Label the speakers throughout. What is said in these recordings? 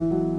Speaker 1: thank you.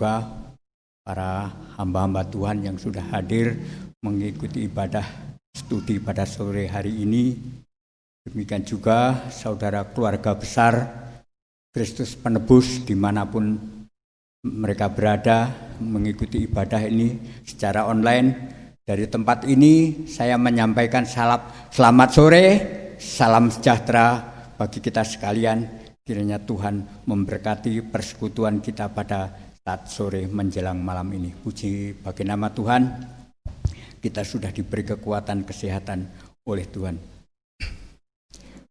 Speaker 1: Juga para hamba-hamba Tuhan yang sudah hadir mengikuti ibadah studi pada sore hari ini. Demikian juga saudara keluarga besar Kristus Penebus di mana pun mereka berada mengikuti ibadah ini secara online. Dari tempat ini saya menyampaikan salam selamat sore, salam sejahtera bagi kita sekalian. Kiranya Tuhan memberkati persekutuan kita pada saat sore menjelang malam ini. Puji bagi nama Tuhan, kita sudah diberi kekuatan kesehatan oleh Tuhan.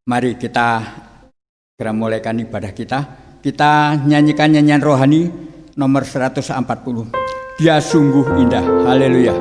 Speaker 1: Mari kita segera mulaikan ibadah kita. Kita nyanyikan nyanyian rohani nomor 140. Dia sungguh indah. Haleluya.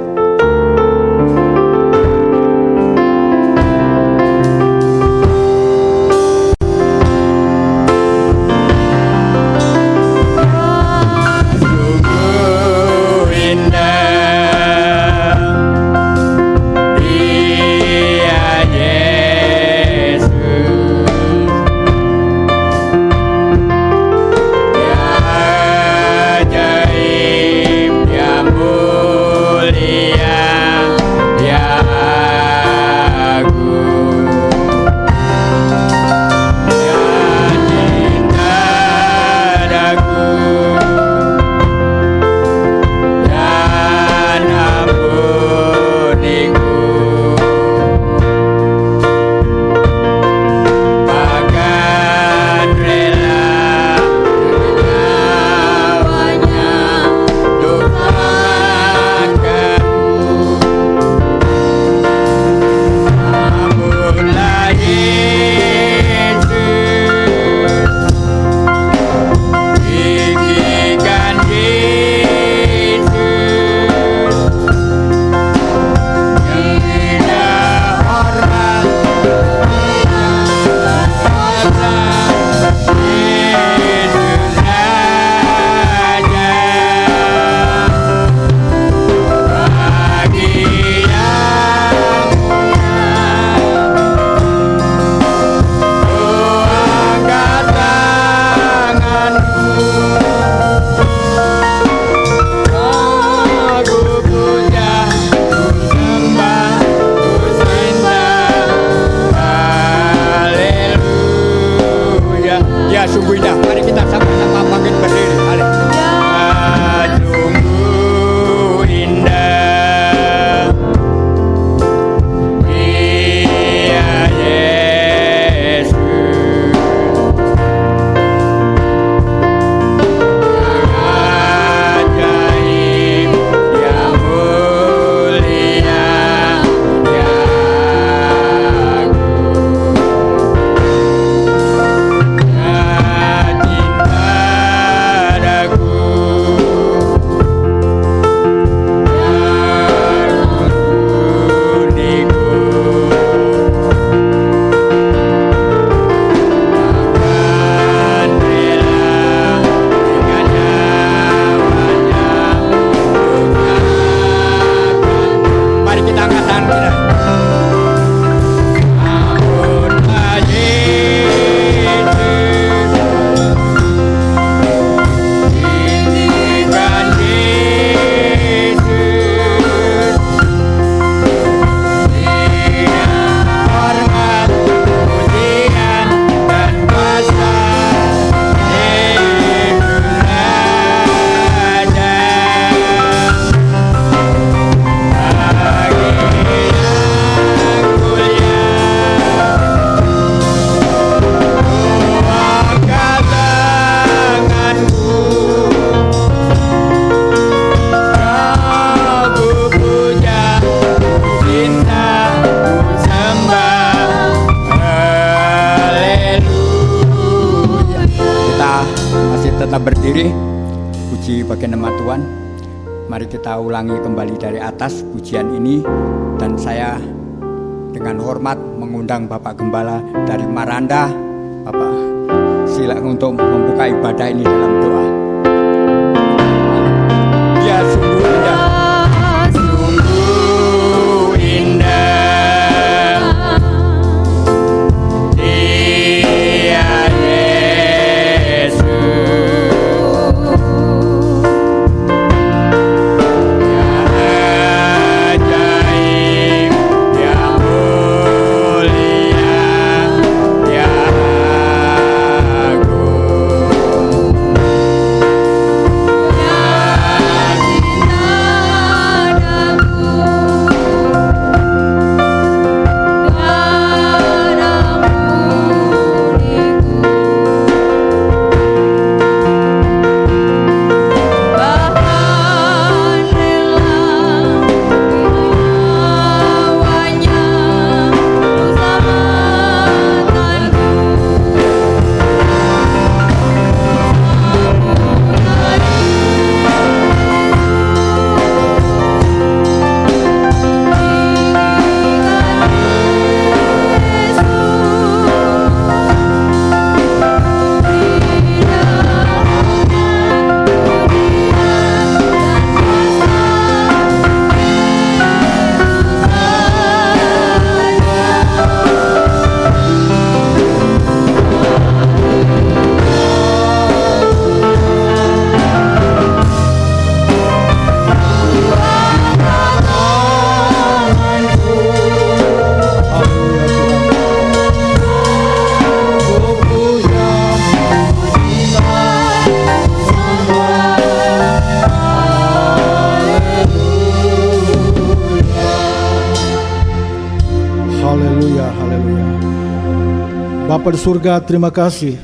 Speaker 2: Bapa di surga, terima kasih.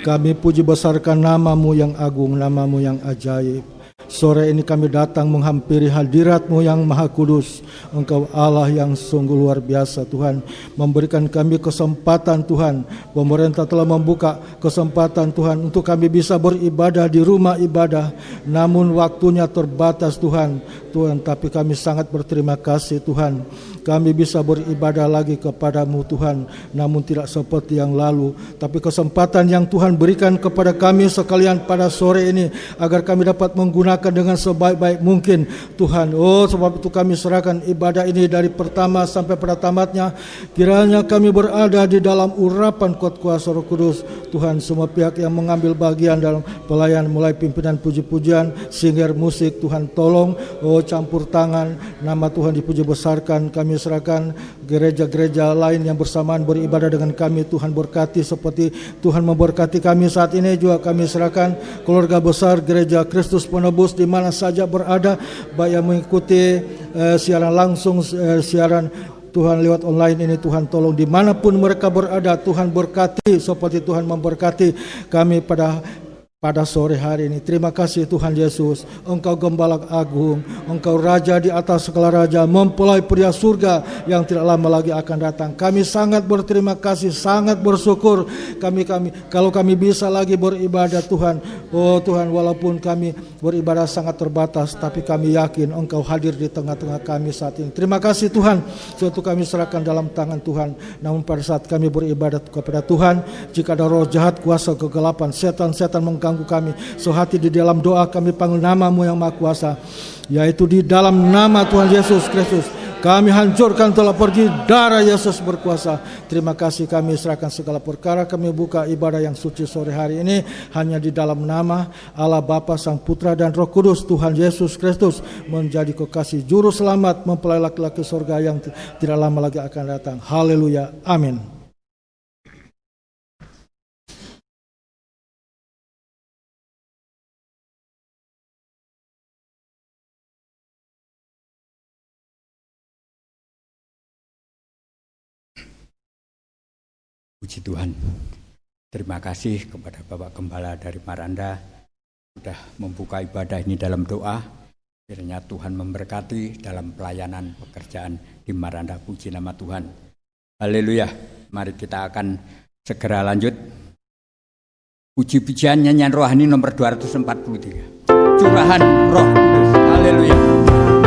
Speaker 2: Kami puji besarkan namamu yang agung, namamu yang ajaib. Sore ini kami datang menghampiri hadiratmu yang maha kudus. Engkau Allah yang sungguh luar biasa Tuhan. Memberikan kami kesempatan Tuhan. Pemerintah telah membuka kesempatan Tuhan untuk kami bisa beribadah di rumah ibadah. Namun waktunya terbatas Tuhan. Tuhan, tapi kami sangat berterima kasih Tuhan kami bisa beribadah lagi kepadamu Tuhan. Namun tidak seperti yang lalu tapi kesempatan yang Tuhan berikan kepada kami sekalian pada sore ini agar kami dapat menggunakan dengan sebaik-baik mungkin. Tuhan oh sebab itu kami serahkan ibadah ini dari pertama sampai pada tamatnya. Kiranya kami berada di dalam urapan kuat kuasa Roh Kudus. Tuhan semua pihak yang mengambil bagian dalam pelayan mulai pimpinan puji-pujian singer musik Tuhan tolong. Oh campur tangan nama Tuhan dipuji besarkan kami serahkan gereja-gereja lain yang bersamaan beribadah dengan kami. Tuhan berkati seperti Tuhan memberkati kami. Saat ini juga kami serahkan keluarga besar gereja Kristus Penebus di mana saja berada. Baik yang mengikuti eh, siaran langsung eh, siaran Tuhan lewat online ini Tuhan tolong di mana pun mereka berada Tuhan berkati seperti Tuhan memberkati kami pada pada sore hari ini. Terima kasih Tuhan Yesus, Engkau gembala agung, Engkau raja di atas segala raja, mempelai pria surga yang tidak lama lagi akan datang. Kami sangat berterima kasih, sangat bersyukur kami kami kalau kami bisa lagi beribadah Tuhan. Oh Tuhan, walaupun kami beribadah sangat terbatas, tapi kami yakin Engkau hadir di tengah-tengah kami saat ini. Terima kasih Tuhan, suatu kami serahkan dalam tangan Tuhan. Namun pada saat kami beribadah kepada Tuhan, jika ada roh jahat, kuasa kegelapan, setan-setan mengkau ganggu kami. Sehati di dalam doa kami panggil namamu yang maha kuasa. Yaitu di dalam nama Tuhan Yesus Kristus. Kami hancurkan telah pergi darah Yesus berkuasa. Terima kasih kami serahkan segala perkara. Kami buka ibadah yang suci sore hari ini. Hanya di dalam nama Allah Bapa, Sang Putra dan Roh Kudus Tuhan Yesus Kristus. Menjadi kekasih juru selamat. Mempelai laki-laki surga yang tidak lama lagi akan datang. Haleluya. Amin.
Speaker 1: Puji Tuhan. Terima kasih kepada Bapak Gembala dari Maranda sudah membuka ibadah ini dalam doa. Kiranya Tuhan memberkati dalam pelayanan pekerjaan di Maranda. Puji nama Tuhan. Haleluya. Mari kita akan segera lanjut. Puji-pujian nyanyian rohani nomor 243. Curahan roh. Haleluya.
Speaker 3: Haleluya.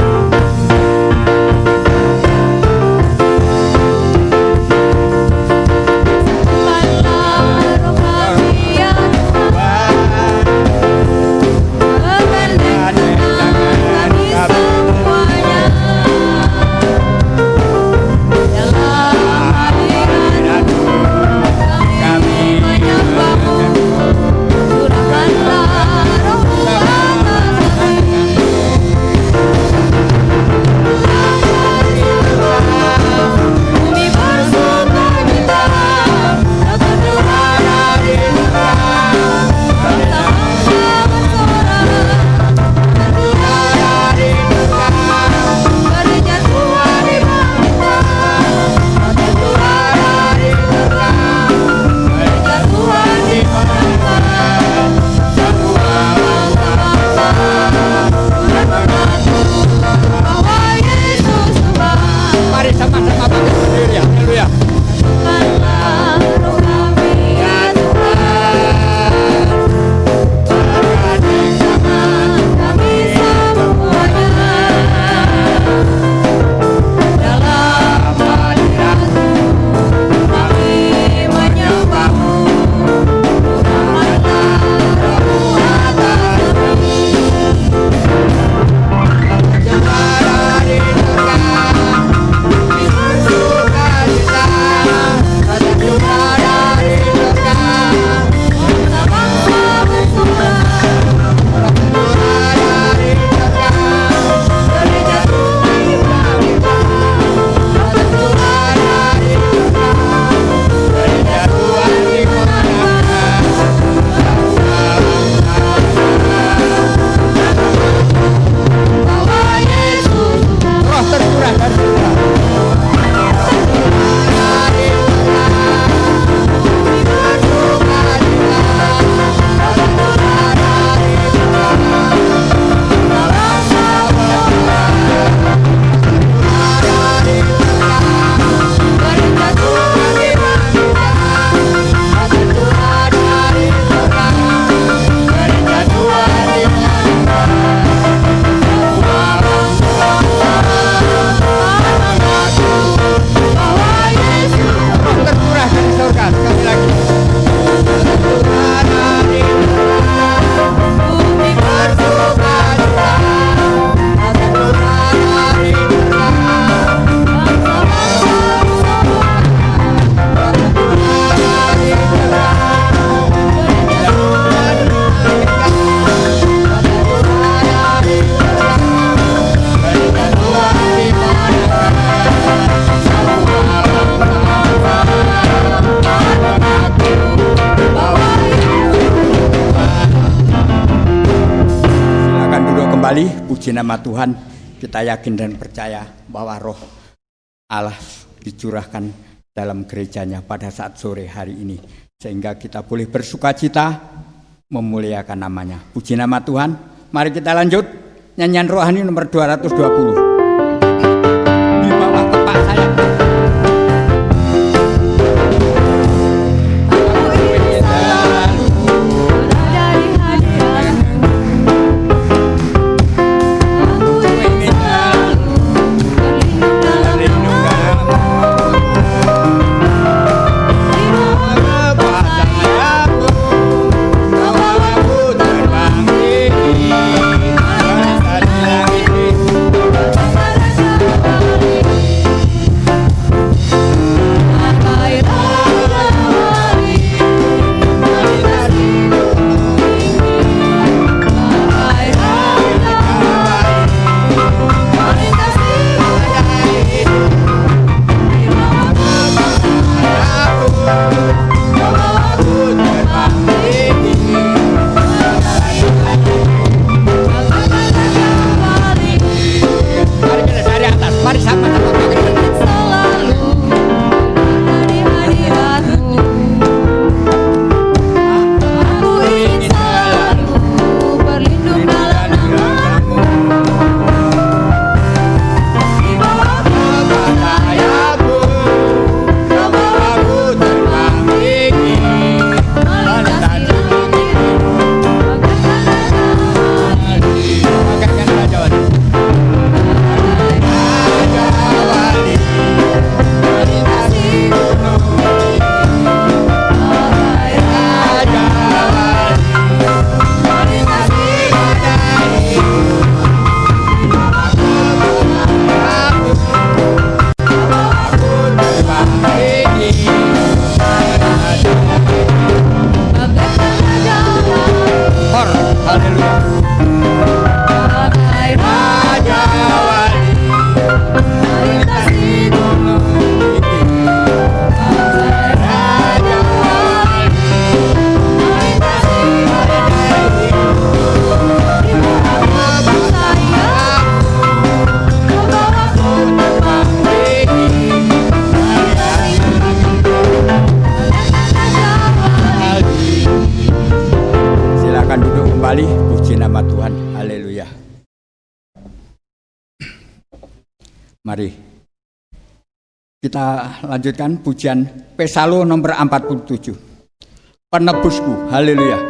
Speaker 3: kita yakin dan percaya bahwa roh Allah dicurahkan dalam gerejanya pada saat sore hari ini. Sehingga kita boleh bersuka cita memuliakan namanya. Puji nama Tuhan. Mari kita lanjut. Nyanyian rohani nomor 220. Di bawah tepat saya. lanjutkan pujian Pesalo nomor 47. Penebusku, haleluya.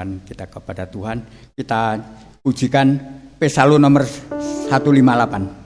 Speaker 3: Persembahan kita kepada Tuhan. Kita pujikan Pesalu nomor 158.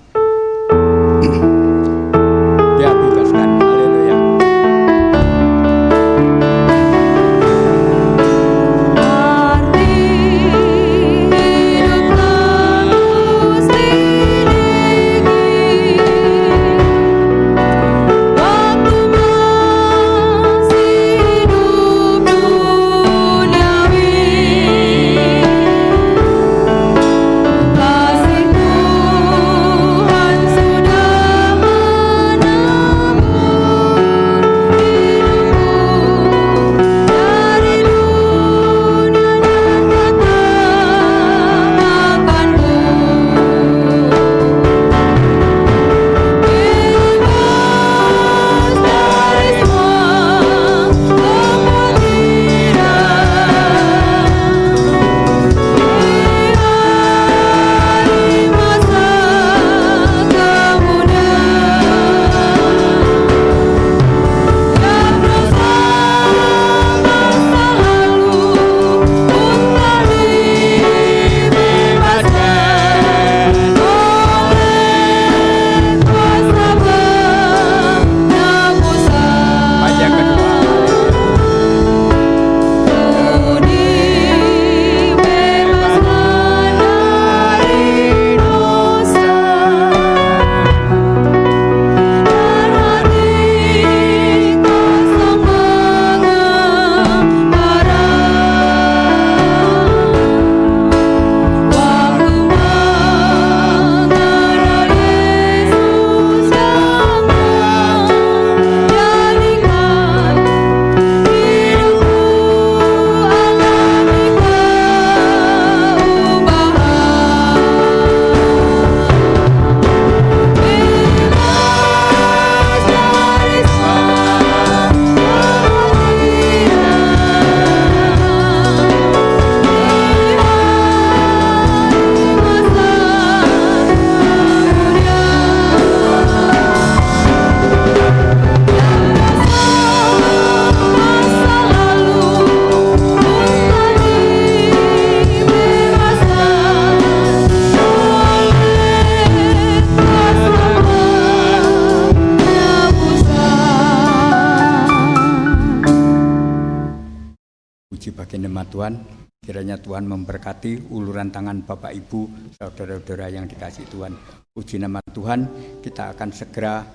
Speaker 3: Memberkati uluran tangan Bapak Ibu, saudara-saudara yang dikasih Tuhan. Puji nama Tuhan, kita akan segera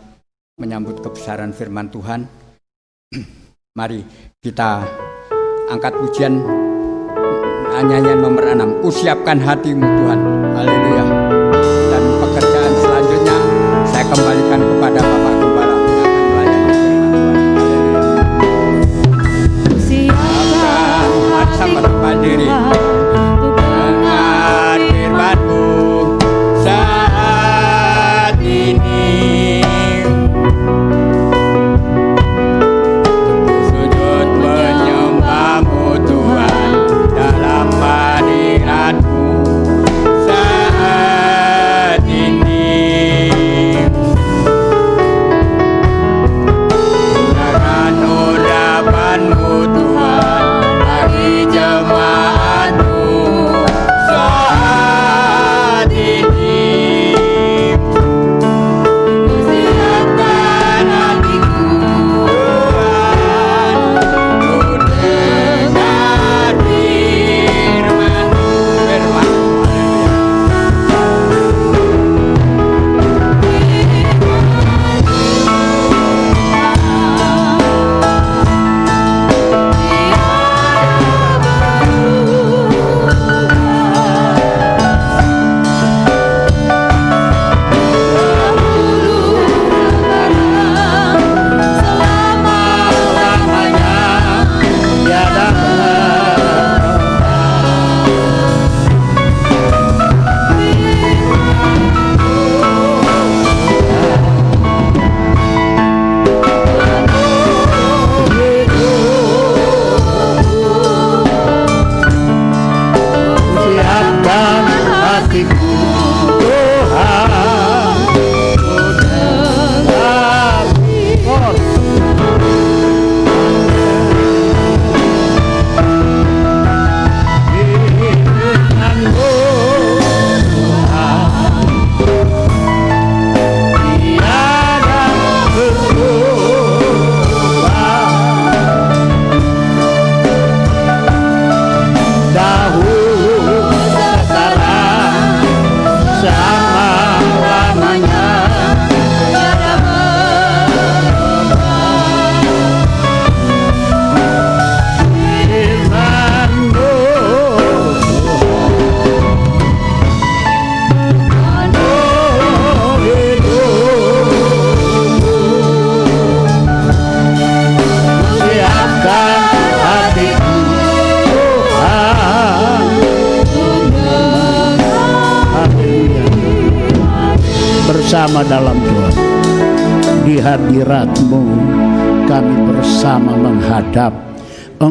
Speaker 3: menyambut kebesaran firman Tuhan. Mari kita angkat pujian nyanyian nomor 6. Kusiapkan hatimu Tuhan. Haleluya. Dan pekerjaan selanjutnya saya kembalikan kepada Bapak Gembala firman Tuhan.
Speaker 1: Siapkan
Speaker 3: Hati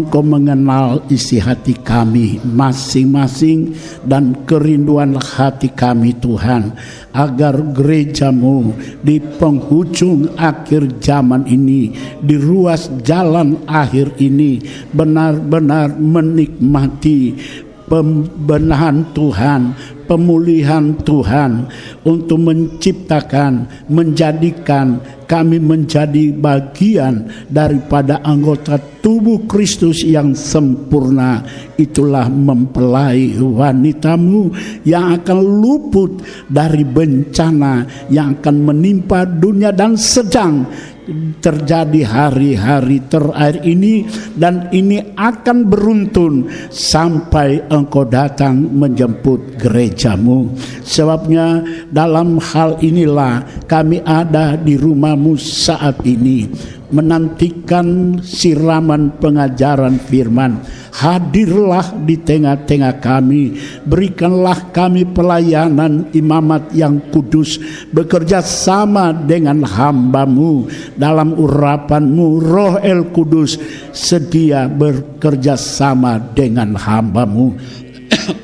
Speaker 4: Engkau mengenal isi hati kami masing-masing dan kerinduan hati kami Tuhan agar gerejamu di penghujung akhir zaman ini di ruas jalan akhir ini benar-benar menikmati pembenahan Tuhan, pemulihan Tuhan untuk menciptakan, menjadikan kami menjadi bagian daripada anggota tubuh Kristus yang sempurna. Itulah mempelai wanitamu yang akan luput dari bencana yang akan menimpa dunia dan sedang terjadi hari-hari terakhir ini dan ini akan beruntun sampai engkau datang menjemput gerejamu. Sebabnya dalam hal inilah kami ada di rumahmu saat ini menantikan siraman pengajaran firman. Hadirlah di tengah-tengah kami, berikanlah kami pelayanan imamat yang kudus, bekerja sama dengan hambamu. Dalam urapanmu, roh el kudus, sedia bekerja sama dengan hambamu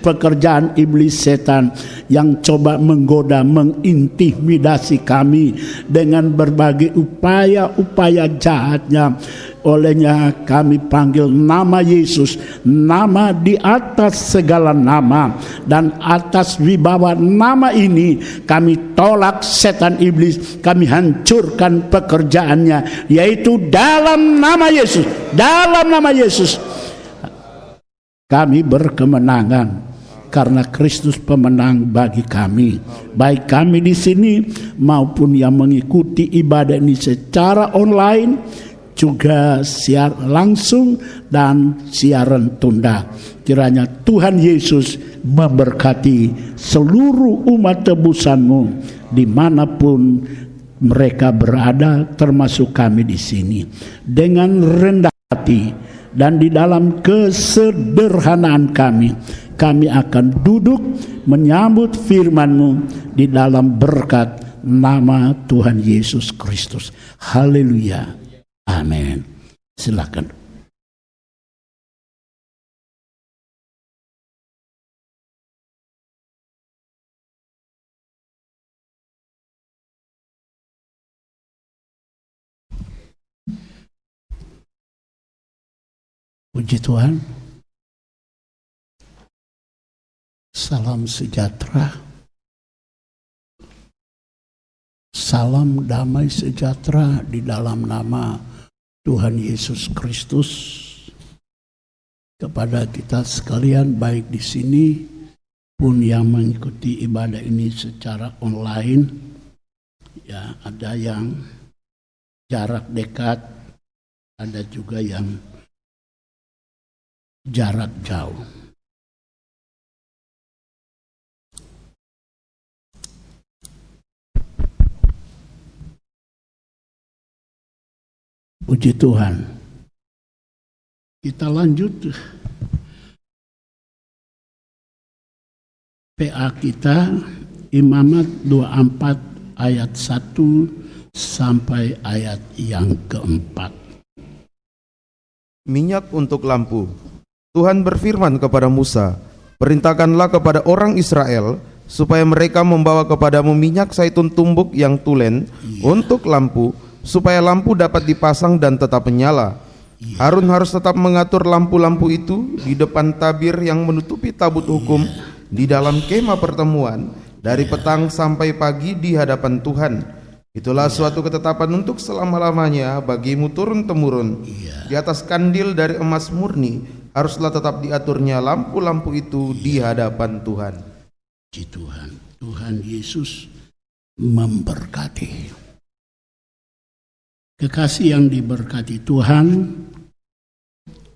Speaker 4: pekerjaan iblis setan yang coba menggoda, mengintimidasi kami dengan berbagai upaya-upaya jahatnya. Olehnya kami panggil nama Yesus, nama di atas segala nama dan atas wibawa nama ini kami tolak setan iblis, kami hancurkan pekerjaannya yaitu dalam nama Yesus, dalam nama Yesus kami berkemenangan karena Kristus pemenang bagi kami. Baik kami di sini maupun yang mengikuti ibadah ini secara online juga siar langsung dan siaran tunda. Kiranya Tuhan Yesus memberkati seluruh umat tebusanmu di mana pun mereka berada termasuk kami di sini dengan rendah hati dan di dalam kesederhanaan kami kami akan duduk menyambut firman-Mu di dalam berkat nama Tuhan Yesus Kristus. Haleluya. Amin. Silakan. Puji Tuhan. Salam sejahtera. Salam damai sejahtera di dalam nama Tuhan Yesus Kristus kepada kita sekalian baik di sini pun yang mengikuti ibadah ini secara online ya ada yang jarak dekat ada juga yang jarak jauh. Puji Tuhan. Kita lanjut PA kita Imamat 24 ayat 1 sampai ayat yang keempat.
Speaker 5: Minyak untuk lampu. Tuhan berfirman kepada Musa, "Perintahkanlah kepada orang Israel supaya mereka membawa kepadamu minyak zaitun tumbuk yang tulen iya. untuk lampu, supaya lampu dapat dipasang dan tetap menyala." Harun harus tetap mengatur lampu-lampu itu di depan tabir yang menutupi tabut hukum di dalam kemah pertemuan dari petang sampai pagi di hadapan Tuhan. Itulah suatu ketetapan untuk selama-lamanya bagimu turun-temurun di atas kandil dari emas murni haruslah tetap diaturnya lampu-lampu itu di hadapan Tuhan.
Speaker 4: Tuhan, Tuhan Yesus memberkati. Kekasih yang diberkati Tuhan,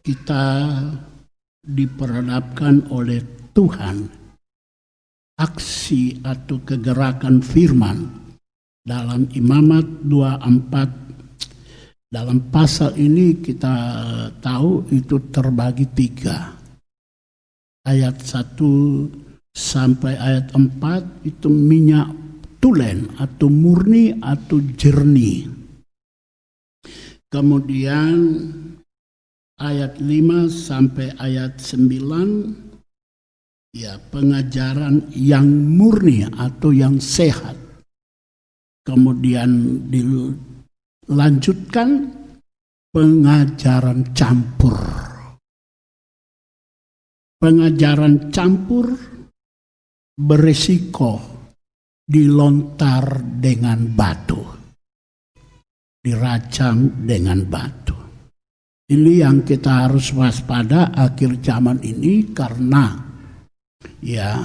Speaker 4: kita diperhadapkan oleh Tuhan aksi atau kegerakan firman dalam Imamat 24 dalam pasal ini kita tahu itu terbagi tiga. Ayat satu sampai ayat empat itu minyak tulen atau murni atau jernih. Kemudian ayat 5 sampai ayat 9 ya pengajaran yang murni atau yang sehat. Kemudian dilanjutkan pengajaran campur. Pengajaran campur beresiko dilontar dengan batu. Diracam dengan batu. Ini yang kita harus waspada akhir zaman ini karena ya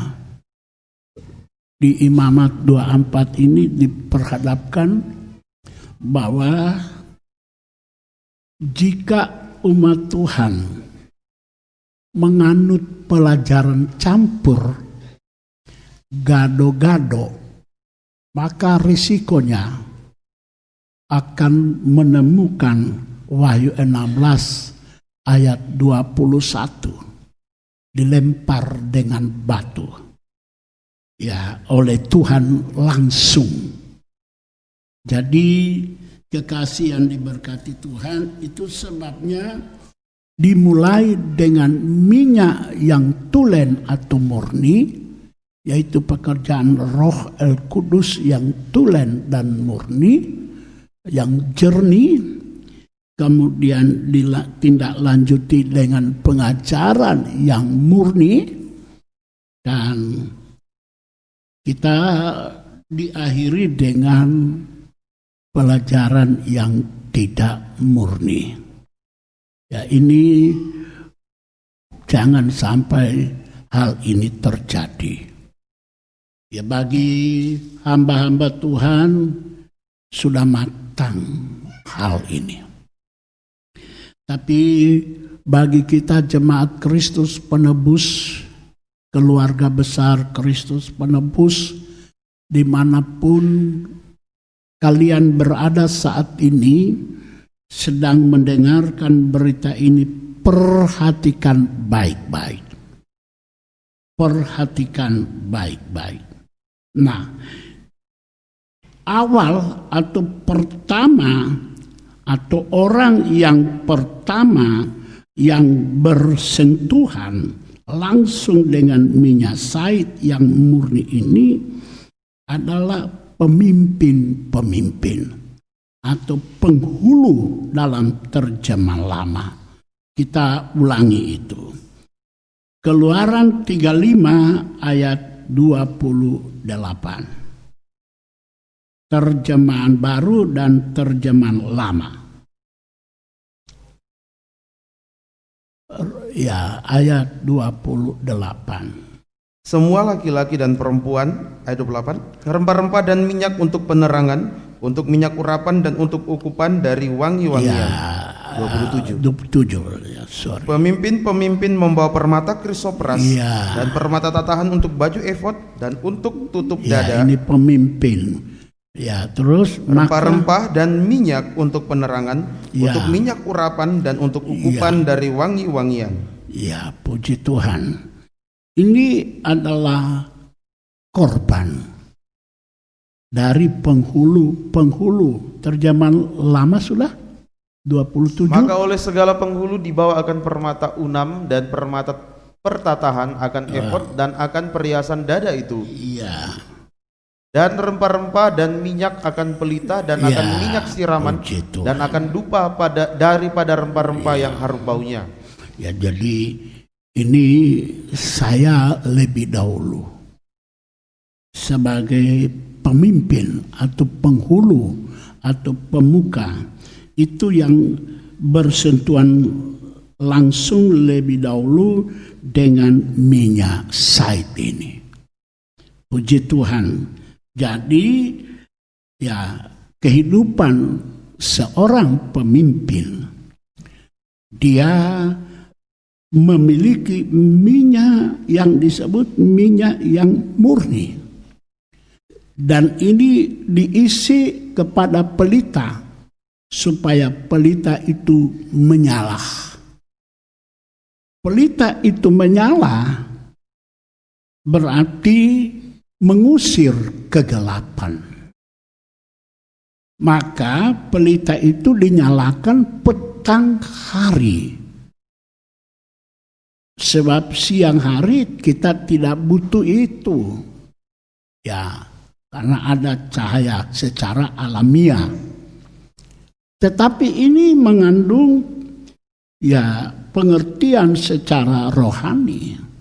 Speaker 4: di Imamat 24 ini diperhadapkan bahwa jika umat Tuhan menganut pelajaran campur gado-gado maka risikonya akan menemukan Wahyu 16 ayat 21 dilempar dengan batu ya oleh Tuhan langsung. Jadi kekasih yang diberkati Tuhan itu sebabnya dimulai dengan minyak yang tulen atau murni yaitu pekerjaan roh El Kudus yang tulen dan murni yang jernih kemudian ditindaklanjuti dengan pengajaran yang murni dan kita diakhiri dengan pelajaran yang tidak murni. Ya ini jangan sampai hal ini terjadi. Ya bagi hamba-hamba Tuhan sudah matang hal ini. Tapi bagi kita jemaat Kristus penebus, keluarga besar Kristus penebus, di mana pun kalian berada saat ini, sedang mendengarkan berita ini, perhatikan baik-baik. Perhatikan baik-baik. Nah, awal atau pertama atau orang yang pertama yang bersentuhan langsung dengan minyak said yang murni ini adalah pemimpin-pemimpin atau penghulu dalam terjemah lama. Kita ulangi itu. Keluaran 35 ayat 28 terjemahan baru dan terjemahan lama. Ya, ayat 28.
Speaker 5: Semua laki-laki dan perempuan, ayat 28, rempah-rempah dan minyak untuk penerangan, untuk minyak urapan dan untuk ukupan dari wangi-wangian.
Speaker 4: Ya,
Speaker 5: 27.
Speaker 4: 27, ya, sorry.
Speaker 5: Pemimpin-pemimpin membawa permata krisopras
Speaker 4: Iya.
Speaker 5: dan permata tatahan untuk baju efod dan untuk tutup
Speaker 4: Ya,
Speaker 5: dada.
Speaker 4: ini pemimpin. Ya, terus
Speaker 5: rempah-rempah dan minyak untuk penerangan,
Speaker 4: Ya.
Speaker 5: untuk minyak urapan dan untuk ukupan dari wangi-wangian.
Speaker 4: Ya, puji Tuhan. Ini adalah korban dari penghulu penghulu. Terjemahan lama sudah? 27
Speaker 5: Maka oleh segala penghulu dibawa akan permata unam dan permata pertatahan akan efod dan akan perhiasan dada itu.
Speaker 4: Iya
Speaker 5: dan rempah-rempah dan minyak akan pelita dan
Speaker 4: Ya,
Speaker 5: akan minyak siraman dan akan dupa pada daripada rempah-rempah yang harum baunya.
Speaker 4: ya jadi ini saya lebih dahulu sebagai pemimpin atau penghulu atau pemuka itu yang bersentuhan langsung lebih dahulu dengan minyak said ini. Puji Tuhan. Jadi ya kehidupan seorang pemimpin dia memiliki minyak yang disebut minyak yang murni. Dan ini diisi kepada pelita supaya pelita itu menyala. Pelita itu menyala berarti mengusir kegelapan. Maka pelita itu dinyalakan petang hari. Sebab siang hari kita tidak butuh itu. Ya, karena ada cahaya secara alamiah. Tetapi ini mengandung ya pengertian secara rohani.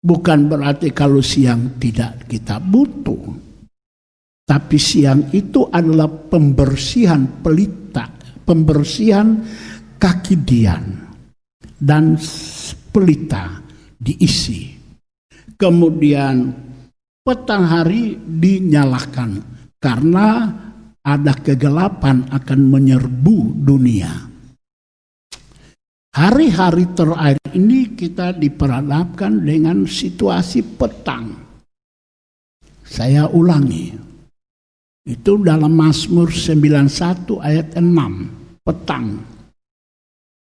Speaker 4: Bukan berarti kalau siang tidak kita butuh. Tapi siang itu adalah pembersihan pelita, pembersihan kaki dian dan pelita diisi. Kemudian petang hari dinyalakan karena ada kegelapan akan menyerbu dunia. Hari-hari terakhir ini kita diperhadapkan dengan situasi petang. Saya ulangi. Itu dalam Mazmur 91 ayat 6. Petang.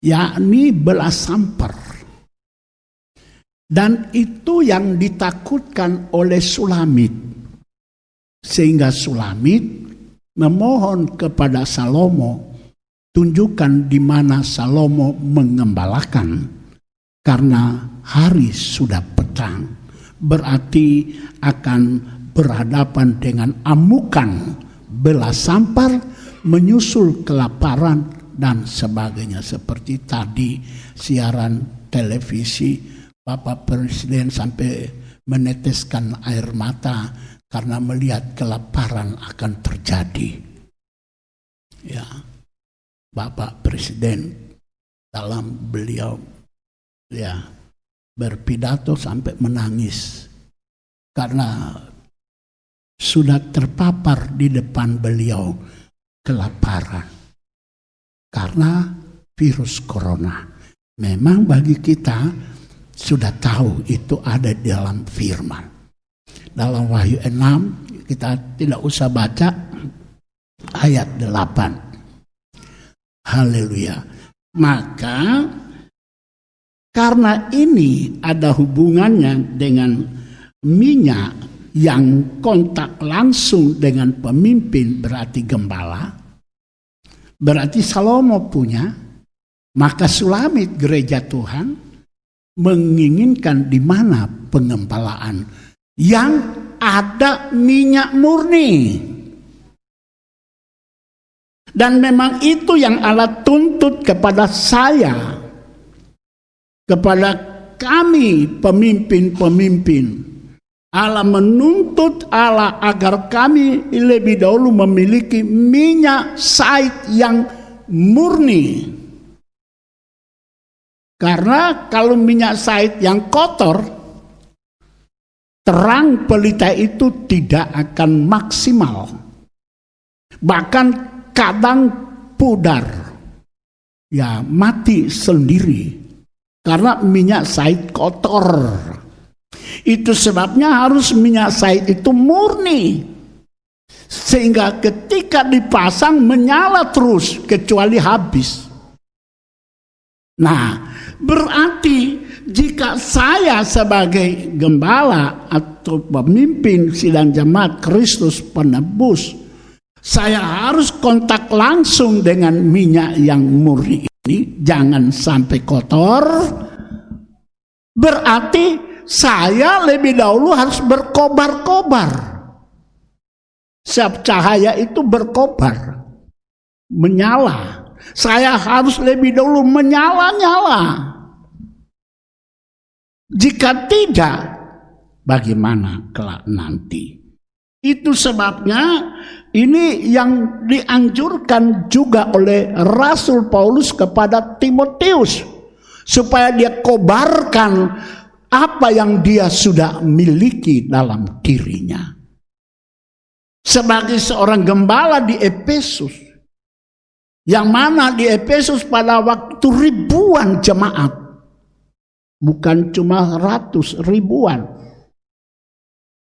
Speaker 4: Yakni belas samper. Dan itu yang ditakutkan oleh Sulamit. Sehingga Sulamit memohon kepada Salomo tunjukkan di mana Salomo mengembalakan karena hari sudah petang berarti akan berhadapan dengan amukan belas sampar menyusul kelaparan dan sebagainya seperti tadi siaran televisi Bapak Presiden sampai meneteskan air mata karena melihat kelaparan akan terjadi. Ya, Bapak Presiden dalam beliau ya berpidato sampai menangis karena sudah terpapar di depan beliau kelaparan karena virus corona. Memang bagi kita sudah tahu itu ada di dalam firman. Dalam Wahyu 6 kita tidak usah baca ayat 8. Haleluya. Maka karena ini ada hubungannya dengan minyak yang kontak langsung dengan pemimpin berarti gembala, berarti Salomo punya, maka Sulamit gereja Tuhan menginginkan di mana pengembalaan? Yang ada minyak murni. Dan memang itu yang Allah tuntut kepada saya, kepada kami pemimpin-pemimpin. Allah menuntut Allah agar kami lebih dahulu memiliki minyak sait yang murni. Karena kalau minyak sait yang kotor, terang pelita itu tidak akan maksimal. Bahkan kadang pudar. Ya, mati sendiri. Karena minyak sait kotor. Itu sebabnya harus minyak sait itu murni. Sehingga ketika dipasang menyala terus kecuali habis. Nah, berarti jika saya sebagai gembala atau pemimpin sidang jemaat Kristus penebus, saya harus kontak langsung dengan minyak yang murni ini, jangan sampai kotor. Berarti saya lebih dahulu harus berkobar-kobar. Sebab cahaya itu berkobar, menyala. Saya harus lebih dahulu menyala-nyala. Jika tidak, bagaimana kelak nanti? Itu sebabnya ini yang dianjurkan juga oleh Rasul Paulus kepada Timotius supaya dia kobarkan apa yang dia sudah miliki dalam dirinya. Sebagai seorang gembala di Efesus, yang mana di Efesus pada waktu ribuan jemaat, bukan cuma ratus ribuan.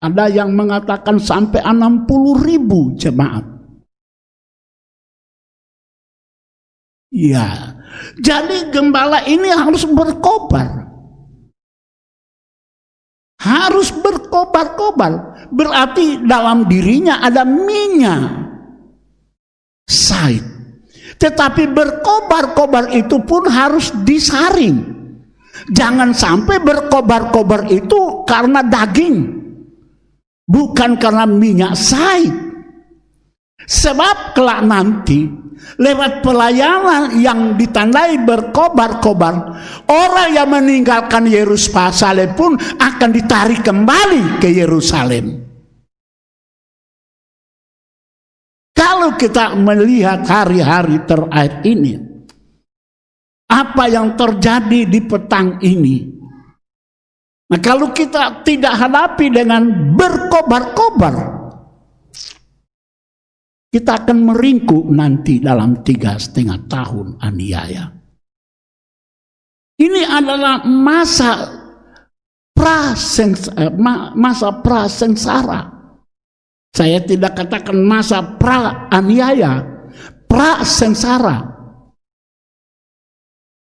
Speaker 4: Ada yang mengatakan sampai 60 ribu jemaat. Ya, jadi gembala ini harus berkobar. harus berkobar-kobar. Berarti dalam dirinya ada minyak. Said. Tetapi berkobar-kobar itu pun harus disaring. Jangan sampai berkobar-kobar itu karena daging. Bukan karena minyak said. Sebab kelak nanti lewat pelayanan yang ditandai berkobar-kobar, orang yang meninggalkan Yerusalem pun akan ditarik kembali ke Yerusalem. Kalau kita melihat hari-hari terakhir ini, apa yang terjadi di petang ini? Nah, kalau kita tidak hadapi dengan berkobar-kobar, kita akan meringkuk nanti dalam tiga setengah tahun aniaya. Ini adalah masa prasens, eh, ma- masa prasengsara. Saya tidak katakan masa pra aniaya, prasengsara.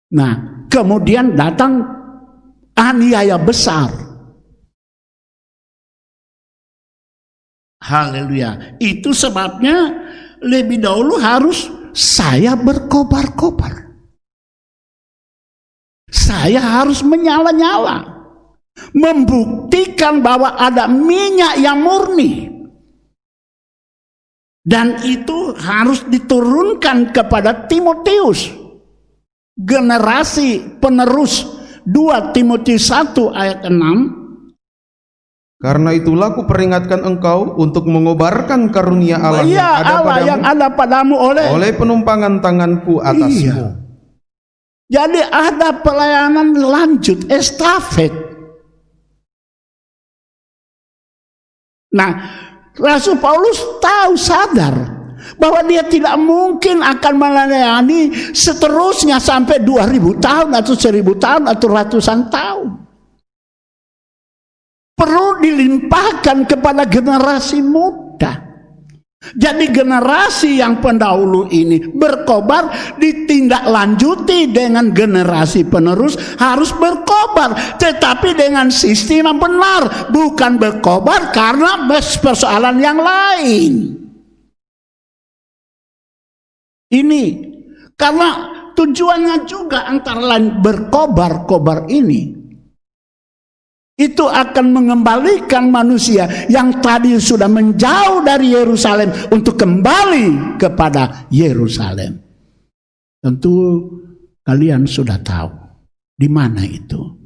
Speaker 4: Nah, kemudian datang aniaya besar. Haleluya. Itu sebabnya lebih dahulu harus saya berkobar-kobar. Saya harus menyala-nyala. Membuktikan bahwa ada minyak yang murni. Dan itu harus diturunkan kepada Timotius. Generasi penerus 2 Timotius 1 ayat 6
Speaker 5: Karena itulah ku peringatkan engkau untuk mengobarkan karunia Allah
Speaker 4: Iya
Speaker 5: yang ada
Speaker 4: Allah
Speaker 5: padamu
Speaker 4: yang ada padamu oleh
Speaker 5: oleh penumpangan tanganku atasmu.
Speaker 4: Iya. Jadi ada pelayanan lanjut estafet. Nah, Rasul Paulus tahu sadar bahwa dia tidak mungkin akan melayani seterusnya sampai 2000 tahun atau 1000 tahun atau ratusan tahun. Perlu dilimpahkan kepada generasi muda. Jadi generasi yang pendahulu ini berkobar ditindaklanjuti dengan generasi penerus harus berkobar tetapi dengan sistem yang benar bukan berkobar karena persoalan yang lain. Ini karena tujuannya juga antara lain berkobar-kobar ini itu akan mengembalikan manusia yang tadi sudah menjauh dari Yerusalem untuk kembali kepada Yerusalem. Tentu kalian sudah tahu di mana itu.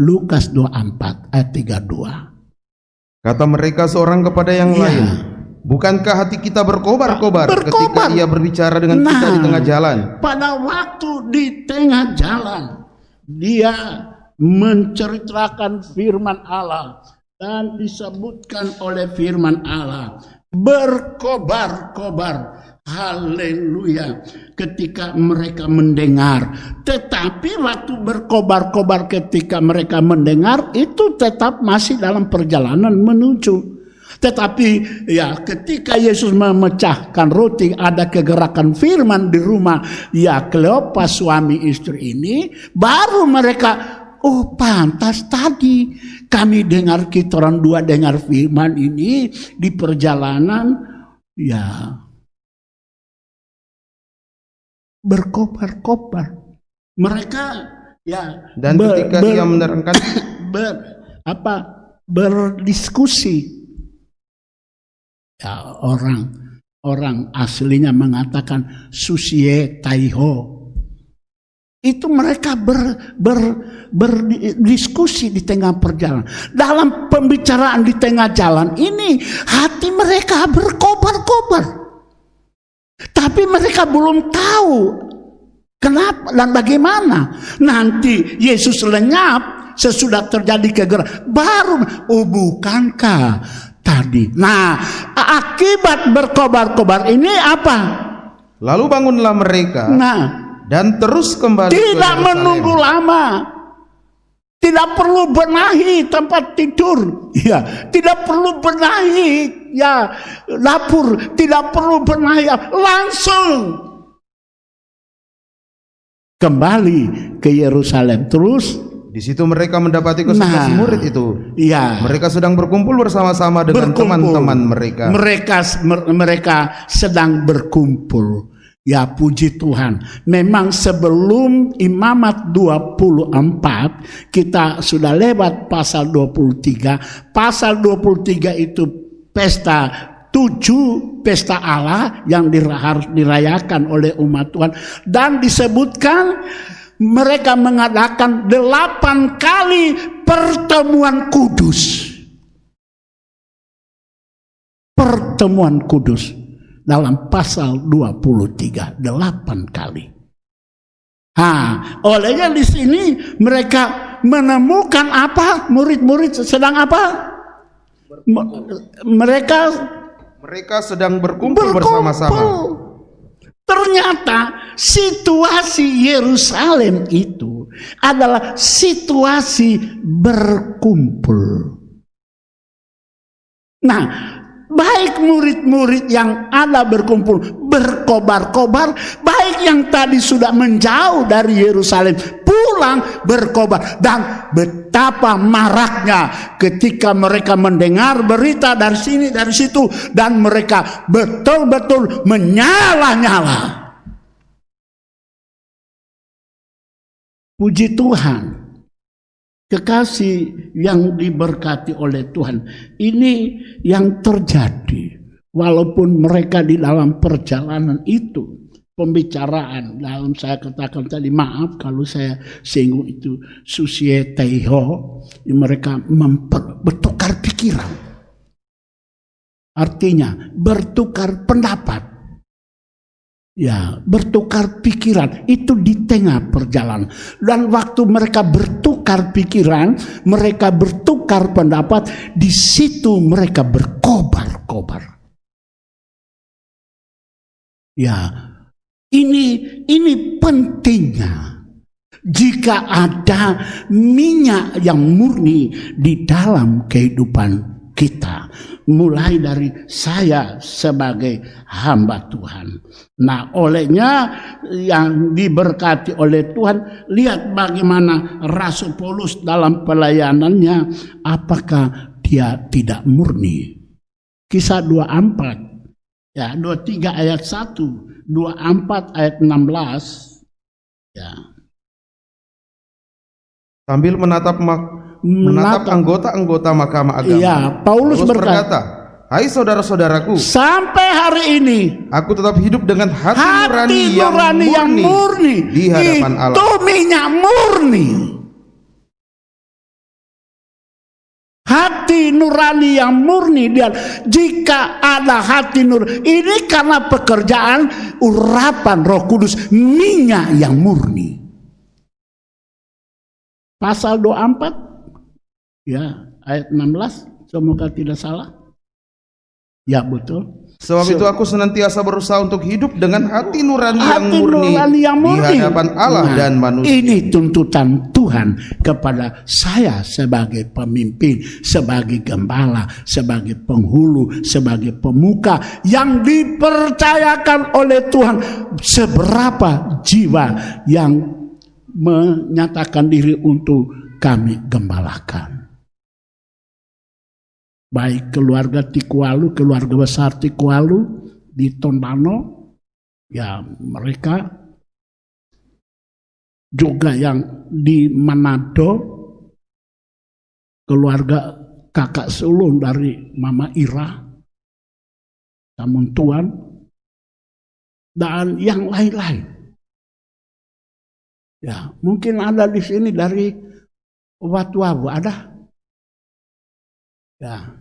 Speaker 4: Lukas 24 ayat 32.
Speaker 5: Kata mereka seorang kepada yang
Speaker 4: Iya.
Speaker 5: lain, Bukankah hati kita berkobar-kobar ketika ia berbicara dengan kita
Speaker 4: Nah.
Speaker 5: di tengah jalan?
Speaker 4: Pada waktu di tengah jalan dia menceritakan firman Allah dan disebutkan oleh firman Allah berkobar-kobar haleluya ketika mereka mendengar tetapi waktu berkobar-kobar ketika mereka mendengar itu tetap masih dalam perjalanan menuju tetapi ya ketika Yesus memecahkan roti ada kegerakan firman di rumah ya Kleopas suami istri ini baru mereka oh pantas tadi kami dengar kita orang dua dengar firman ini di perjalanan. Ya berkobar-kobar. Mereka ya
Speaker 5: Dan
Speaker 4: ber-
Speaker 5: ketika
Speaker 4: ber-
Speaker 5: ia menerangkan
Speaker 4: ber, apa berdiskusi ya orang orang aslinya mengatakan susie taiho. Itu mereka ber, ber, berdiskusi di tengah perjalanan. Dalam pembicaraan di tengah jalan ini hati mereka berkobar-kobar. Tapi mereka belum tahu kenapa dan bagaimana. Nanti Yesus lenyap sesudah terjadi kegerakan baru oh bukankah tadi. Nah akibat berkobar-kobar ini apa?
Speaker 5: Lalu bangunlah mereka
Speaker 4: nah
Speaker 5: dan terus kembali ke
Speaker 4: tidak
Speaker 5: Yerusalem.
Speaker 4: menunggu lama. Tidak perlu benahi tempat tidur. Ya tidak perlu benahi ya dapur. Tidak perlu benahi langsung kembali ke Yerusalem. Terus
Speaker 5: Di situ mereka mendapati kesebelas
Speaker 4: Nah.
Speaker 5: murid itu.
Speaker 4: Iya.
Speaker 5: Mereka sedang berkumpul bersama-sama dengan teman-teman mereka.
Speaker 4: Mereka mer- mereka sedang berkumpul. Ya puji Tuhan. Memang sebelum imamat 24 kita sudah lewat pasal 23. Pasal 23 itu pesta tujuh pesta Allah yang harus dirayakan oleh umat Tuhan dan disebutkan mereka mengadakan delapan kali pertemuan kudus pertemuan kudus dalam pasal 23 delapan kali. Ah, olehnya di sini mereka menemukan apa? Murid-murid sedang apa? Me- Mereka
Speaker 5: Mereka sedang berkumpul, bersama-sama.
Speaker 4: Ternyata situasi Yerusalem itu adalah situasi berkumpul. Nah, baik murid-murid yang ada berkumpul berkobar-kobar, baik yang tadi sudah menjauh dari Yerusalem pulang berkobar dan betapa maraknya ketika mereka mendengar berita dari sini dari situ dan mereka betul-betul menyala-nyala. Puji Tuhan. Kekasih yang diberkati oleh Tuhan. Ini yang terjadi. Walaupun mereka di dalam perjalanan itu. Pembicaraan dalam saya katakan tadi maaf kalau saya singgung itu susieteho mereka memper, bertukar pikiran artinya bertukar pendapat Ya, bertukar pikiran itu di tengah perjalanan. Dan waktu mereka bertukar pikiran, mereka bertukar pendapat, di situ mereka berkobar-kobar. Ya, ini ini pentingnya. Jika ada minyak yang murni di dalam kehidupan kita, mulai dari saya sebagai hamba Tuhan. Nah, olehnya yang diberkati oleh Tuhan, lihat bagaimana Rasul Paulus dalam pelayanannya, apakah dia tidak murni? Kisah 24, ya 23 ayat 1, 24 ayat 16, ya
Speaker 5: Sambil menatap mak- menatap anggota-anggota Mahkamah Agama.
Speaker 4: Iya, Paulus berkata,
Speaker 5: "Hai saudara-saudaraku,
Speaker 4: sampai hari ini
Speaker 5: aku tetap hidup dengan hati,
Speaker 4: hati nurani yang murni
Speaker 5: di hadapan
Speaker 4: itu
Speaker 5: Allah."
Speaker 4: minyak murni hati nurani yang murni dia jika ada hati nur ini karena pekerjaan urapan Roh Kudus minyak yang murni. Pasal 24 ya ayat 16 semoga tidak salah. Ya betul
Speaker 5: Sebab itu aku senantiasa berusaha untuk hidup dengan hati nurani yang
Speaker 4: hati
Speaker 5: murni,
Speaker 4: nurani yang murni.
Speaker 5: di hadapan Allah
Speaker 4: Nah,
Speaker 5: dan manusia.
Speaker 4: Ini tuntutan Tuhan kepada saya sebagai pemimpin, sebagai gembala, sebagai penghulu, sebagai pemuka yang dipercayakan oleh Tuhan. Seberapa jiwa yang menyatakan diri untuk kami gembalakan baik keluarga Tikualu, keluarga besar Tikualu di Tondano, ya mereka juga yang di Manado, keluarga kakak sulung dari Mama Ira, namun Tuan, dan yang lain-lain. Ya, mungkin ada di sini dari Watuabu, ada? Ya,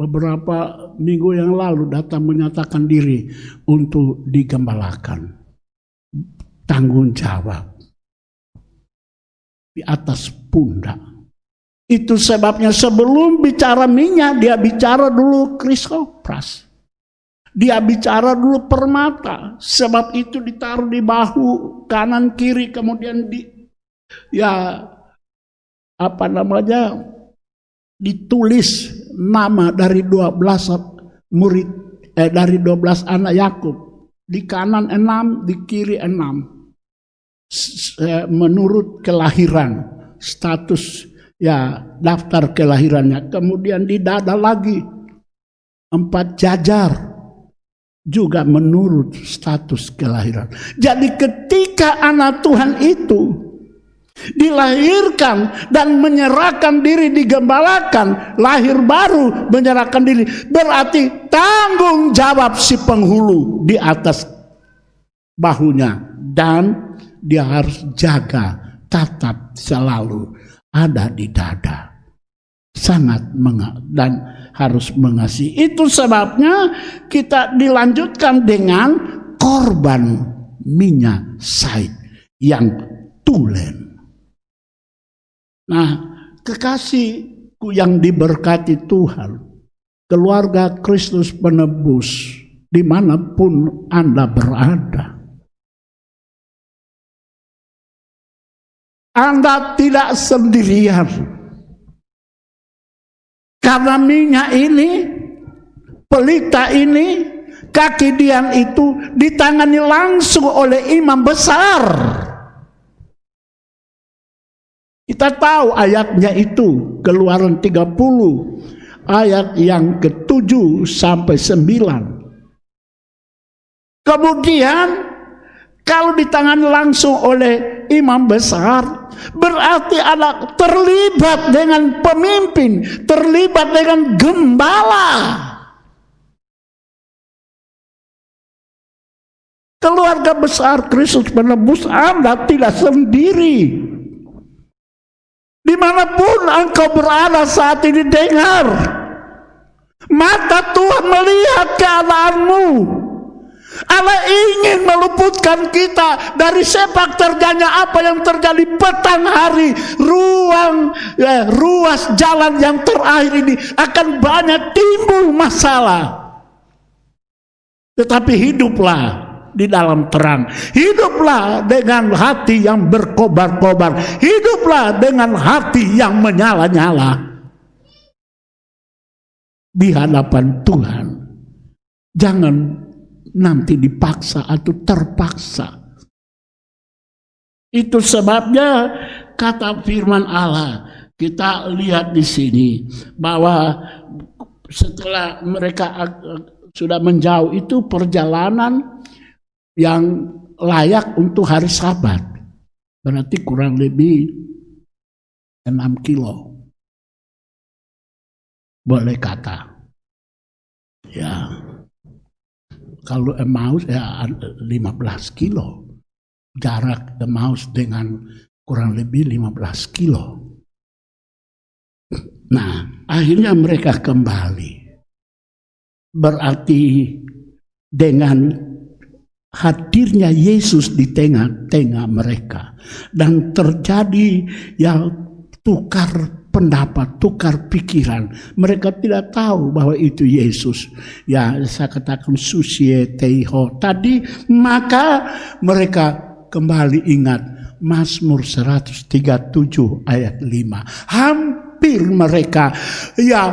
Speaker 4: beberapa minggu yang lalu datang menyatakan diri untuk digembalakan. Tanggung jawab di atas pundak. Itu sebabnya sebelum bicara minyak, dia bicara dulu krisopras. Dia bicara dulu permata. Sebab itu ditaruh di bahu kanan kiri kemudian di ya apa namanya ditulis nama dari 12 murid eh dari 12 anak Yakub. Di kanan enam, di kiri enam. Eh, menurut kelahiran status ya daftar kelahirannya. Kemudian di dada lagi empat jajar juga menurut status kelahiran. Jadi ketika anak Tuhan itu dilahirkan dan menyerahkan diri digembalakan lahir baru menyerahkan diri. Berarti tanggung jawab si penghulu di atas bahunya. Dan dia harus jaga tatap selalu ada di dada. Sangat dan harus mengasihi. Itu sebabnya kita dilanjutkan dengan korban minyak said yang tulen Nah, kekasihku yang diberkati Tuhan, keluarga Kristus penebus, di mana pun Anda berada. Anda tidak sendirian. Karena minyak ini, pelita ini, kaki dian itu ditangani langsung oleh imam besar. Kita tahu ayatnya itu keluaran 30 ayat yang ke-7 sampai 9. Kemudian kalau ditangani langsung oleh imam besar berarti anak terlibat dengan pemimpin, terlibat dengan gembala. Keluarga besar Kristus penebus Anda tidak sendiri. Di mana pun engkau berada saat ini dengar. Mata Tuhan melihat keadaanmu. Allah ingin meluputkan kita dari sepak terjangnya apa yang terjadi petang hari. Ruang, ya, ruas jalan yang terakhir ini akan banyak timbul masalah. Tetapi hiduplah di dalam terang. Hiduplah dengan hati yang berkobar-kobar. Hiduplah dengan hati yang menyala-nyala. Di hadapan Tuhan. Jangan nanti dipaksa atau terpaksa. Itu sebabnya kata firman Allah. Kita lihat di sini bahwa setelah mereka sudah menjauh itu perjalanan yang layak untuk hari sabat. Berarti kurang lebih 6 kilo. Boleh kata. Ya. Kalau Emmaus ya 15 kilo. Jarak Emmaus dengan kurang lebih 15 kilo. Nah, akhirnya mereka kembali. Berarti dengan hadirnya Yesus di tengah-tengah mereka dan terjadi yang tukar pendapat, tukar pikiran. Mereka tidak tahu bahwa itu Yesus. Ya, saya katakan susieteho tadi, maka mereka kembali ingat Mazmur 137 ayat 5. Hampir mereka ya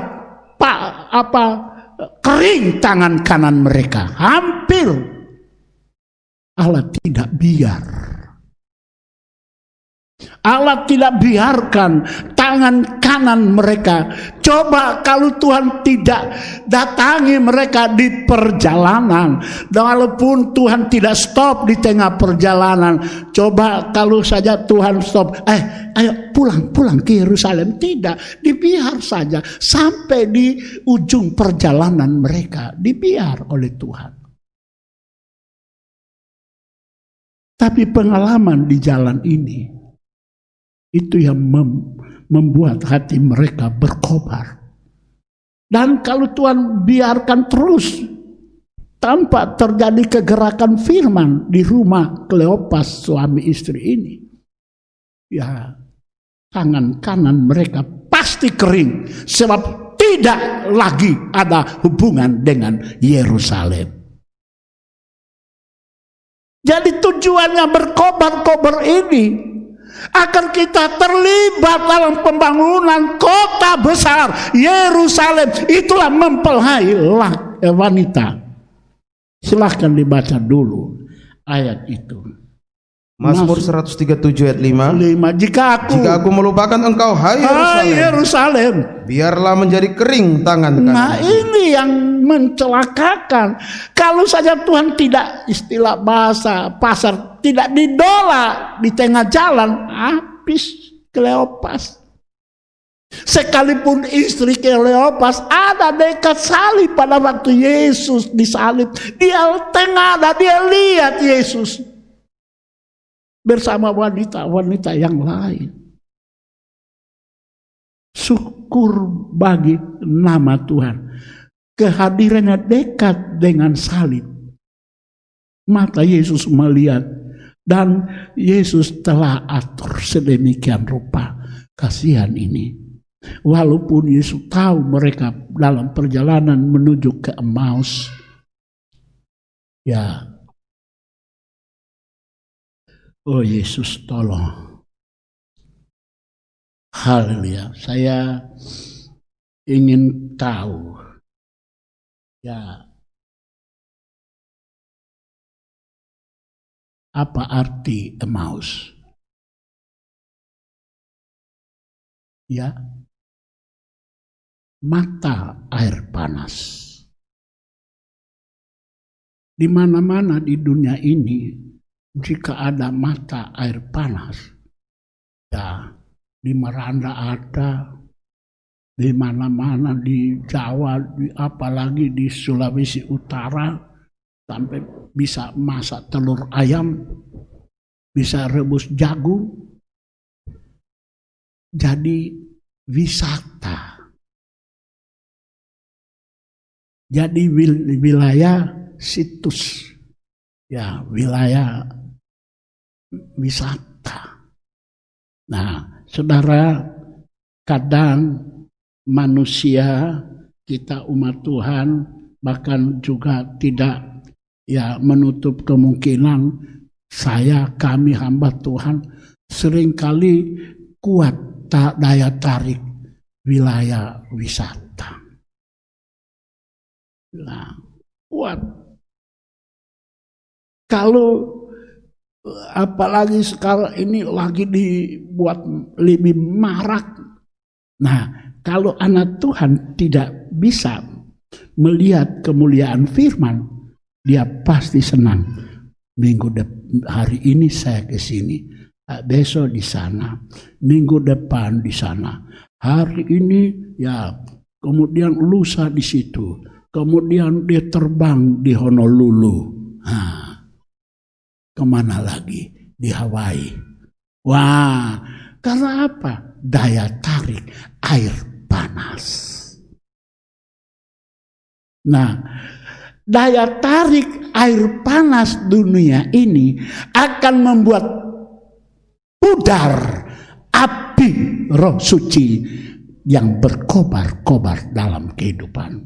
Speaker 4: Pak apa kering tangan kanan mereka. Hampir Allah tidak biar. Allah tidak biarkan tangan kanan mereka. Coba kalau Tuhan tidak datangi mereka di perjalanan. Dan walaupun Tuhan tidak stop di tengah perjalanan. Coba kalau saja Tuhan stop. Eh, ayo pulang, pulang ke Yerusalem. Tidak, dibiar saja. Sampai di ujung perjalanan mereka. Dibiar oleh Tuhan. Tapi pengalaman di jalan ini itu yang mem membuat hati mereka berkobar. Dan kalau Tuhan biarkan terus tanpa terjadi kegerakan firman di rumah Kleopas suami istri ini. Ya, tangan kanan mereka pasti kering sebab tidak lagi ada hubungan dengan Yerusalem. Jadi tujuannya berkobar-kobar ini akan kita terlibat dalam pembangunan kota besar Yerusalem. Itulah mempelai wanita. Silahkan dibaca dulu ayat itu.
Speaker 5: Mazmur 137 ayat 5.
Speaker 4: 5. Jika aku,
Speaker 5: Jika aku melupakan engkau, hai
Speaker 4: Hai
Speaker 5: Yerusalem, biarlah menjadi kering tangan
Speaker 4: Nah
Speaker 5: kanan.
Speaker 4: ini yang mencelakakan. Kalau saja Tuhan tidak istilah bahasa pasar tidak didola di tengah jalan, habis Kleopas. Sekalipun istri Kleopas ada dekat salib pada waktu Yesus disalib. Dia tengah ada, dia lihat Yesus. Bersama wanita-wanita yang lain. Syukur bagi nama Tuhan. Kehadirannya dekat dengan salib. Mata Yesus melihat dan Yesus telah atur sedemikian rupa kasihan ini. Walaupun Yesus tahu mereka dalam perjalanan menuju ke Emmaus, ya, oh Yesus tolong. Haleluya. Saya ingin tahu ya apa arti Emmaus? Ya. Mata air panas. Di mana-mana di dunia ini jika ada mata air panas ya di Meranda ada, di mana-mana di Jawa, di, apalagi di Sulawesi Utara, sampai bisa masak telur ayam, bisa rebus jagung, jadi wisata. Jadi wil- wilayah situs, ya wilayah wisata. Nah, saudara, kadang manusia kita umat Tuhan bahkan juga tidak ya menutup kemungkinan saya kami hamba Tuhan sering kali kuat tak daya tarik wilayah wisata. Nah, kuat. Kalau apalagi sekarang ini lagi dibuat lebih marak. Nah, kalau anak Tuhan tidak bisa melihat kemuliaan firman, dia pasti senang. Minggu dep- hari ini saya ke sini, eh, besok di sana, minggu depan di sana. Hari ini ya, kemudian lusa di situ, kemudian dia terbang di Honolulu. Nah, ke mana lagi? Di Hawaii. Wah, karena apa? Daya tarik air panas. Nah, daya tarik air panas dunia ini akan membuat pudar api roh suci yang berkobar-kobar dalam kehidupan.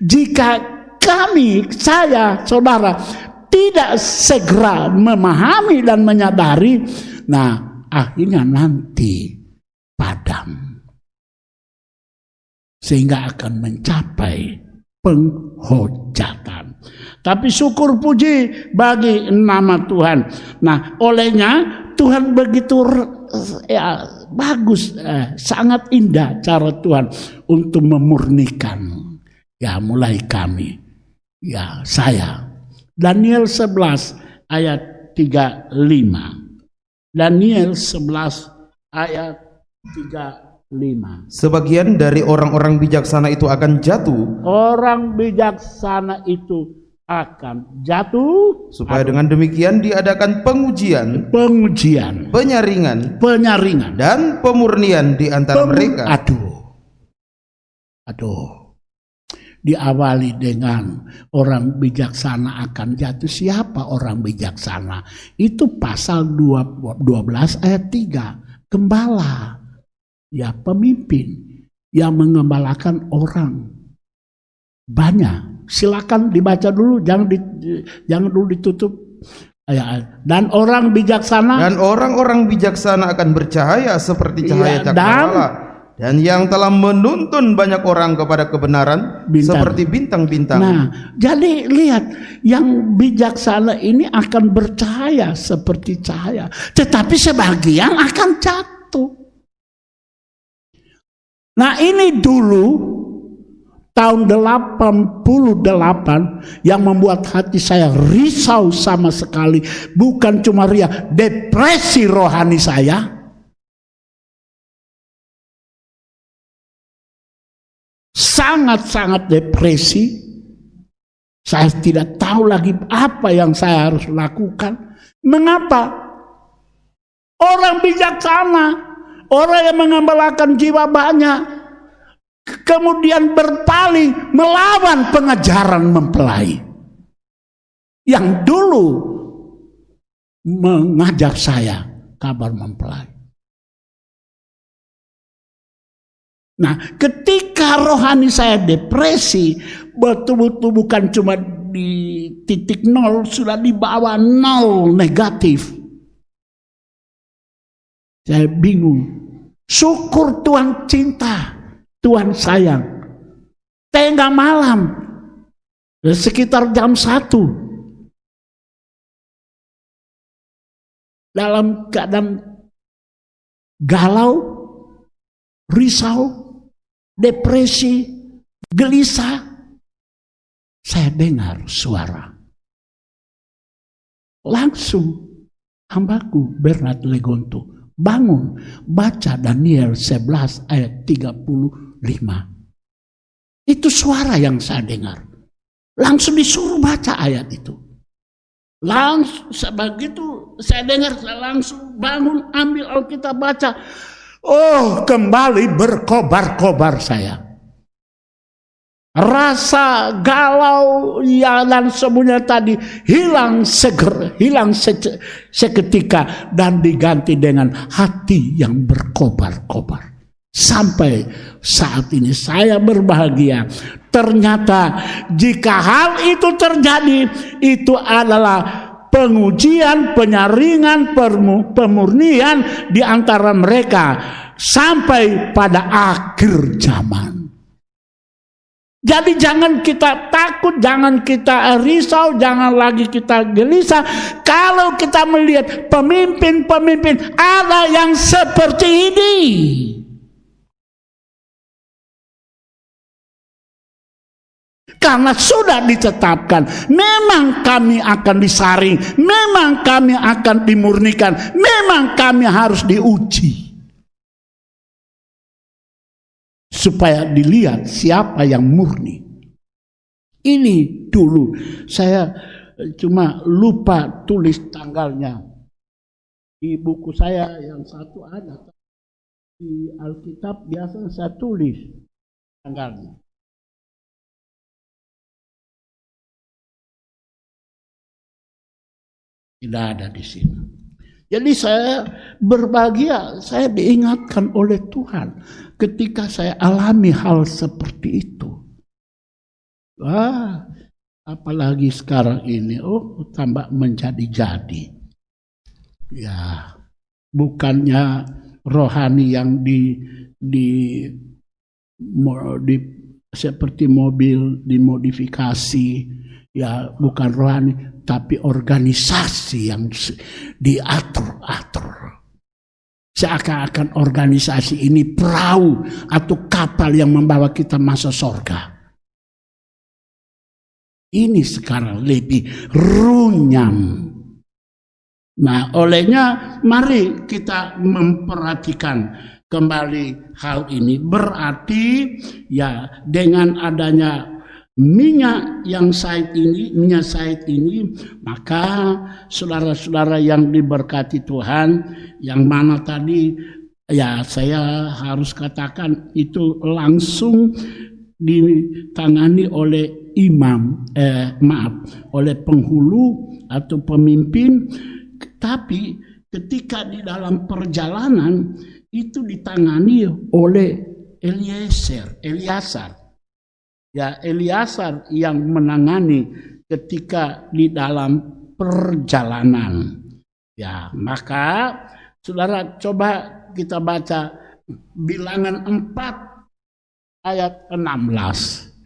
Speaker 4: Jika kami, saya, saudara, tidak segera memahami dan menyadari, nah akhirnya nanti padam. Sehingga akan mencapai penghujatan. Tapi syukur puji bagi nama Tuhan. Nah, olehnya Tuhan begitu ya, bagus, eh, sangat indah cara Tuhan untuk memurnikan ya mulai kami, ya saya. Daniel 11 ayat 35. Daniel 11 ayat 35.
Speaker 5: Sebagian dari orang-orang bijaksana itu akan jatuh,
Speaker 4: Orang bijaksana itu akan jatuh
Speaker 5: supaya dengan demikian diadakan pengujian,
Speaker 4: pengujian,
Speaker 5: penyaringan,
Speaker 4: penyaringan.
Speaker 5: dan pemurnian di antara
Speaker 4: Pem-
Speaker 5: mereka.
Speaker 4: Aduh. Aduh. Diawali dengan orang bijaksana akan jatuh. Siapa orang bijaksana? Itu pasal 2 12 ayat 3. Gembala. Ya pemimpin yang mengembalakan orang. Banyak. Silakan dibaca dulu, jangan di, jangan dulu ditutup. Ya, dan orang bijaksana
Speaker 5: Dan orang-orang bijaksana akan bercahaya seperti cahaya
Speaker 4: Iya,
Speaker 5: cakrawala dan yang telah menuntun banyak orang kepada kebenaran
Speaker 4: Bintang.
Speaker 5: seperti bintang-bintang.
Speaker 4: Nah, jadi lihat yang bijaksana ini akan bercahaya seperti cahaya, tetapi sebagian akan jatuh. Nah, ini dulu tahun 88 yang membuat hati saya risau sama sekali, bukan cuma ria, depresi rohani saya. Sangat-sangat depresi. Saya tidak tahu lagi apa yang saya harus lakukan. Mengapa? Orang bijaksana, orang yang mengembalakan jiwa banyak, kemudian berpaling melawan pengajaran mempelai. Yang dulu mengajar saya kabar mempelai. Nah, ketika rohani saya depresi, betul-betul bukan cuma di titik nol, sudah di bawah nol negatif. Saya bingung. Syukur Tuhan cinta, Tuhan sayang. Tengah malam, sekitar jam satu, dalam keadaan galau, risau, depresi, gelisah, saya dengar suara. Langsung hambaku Bernard Legonto bangun baca Daniel 11 ayat 35. Itu suara yang saya dengar. Langsung disuruh baca ayat itu. Langsung begitu saya dengar saya langsung bangun ambil Alkitab baca. Oh, kembali berkobar-kobar saya. Rasa galau ya dan semuanya tadi hilang seger, hilang se- seketika dan diganti dengan hati yang berkobar-kobar. Sampai saat ini saya berbahagia. Ternyata jika hal itu terjadi, itu adalah pengujian, penyaringan, pemurnian di antara mereka sampai pada akhir zaman. Jadi jangan kita takut, jangan kita risau, jangan lagi kita gelisah. Kalau kita melihat pemimpin-pemimpin ada yang seperti ini. Karena sudah ditetapkan, memang kami akan disaring, memang kami akan dimurnikan, memang kami harus diuji. Supaya dilihat siapa yang murni. Ini dulu saya cuma lupa tulis tanggalnya. Di buku saya yang satu ada. Di Alkitab biasa saya tulis tanggalnya. Tidak ada di sini. Jadi saya berbahagia, saya diingatkan oleh Tuhan ketika saya alami hal seperti itu. Wah, apalagi sekarang ini, oh tambah menjadi-jadi. Ya, bukannya rohani yang di di, di seperti mobil dimodifikasi, ya bukan rohani, tapi organisasi yang diatur-atur. Seakan-akan organisasi ini perahu atau kapal yang membawa kita masuk sorga. Ini sekarang lebih runyam. Nah, olehnya mari kita memperhatikan kembali hal ini. Berarti ya dengan adanya minyak yang sait ini, minyak sait ini, maka saudara-saudara yang diberkati Tuhan, yang mana tadi ya saya harus katakan itu langsung ditangani oleh imam, eh, maaf, oleh penghulu atau pemimpin, tapi ketika di dalam perjalanan itu ditangani oleh Eliezer, Eliasar. Ya, Eliasar yang menangani ketika di dalam perjalanan. Ya, maka saudara coba kita baca bilangan 4 ayat 16.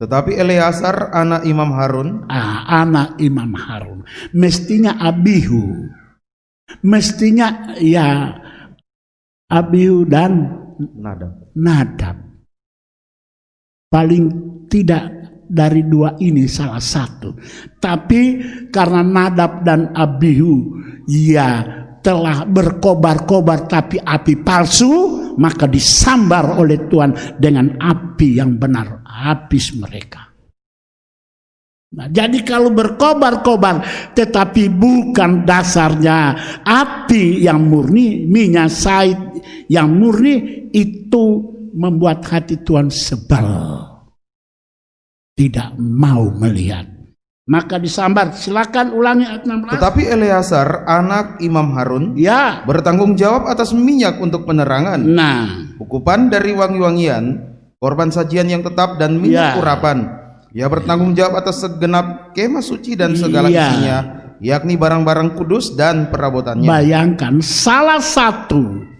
Speaker 5: Tetapi Eleazar anak Imam Harun
Speaker 4: Ah, anak Imam Harun. Mestinya Abihu. Mestinya ya Abihu dan
Speaker 5: nada.
Speaker 4: Nadab. Paling tidak dari dua ini salah satu. Tapi karena Nadab dan Abihu ya telah berkobar-kobar tapi api palsu, maka disambar oleh Tuhan dengan api yang benar, habis mereka. Nah, jadi kalau berkobar-kobar tetapi bukan dasarnya api yang murni, minyak sait yang murni itu membuat hati Tuhan sebel. Tidak mau melihat. Maka disambar. Silakan ulangi ayat 16.
Speaker 5: Tetapi Eleazar anak Imam Harun
Speaker 4: Ya.
Speaker 5: bertanggung jawab atas minyak untuk penerangan,
Speaker 4: Nah,
Speaker 5: hukuman dari wangi-wangian, korban sajian yang tetap dan minyak
Speaker 4: Ya.
Speaker 5: urapan. Ia bertanggung jawab atas segenap kemah suci dan segala
Speaker 4: Iya.
Speaker 5: isinya, yakni barang-barang kudus dan perabotannya.
Speaker 4: bayangkan salah satu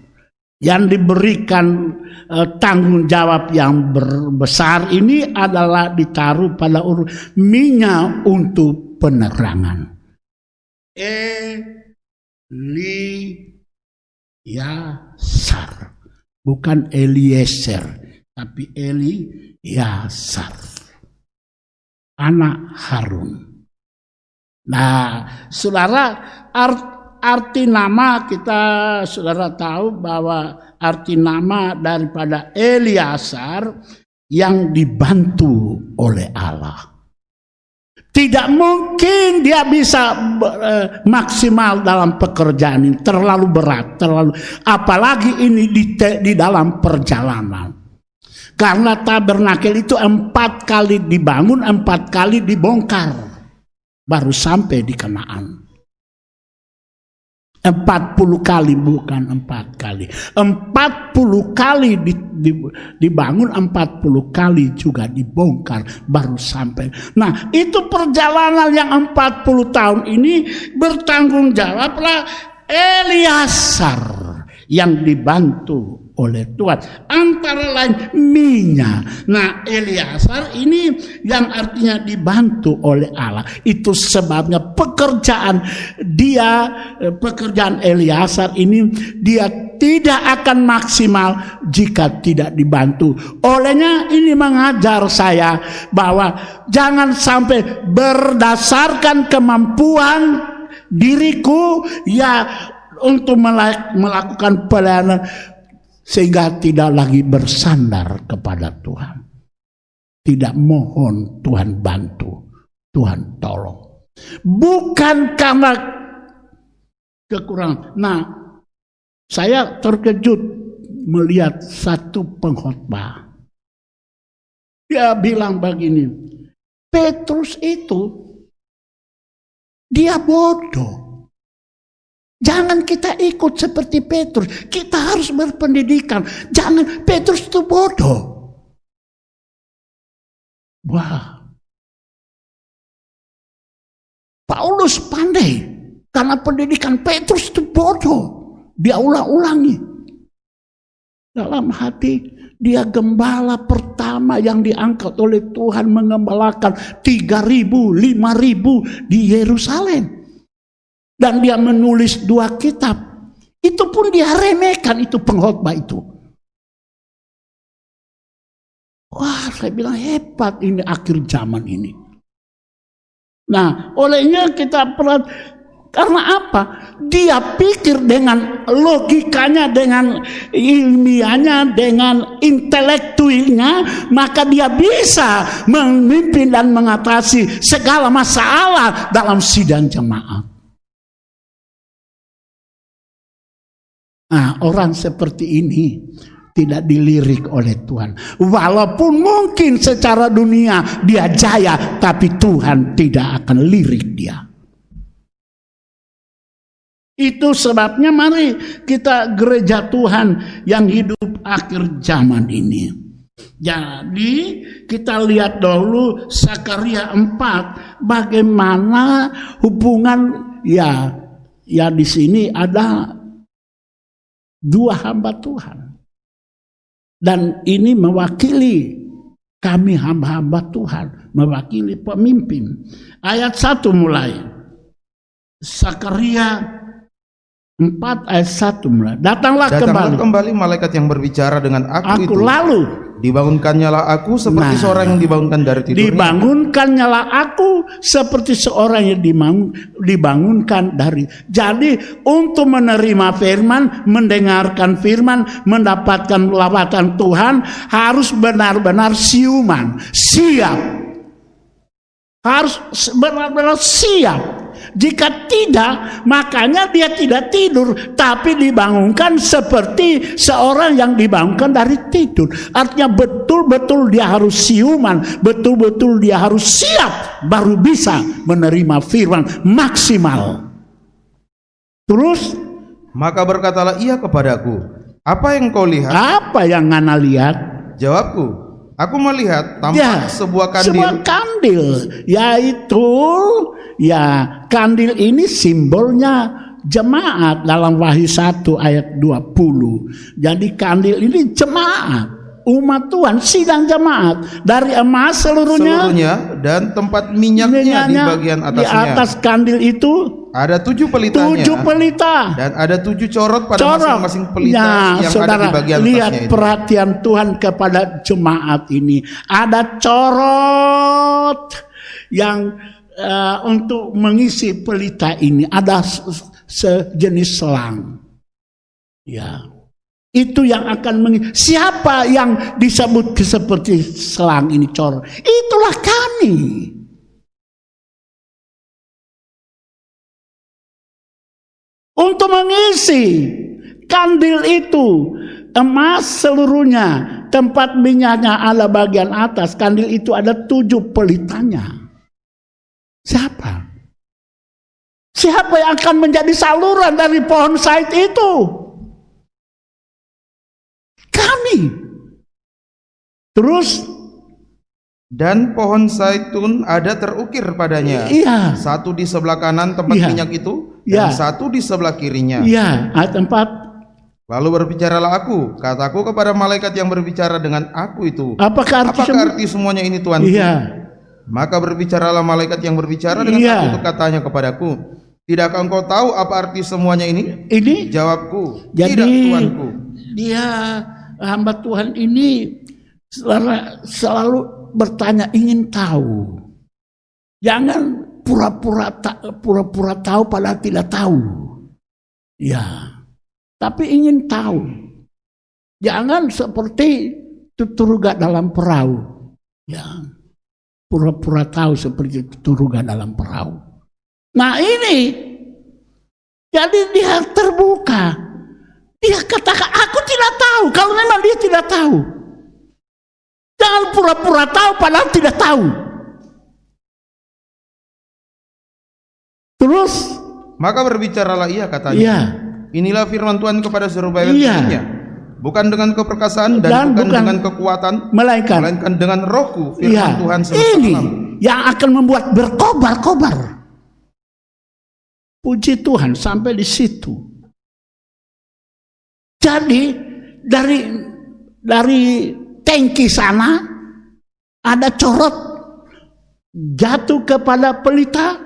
Speaker 4: yang diberikan eh, tanggung jawab yang berbesar ini adalah ditaruh pada minyak untuk penerangan. Eliasar, bukan Eliezer, tapi Eliasar, anak Harun. Nah, saudara, art- Arti nama kita saudara tahu bahwa arti nama daripada Eliasar yang dibantu oleh Allah. Tidak mungkin dia bisa eh, maksimal dalam pekerjaan ini, terlalu berat, terlalu apalagi ini di di dalam perjalanan. Karena tabernakel itu empat kali dibangun, empat kali dibongkar, baru sampai di Kenaan. 40 kali bukan empat kali. 40 kali di, di, dibangun 40 kali juga dibongkar baru sampai. Nah, itu perjalanan yang 40 tahun ini bertanggung jawablah Eliasar yang dibantu oleh Tuhan. Antara lain minyak. Nah Eliasar ini yang artinya dibantu oleh Allah. Itu sebabnya pekerjaan dia, eh, pekerjaan Eliasar ini dia tidak akan maksimal jika tidak dibantu. Olehnya ini mengajar saya bahwa jangan sampai berdasarkan kemampuan diriku ya untuk melak- melakukan pelayanan sehingga tidak lagi bersandar kepada Tuhan. Tidak mohon Tuhan bantu, Tuhan tolong. Bukan karena kekurangan. Nah, saya terkejut melihat satu pengkhotbah. Dia bilang begini, Petrus itu dia bodoh. Jangan kita ikut seperti Petrus. Kita harus berpendidikan. Jangan Petrus itu bodoh. Wah. Paulus pandai karena pendidikan Petrus itu bodoh. Dia ulang-ulangi. Dalam hati dia gembala pertama yang diangkat oleh Tuhan mengembalakan 3000, 5000 di Yerusalem. Dan dia menulis dua kitab. Itu pun dia remehkan itu pengkhotbah itu. Wah, saya bilang hebat ini akhir zaman ini. Nah, olehnya kita perhat karena apa? Dia pikir dengan logikanya, dengan ilmiahnya, dengan intelektualnya, maka dia bisa memimpin dan mengatasi segala masalah dalam sidang jemaat. Nah, orang seperti ini tidak dilirik oleh Tuhan. Walaupun mungkin secara dunia dia jaya, tapi Tuhan tidak akan lirik dia. Itu sebabnya mari kita gereja Tuhan yang hidup akhir zaman ini. Jadi kita lihat dahulu Sakaria 4 bagaimana hubungan ya ya di sini ada dua hamba Tuhan. Dan ini mewakili kami hamba-hamba Tuhan, mewakili pemimpin. Ayat 1 mulai. Sakaria 4 ayat 1 mulai. Datanglah,
Speaker 5: Datanglah
Speaker 4: kembali.
Speaker 5: kembali malaikat yang berbicara dengan aku,
Speaker 4: Aku
Speaker 5: itu.
Speaker 4: lalu
Speaker 5: Dibangunkannyalah aku seperti
Speaker 4: Nah.
Speaker 5: seorang yang dibangunkan dari tidurnya.
Speaker 4: dibangunkannyalah aku seperti seorang yang dibangun, dibangunkan dari. Jadi untuk menerima firman, mendengarkan firman, mendapatkan lawatan Tuhan harus benar-benar siuman, siap. Harus benar-benar siap. Jika tidak, makanya dia tidak tidur, tapi dibangunkan seperti seorang yang dibangunkan dari tidur. Artinya betul-betul dia harus siuman, betul-betul dia harus siap, baru bisa menerima firman maksimal. Terus,
Speaker 5: Maka berkatalah ia kepadaku, apa yang kau lihat?
Speaker 4: apa yang Ngana lihat?
Speaker 5: Jawabku, aku melihat tampak
Speaker 4: Ya,
Speaker 5: sebuah kandil
Speaker 4: Sebuah kandil, yaitu ya kandil ini simbolnya jemaat dalam Wahyu 1 ayat 20. Jadi kandil ini jemaat, umat Tuhan sidang jemaat dari emas seluruhnya,
Speaker 5: seluruhnya dan tempat minyaknya di
Speaker 4: minyaknya
Speaker 5: bagian
Speaker 4: di
Speaker 5: atasnya.
Speaker 4: atas kandil itu
Speaker 5: Ada tujuh pelitanya
Speaker 4: tujuh pelita.
Speaker 5: dan ada tujuh corot pada masing-masing pelita
Speaker 4: Ya,
Speaker 5: yang
Speaker 4: saudara,
Speaker 5: ada di bagian
Speaker 4: lihat
Speaker 5: itu.
Speaker 4: perhatian Tuhan kepada jemaat ini. Ada corot yang eh, untuk mengisi pelita ini ada se- sejenis selang. Ya. Itu yang akan mengisi. Siapa yang disebut seperti selang ini corot? Itulah kami. Untuk mengisi kandil itu emas seluruhnya tempat minyaknya ada bagian atas kandil itu ada tujuh pelitanya. Siapa? Siapa yang akan menjadi saluran dari pohon sait itu? Kami. Terus
Speaker 5: Dan pohon zaitun ada terukir padanya.
Speaker 4: iya.
Speaker 5: Satu di sebelah kanan tempat
Speaker 4: Iya.
Speaker 5: minyak itu
Speaker 4: Iya.
Speaker 5: dan satu di sebelah kirinya.
Speaker 4: iya ayat empat
Speaker 5: Lalu berbicaralah aku, kataku kepada malaikat yang berbicara dengan aku itu.
Speaker 4: apakah arti
Speaker 5: Apakah arti semuanya ini Tuhan?
Speaker 4: iya
Speaker 5: Maka berbicaralah malaikat yang berbicara dengan
Speaker 4: Iya.
Speaker 5: aku itu katanya kepadaku, Tidakkah engkau tahu apa arti semuanya ini?
Speaker 4: ini
Speaker 5: Jawabku,
Speaker 4: Jadi
Speaker 5: tidak Tuanku.
Speaker 4: dia hamba Tuhan ini selalu, selalu bertanya ingin tahu. Jangan pura-pura ta- pura-pura tahu padahal tidak tahu. Ya. Tapi ingin tahu. Jangan seperti tuturuga dalam perahu. Ya. Pura-pura tahu seperti tuturuga dalam perahu. Nah ini jadi dia terbuka. Dia katakan, aku tidak tahu. Kalau memang dia tidak tahu. Jangan pura-pura tahu padahal tidak tahu. Terus,
Speaker 5: Maka berbicaralah ia katanya.
Speaker 4: iya,
Speaker 5: Inilah firman Tuhan kepada Zerubabel
Speaker 4: Iya.
Speaker 5: Bukan dengan keperkasaan dan,
Speaker 4: Dan
Speaker 5: bukan,
Speaker 4: bukan-
Speaker 5: dengan kekuatan,
Speaker 4: melainkan
Speaker 5: melainkan dengan rohku firman
Speaker 4: iya,
Speaker 5: Tuhan semesta
Speaker 4: ini
Speaker 5: alam.
Speaker 4: yang akan membuat berkobar-kobar. Puji Tuhan sampai di situ. Jadi dari dari tangki sana ada corot jatuh kepada pelita.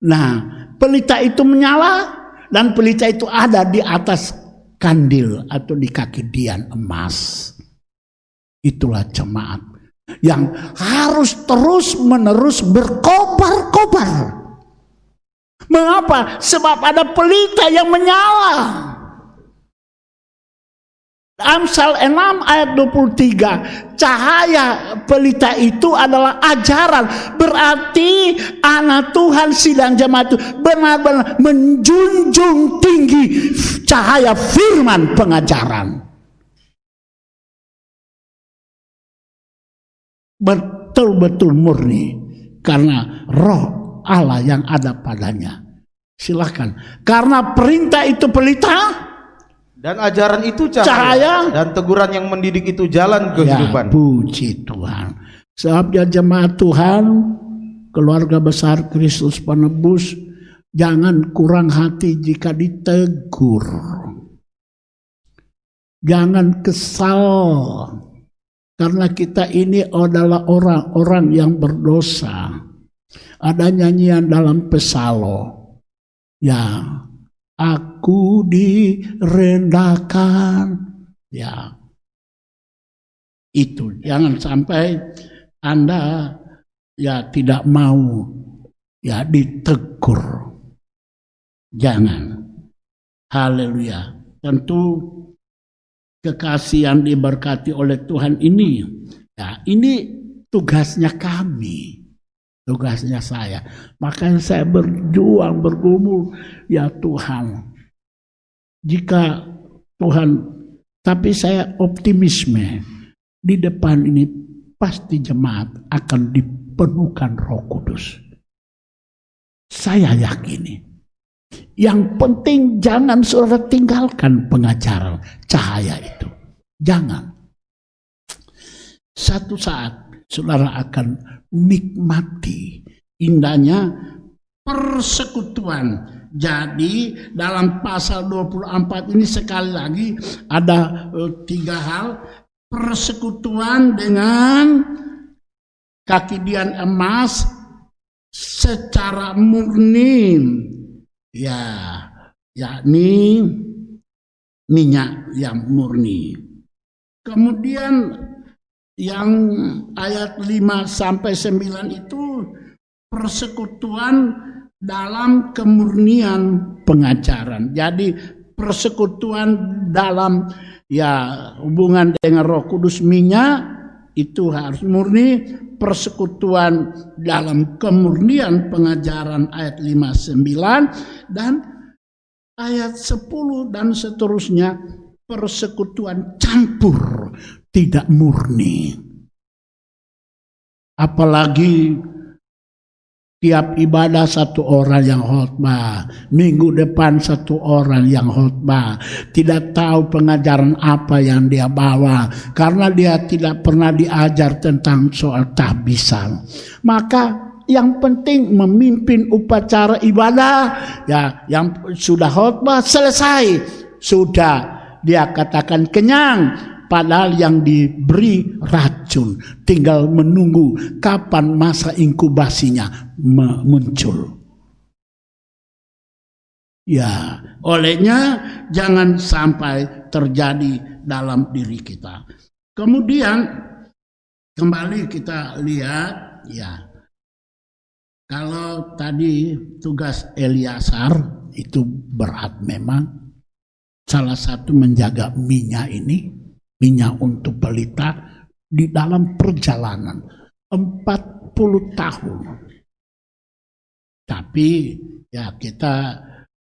Speaker 4: Nah, pelita itu menyala dan pelita itu ada di atas kandil atau di kaki dian emas. Itulah jemaat yang harus terus menerus berkobar-kobar. Mengapa? Sebab ada pelita yang menyala. Amsal 6 ayat 23 Cahaya pelita itu adalah ajaran. Berarti anak Tuhan sidang jemaat itu Benar-benar menjunjung tinggi Cahaya firman pengajaran. Betul-betul murni Karena roh Allah yang ada padanya. Silahkan Karena perintah itu pelita
Speaker 5: Dan ajaran itu cahaya,
Speaker 4: Cahaya.
Speaker 5: dan teguran yang mendidik itu jalan kehidupan.
Speaker 4: Ya, puji Tuhan. Sebab dia jemaat Tuhan, keluarga besar Kristus penebus, jangan kurang hati jika ditegur. Jangan kesal. Karena kita ini adalah orang-orang yang berdosa. Ada nyanyian dalam pesalo. Ya, aku direndahkan. Ya, itu jangan sampai Anda ya tidak mau ya ditegur. Jangan. Haleluya. Tentu kekasih yang diberkati oleh Tuhan ini, ya ini tugasnya kami, tugasnya saya. Makanya saya berjuang, bergumul, ya Tuhan. Jika Tuhan, tapi saya optimisme di depan ini pasti jemaat akan dipenuhkan Roh Kudus. Saya yakini. Yang penting jangan saudara tinggalkan pengajaran cahaya itu. Jangan. Satu saat saudara akan nikmati indahnya persekutuan. Jadi dalam pasal 24 ini sekali lagi ada eh, tiga hal. Persekutuan dengan kaki dian emas secara murni ya yakni minyak yang murni. Kemudian yang ayat 5 sampai 9 itu persekutuan dalam kemurnian pengajaran. Jadi persekutuan dalam ya hubungan dengan Roh Kudus minyak itu harus murni persekutuan dalam kemurnian pengajaran ayat 59 dan ayat 10 dan seterusnya persekutuan campur tidak murni. Apalagi tiap ibadah satu orang yang khotbah, minggu depan satu orang yang khotbah, tidak tahu pengajaran apa yang dia bawa. Karena dia tidak pernah diajar tentang soal tahbisan. Maka yang penting memimpin upacara ibadah. Ya yang sudah khotbah selesai. Sudah. Dia katakan kenyang Padahal yang diberi racun tinggal menunggu kapan masa inkubasinya muncul. Ya, olehnya jangan sampai terjadi dalam diri kita. Kemudian kembali kita lihat ya. Kalau tadi tugas Eliasar itu berat memang salah satu menjaga minyak ini minyak untuk pelita di dalam perjalanan 40 tahun. Tapi ya kita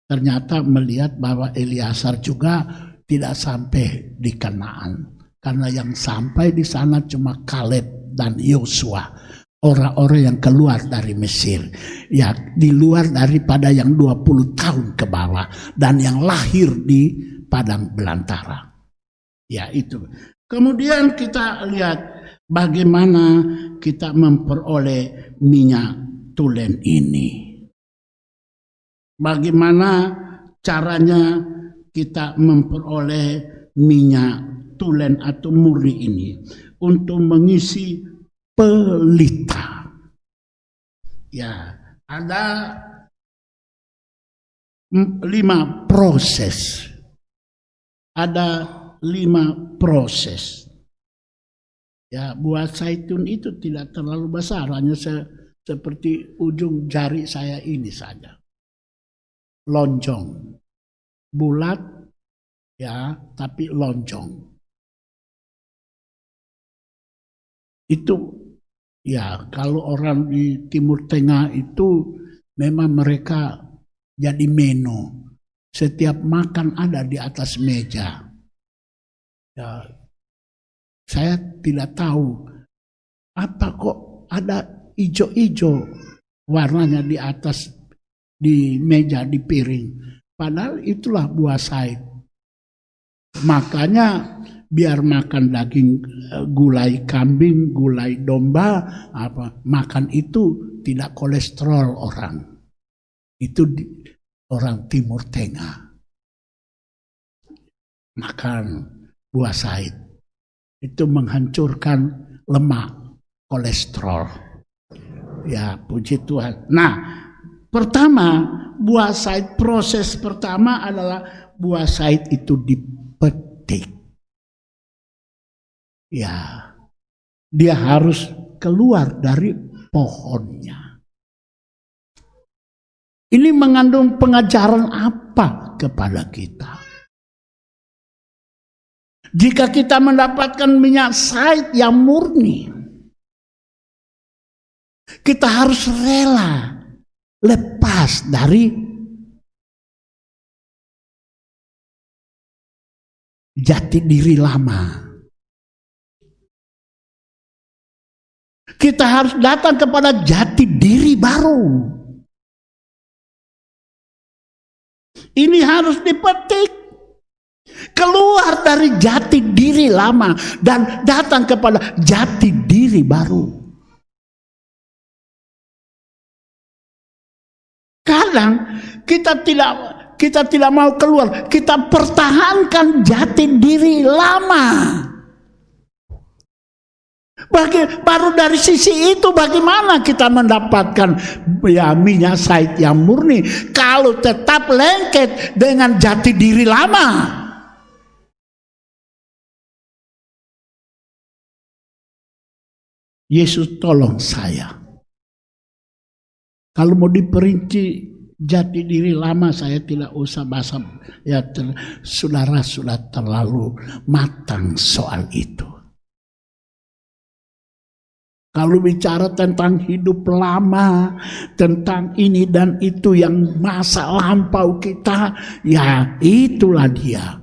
Speaker 4: ternyata melihat bahwa Eliasar juga tidak sampai di Kanaan. Karena yang sampai di sana cuma Kaleb dan Yosua. Orang-orang yang keluar dari Mesir. Ya di luar daripada yang 20 tahun ke bawah. Dan yang lahir di padang belantara. Ya itu. Kemudian kita lihat bagaimana kita memperoleh minyak tulen ini. Bagaimana caranya kita memperoleh minyak tulen atau murni ini untuk mengisi pelita. Ya, ada lima proses. Ada lima proses. Ya, buah zaitun itu tidak terlalu besar, hanya se seperti ujung jari saya ini saja. Lonjong. Bulat, ya, tapi lonjong. Itu, ya, kalau orang di Timur Tengah itu memang mereka jadi menu. Setiap makan ada di atas meja Ya, saya tidak tahu apa kok ada ijo-ijo warnanya di atas di meja di piring. Padahal itulah buah said. Makanya biar makan daging eh, gulai kambing, gulai domba, apa makan itu tidak kolesterol orang. Itu di, orang Timur Tengah. Makan buah sait. Itu menghancurkan lemak, kolesterol. Ya, puji Tuhan. Nah, pertama buah sait proses pertama adalah buah sait itu dipetik. Ya, dia harus keluar dari pohonnya. Ini mengandung pengajaran apa kepada kita? Jika kita mendapatkan minyak sait yang murni, kita harus rela lepas dari jati diri lama. Kita harus datang kepada jati diri baru. Ini harus dipetik. Keluar dari jati diri lama dan datang kepada jati diri baru. Kadang kita tidak kita tidak mau keluar, kita pertahankan jati diri lama. Bagi, baru dari sisi itu bagaimana kita mendapatkan ya minyak sait yang murni kalau tetap lengket dengan jati diri lama. Yesus tolong saya. Kalau mau diperinci jati diri lama saya tidak usah bahasa ya ter, saudara sudah terlalu matang soal itu. Kalau bicara tentang hidup lama, tentang ini dan itu yang masa lampau kita, ya itulah dia.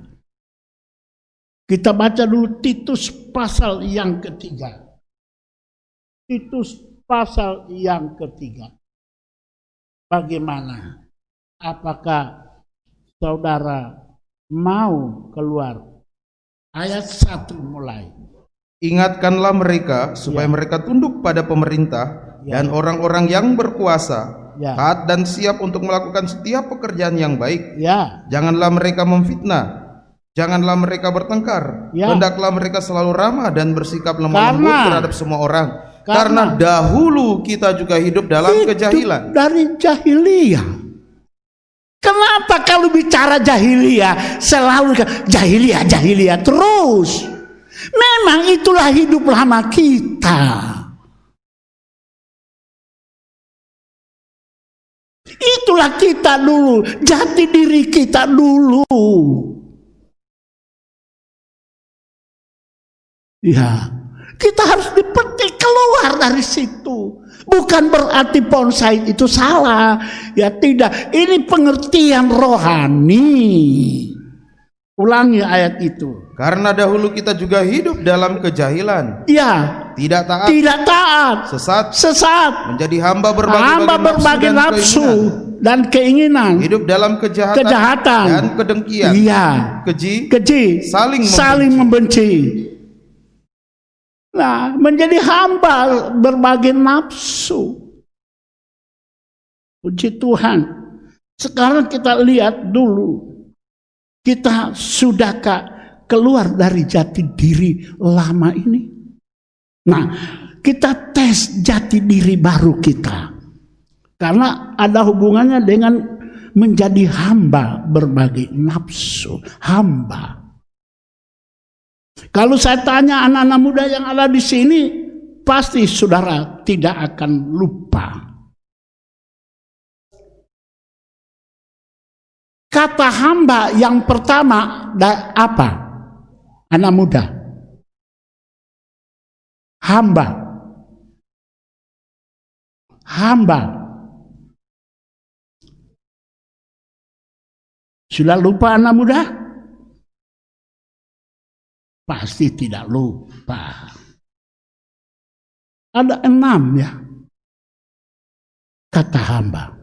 Speaker 4: Kita baca dulu Titus pasal yang ketiga. Titus pasal yang ketiga. Bagaimana? Apakah saudara mau keluar? Ayat satu mulai.
Speaker 5: Ingatkanlah mereka supaya
Speaker 4: Ya.
Speaker 5: mereka tunduk pada pemerintah
Speaker 4: Ya.
Speaker 5: dan orang-orang yang berkuasa,
Speaker 4: Ya.
Speaker 5: taat dan siap untuk melakukan setiap pekerjaan yang baik.
Speaker 4: Ya,
Speaker 5: Janganlah mereka memfitnah, janganlah mereka bertengkar.
Speaker 4: Ya.
Speaker 5: Hendaklah mereka selalu ramah dan bersikap lemah lembut terhadap semua orang.
Speaker 4: Karena-
Speaker 5: Karena dahulu kita juga hidup dalam
Speaker 4: itu
Speaker 5: kejahilan.
Speaker 4: dari jahiliyah. Kenapa kalau bicara jahiliyah selalu jahiliyah jahiliyah terus? Memang itulah hidup lama kita. Itulah kita dulu, jati diri kita dulu. Ya, kita harus dipetik keluar dari situ. Bukan berarti bonsai itu salah. Ya tidak, ini pengertian rohani. Ulangi ayat itu.
Speaker 5: Karena dahulu kita juga hidup dalam kejahilan,
Speaker 4: Ya,
Speaker 5: tidak taat,
Speaker 4: tidak taat,
Speaker 5: sesat,
Speaker 4: sesat,
Speaker 5: menjadi hamba berbagai
Speaker 4: hamba berbagai nafsu dan keinginan,
Speaker 5: hidup dalam kejahatan,
Speaker 4: kejahatan,
Speaker 5: dan kedengkian,
Speaker 4: iya,
Speaker 5: keji,
Speaker 4: keji,
Speaker 5: Saling membenci.
Speaker 4: saling membenci. Nah, menjadi hamba berbagai nafsu. Puji Tuhan. Sekarang kita lihat dulu. Kita sudahkah keluar dari jati diri lama ini? Nah, kita tes jati diri baru kita. Karena ada hubungannya dengan menjadi hamba berbagai nafsu. Hamba. Kalau saya tanya anak-anak muda yang ada di sini, pasti saudara tidak akan lupa. Kata hamba yang pertama apa? Anak muda. Hamba. Hamba. Sudah lupa anak muda? Pasti tidak lupa. Ada enam ya. Kata hamba.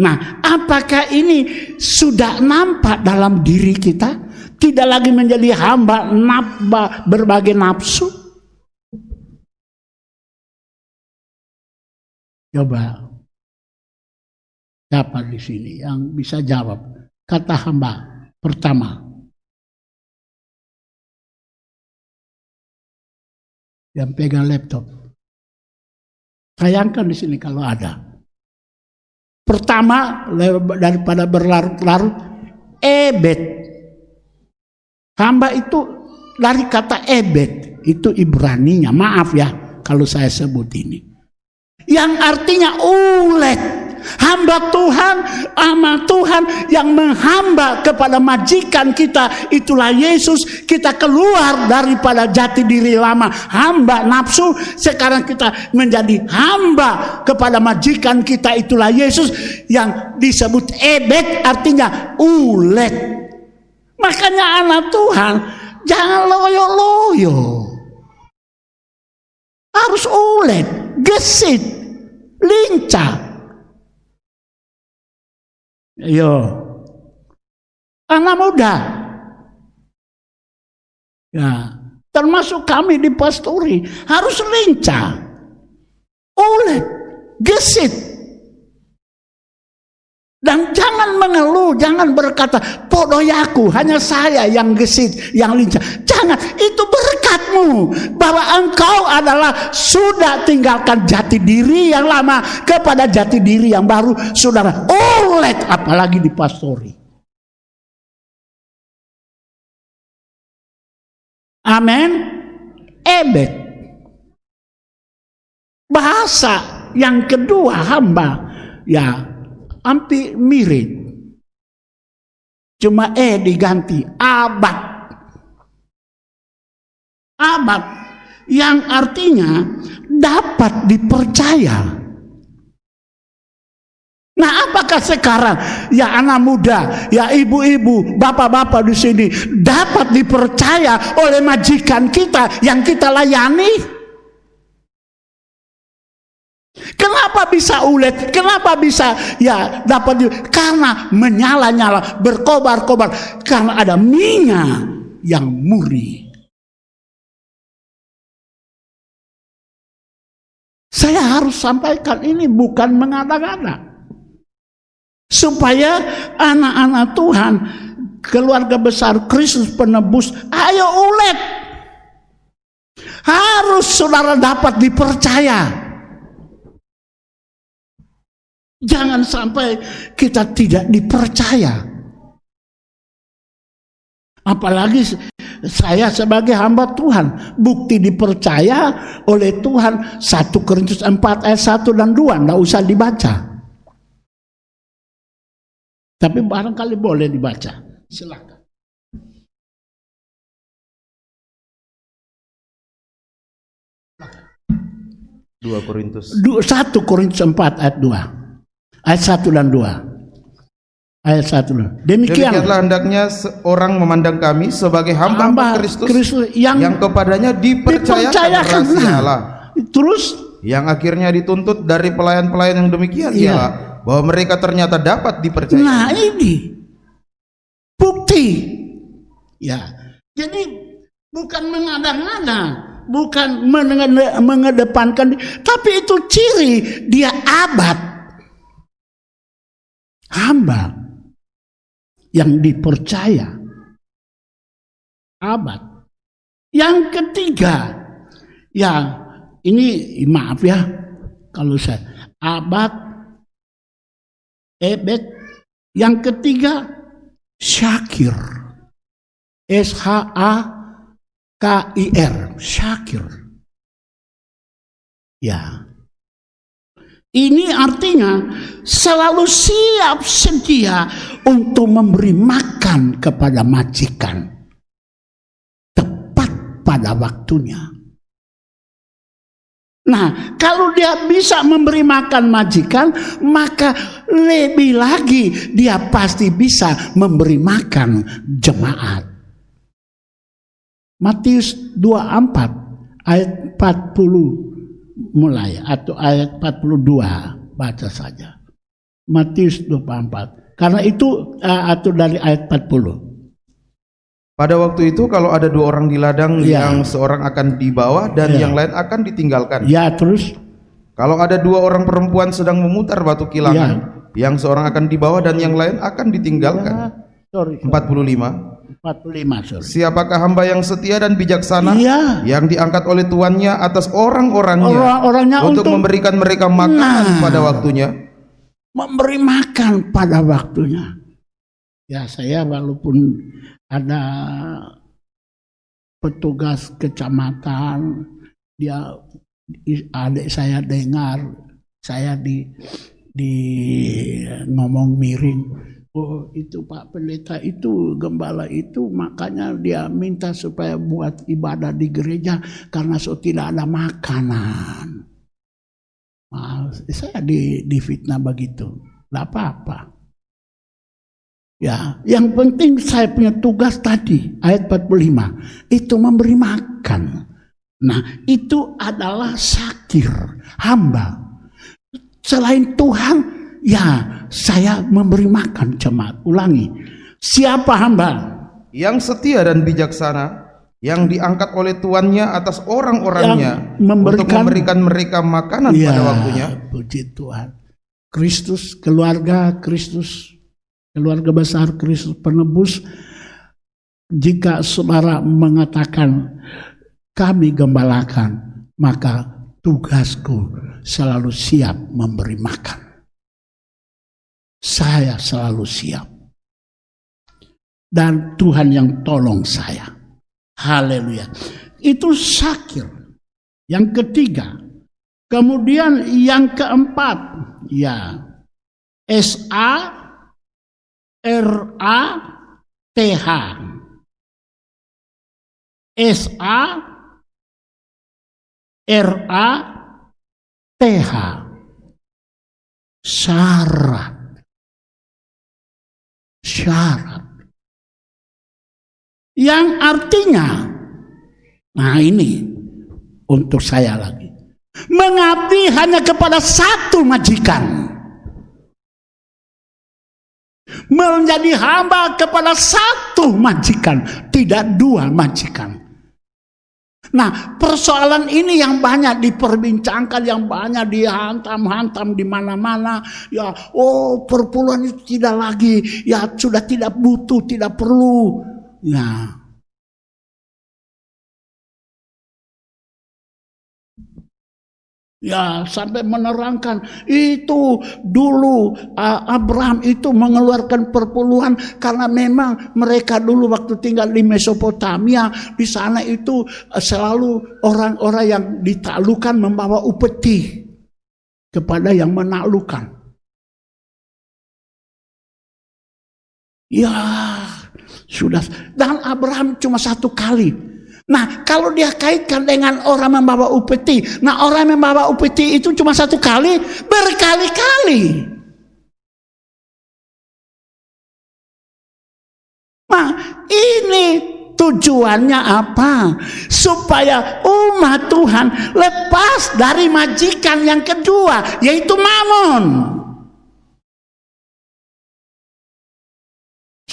Speaker 4: Nah, apakah ini sudah nampak dalam diri kita? Tidak lagi menjadi hamba nafba berbagai nafsu? Coba siapa di sini yang bisa jawab? Kata hamba pertama. Yang pegang laptop. Sayangkan di sini kalau ada. Pertama daripada berlarut-larut, ebet. Hamba itu dari kata ebet, itu Ibraninya. Maaf ya kalau saya sebut ini. Yang artinya ulet. Hamba Tuhan, ama Tuhan yang menghamba kepada majikan kita itulah Yesus. Kita keluar daripada jati diri lama hamba nafsu. Sekarang kita menjadi hamba kepada majikan kita itulah Yesus yang disebut ebet artinya ulet. Makanya anak Tuhan jangan loyo-loyo. Harus ulet, gesit, lincah. Yo. Anak muda. Ya, termasuk kami di pasturi harus lincah. Ulet, gesit. Dan jangan mengeluh, jangan berkata, podoyaku, hanya saya yang gesit, yang lincah. Jangan, itu berkatmu. Bahwa engkau adalah sudah tinggalkan jati diri yang lama kepada jati diri yang baru. Saudara, ulet apalagi di pastori. Amin. Ebet. Bahasa yang kedua hamba. Ya, hampir mirip. Cuma E diganti abad. Abad yang artinya dapat dipercaya. Nah, apakah sekarang ya anak muda, ya ibu-ibu, bapak-bapak di sini dapat dipercaya oleh majikan kita yang kita layani? Kenapa bisa ulet? Kenapa bisa ya dapat karena menyala-nyala, berkobar-kobar karena ada minyak yang murni. Saya harus sampaikan ini bukan mengada-ngada. Supaya anak-anak Tuhan, keluarga besar Kristus penebus, ayo ulet. Harus saudara dapat dipercaya. Jangan sampai kita tidak dipercaya. Apalagi saya sebagai hamba Tuhan, bukti dipercaya oleh Tuhan 1 Korintus 4 ayat 1 dan 2, enggak usah dibaca. Tapi barangkali boleh dibaca. Silakan.
Speaker 5: Dua Korintus.
Speaker 4: Du- 1 Korintus 4 ayat 2. Ayat 1 dan 2. Ayat 1 dan Demikian
Speaker 5: Demikianlah hendaknya seorang memandang kami sebagai hamba,
Speaker 4: hamba
Speaker 5: Kristus,
Speaker 4: Kristus yang,
Speaker 5: yang kepadanya dipercayakan
Speaker 4: dipercayakan.
Speaker 5: rahasia Allah.
Speaker 4: terus
Speaker 5: Yang akhirnya dituntut dari pelayan-pelayan yang demikian
Speaker 4: Iya.
Speaker 5: ialah bahwa mereka ternyata dapat dipercaya.
Speaker 4: Nah ini bukti. Ya, jadi bukan mengada-ngada, bukan mengede- mengedepankan, tapi itu ciri dia abad, hamba yang dipercaya, abad. Yang ketiga, ya ini maaf ya kalau saya abad ebet yang ketiga syakir. S H A K I R syakir. Ya ini artinya selalu siap sedia untuk memberi makan kepada majikan. Tepat pada waktunya. Nah, kalau dia bisa memberi makan majikan, maka lebih lagi dia pasti bisa memberi makan jemaat. Matius 24 ayat 40 mulai atau ayat 42 baca saja. Matius 24. Karena itu eh, atau dari ayat 40.
Speaker 5: Pada waktu itu kalau ada dua orang di ladang
Speaker 4: Iya.
Speaker 5: yang seorang akan dibawa dan
Speaker 4: Iya.
Speaker 5: yang lain akan ditinggalkan.
Speaker 4: Ya, terus
Speaker 5: Kalau ada dua orang perempuan sedang memutar batu kilangan,
Speaker 4: Iya.
Speaker 5: yang seorang akan dibawa dan yang lain akan ditinggalkan.
Speaker 4: sorry.
Speaker 5: 45.
Speaker 4: 45 sorry.
Speaker 5: Siapakah hamba yang setia dan bijaksana
Speaker 4: Iya.
Speaker 5: yang diangkat oleh tuannya atas orang-orangnya
Speaker 4: Orang-orangnya
Speaker 5: untuk,
Speaker 4: untuk-
Speaker 5: memberikan mereka makanan
Speaker 4: Nah.
Speaker 5: pada waktunya?
Speaker 4: memberi makan pada waktunya. Ya saya walaupun ada petugas kecamatan, dia adik saya dengar saya di di ngomong miring. Oh itu Pak Pendeta itu gembala itu makanya dia minta supaya buat ibadah di gereja karena so tidak ada makanan. Nah, saya di, difitnah begitu. Tidak apa-apa. Ya, yang penting saya punya tugas tadi, ayat 45, itu memberi makan. Nah, itu adalah sakir, hamba. Selain Tuhan, ya saya memberi makan jemaat. Ulangi, siapa hamba?
Speaker 5: Yang setia dan bijaksana yang diangkat oleh tuannya atas orang-orangnya
Speaker 4: memberikan-
Speaker 5: untuk memberikan mereka makanan pada waktunya.
Speaker 4: Ya, Puji Tuhan. Kristus, keluarga Kristus, keluarga besar Kristus penebus. Jika saudara mengatakan kami gembalakan, maka tugasku selalu siap memberi makan. Saya selalu siap. Dan Tuhan yang tolong saya. Haleluya. Itu sakir. Yang ketiga, kemudian yang keempat, ya S A R A T H. S A R A T H. Syarat. Yang artinya, nah ini untuk saya lagi. Mengabdi hanya kepada satu majikan. Menjadi hamba kepada satu majikan, tidak dua majikan. Nah, persoalan ini yang banyak diperbincangkan, yang banyak dihantam-hantam di mana-mana. Ya, oh perpuluhan itu tidak lagi, ya sudah tidak butuh, tidak perlu. Ya, Ya, sampai menerangkan itu dulu Abraham itu mengeluarkan perpuluhan karena memang mereka dulu waktu tinggal di Mesopotamia di sana itu uh, selalu orang-orang yang ditaklukkan membawa upeti kepada yang menaklukkan. Ya, sudah dan Abraham cuma satu kali Nah, kalau dia kaitkan dengan orang membawa upeti, nah orang membawa upeti itu cuma satu kali, berkali-kali. Nah, ini tujuannya apa? Supaya umat Tuhan lepas dari majikan yang kedua, yaitu mamon.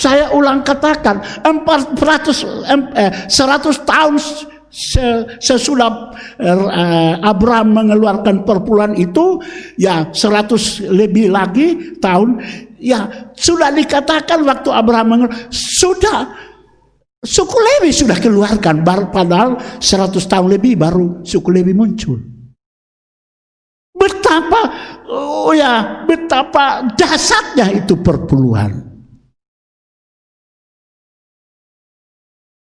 Speaker 4: Saya ulang katakan 400 em, eh, 100 tahun se- sesudah eh, Abraham mengeluarkan perpuluhan itu ya 100 lebih lagi tahun ya sudah dikatakan waktu Abraham sudah suku Lewi sudah keluarkan padahal 100 tahun lebih baru suku Lewi muncul. Betapa oh ya betapa dasarnya itu perpuluhan.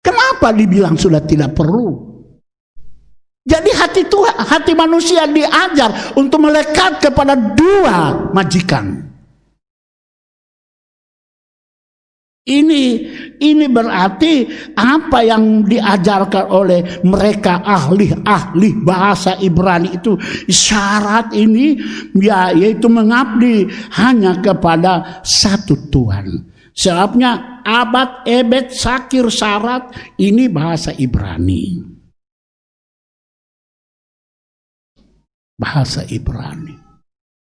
Speaker 4: Kenapa dibilang sudah tidak perlu? Jadi hati Tuhan, hati manusia diajar untuk melekat kepada dua majikan. Ini ini berarti apa yang diajarkan oleh mereka ahli-ahli bahasa Ibrani itu syarat ini ya yaitu mengabdi hanya kepada satu Tuhan. Sebabnya abad, ebed, sakir, syarat ini bahasa Ibrani. Bahasa Ibrani.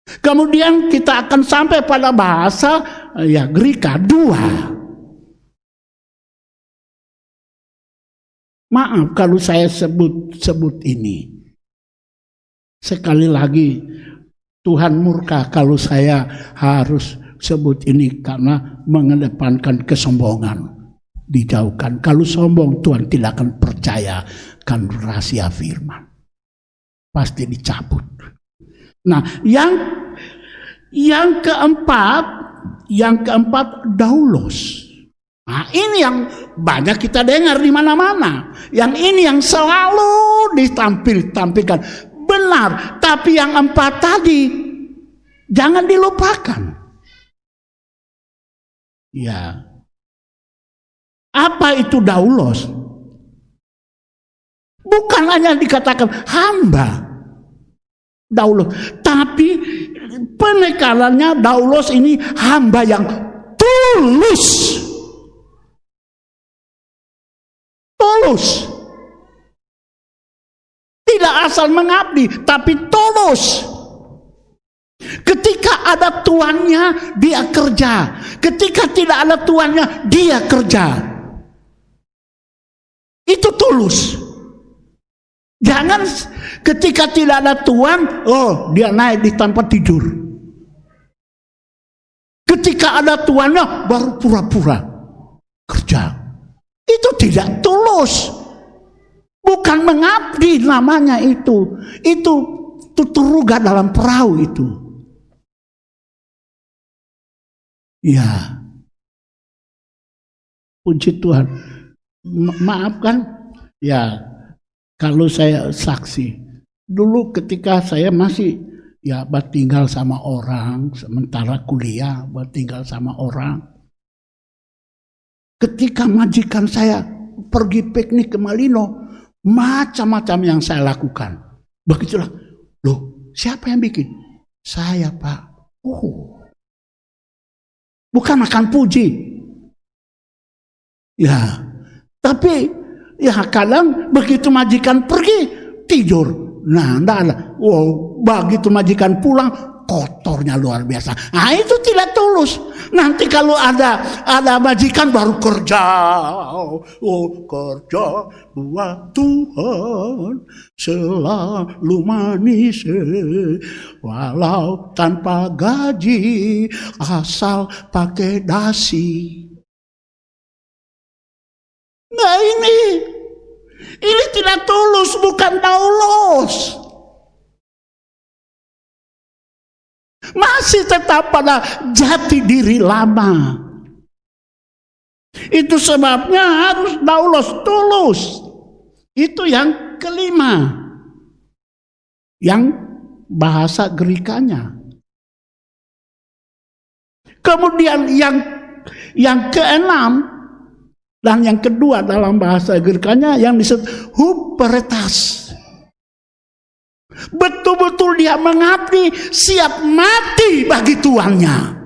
Speaker 4: Kemudian kita akan sampai pada bahasa ya Greka dua. Maaf kalau saya sebut sebut ini. Sekali lagi Tuhan murka kalau saya harus sebut ini karena mengedepankan kesombongan. dijauhkan. Kalau sombong Tuhan tidak akan percayakan rahasia firman. Pasti dicabut. Nah, yang yang keempat, yang keempat daulos. Nah, ini yang banyak kita dengar di mana-mana. Yang ini yang selalu ditampil-tampilkan. Benar, tapi yang empat tadi jangan dilupakan. Ya. Apa itu daulos? Bukan hanya dikatakan hamba. Daulos, tapi penekalannya daulos ini hamba yang tulus. Tulus. Tidak asal mengabdi, tapi tulus. Ketika ada tuannya, dia kerja. Ketika tidak ada tuannya, dia kerja. Itu tulus. Jangan ketika tidak ada tuan, oh dia naik di tempat tidur. Ketika ada tuannya, baru pura-pura kerja. Itu tidak tulus. Bukan mengabdi namanya itu. Itu tuturuga dalam perahu itu. Ya. Puji Tuhan. Ma- maafkan ya kalau saya saksi. Dulu ketika saya masih ya bertinggal sama orang, sementara kuliah bertinggal sama orang. Ketika majikan saya pergi piknik ke Malino, macam-macam yang saya lakukan. Begitulah. Loh, siapa yang bikin? Saya, Pak. Oh. Bukan akan puji. Ya. Tapi ya kadang begitu majikan pergi tidur. Nah, enggak ada. Oh, begitu majikan pulang kotornya luar biasa. Nah, itu tidak tulus. Nanti kalau ada ada majikan baru kerja. Oh, kerja buat Tuhan selalu manis walau tanpa gaji asal pakai dasi. Nah ini, ini tidak tulus, bukan daulos. Masih tetap pada jati diri lama. Itu sebabnya harus daulos, tulus. Itu yang kelima. Yang bahasa Gerikanya. Kemudian yang yang keenam dan yang kedua dalam bahasa Gerikanya yang disebut huperetas. Betul-betul dia mengabdi, siap mati bagi tuannya.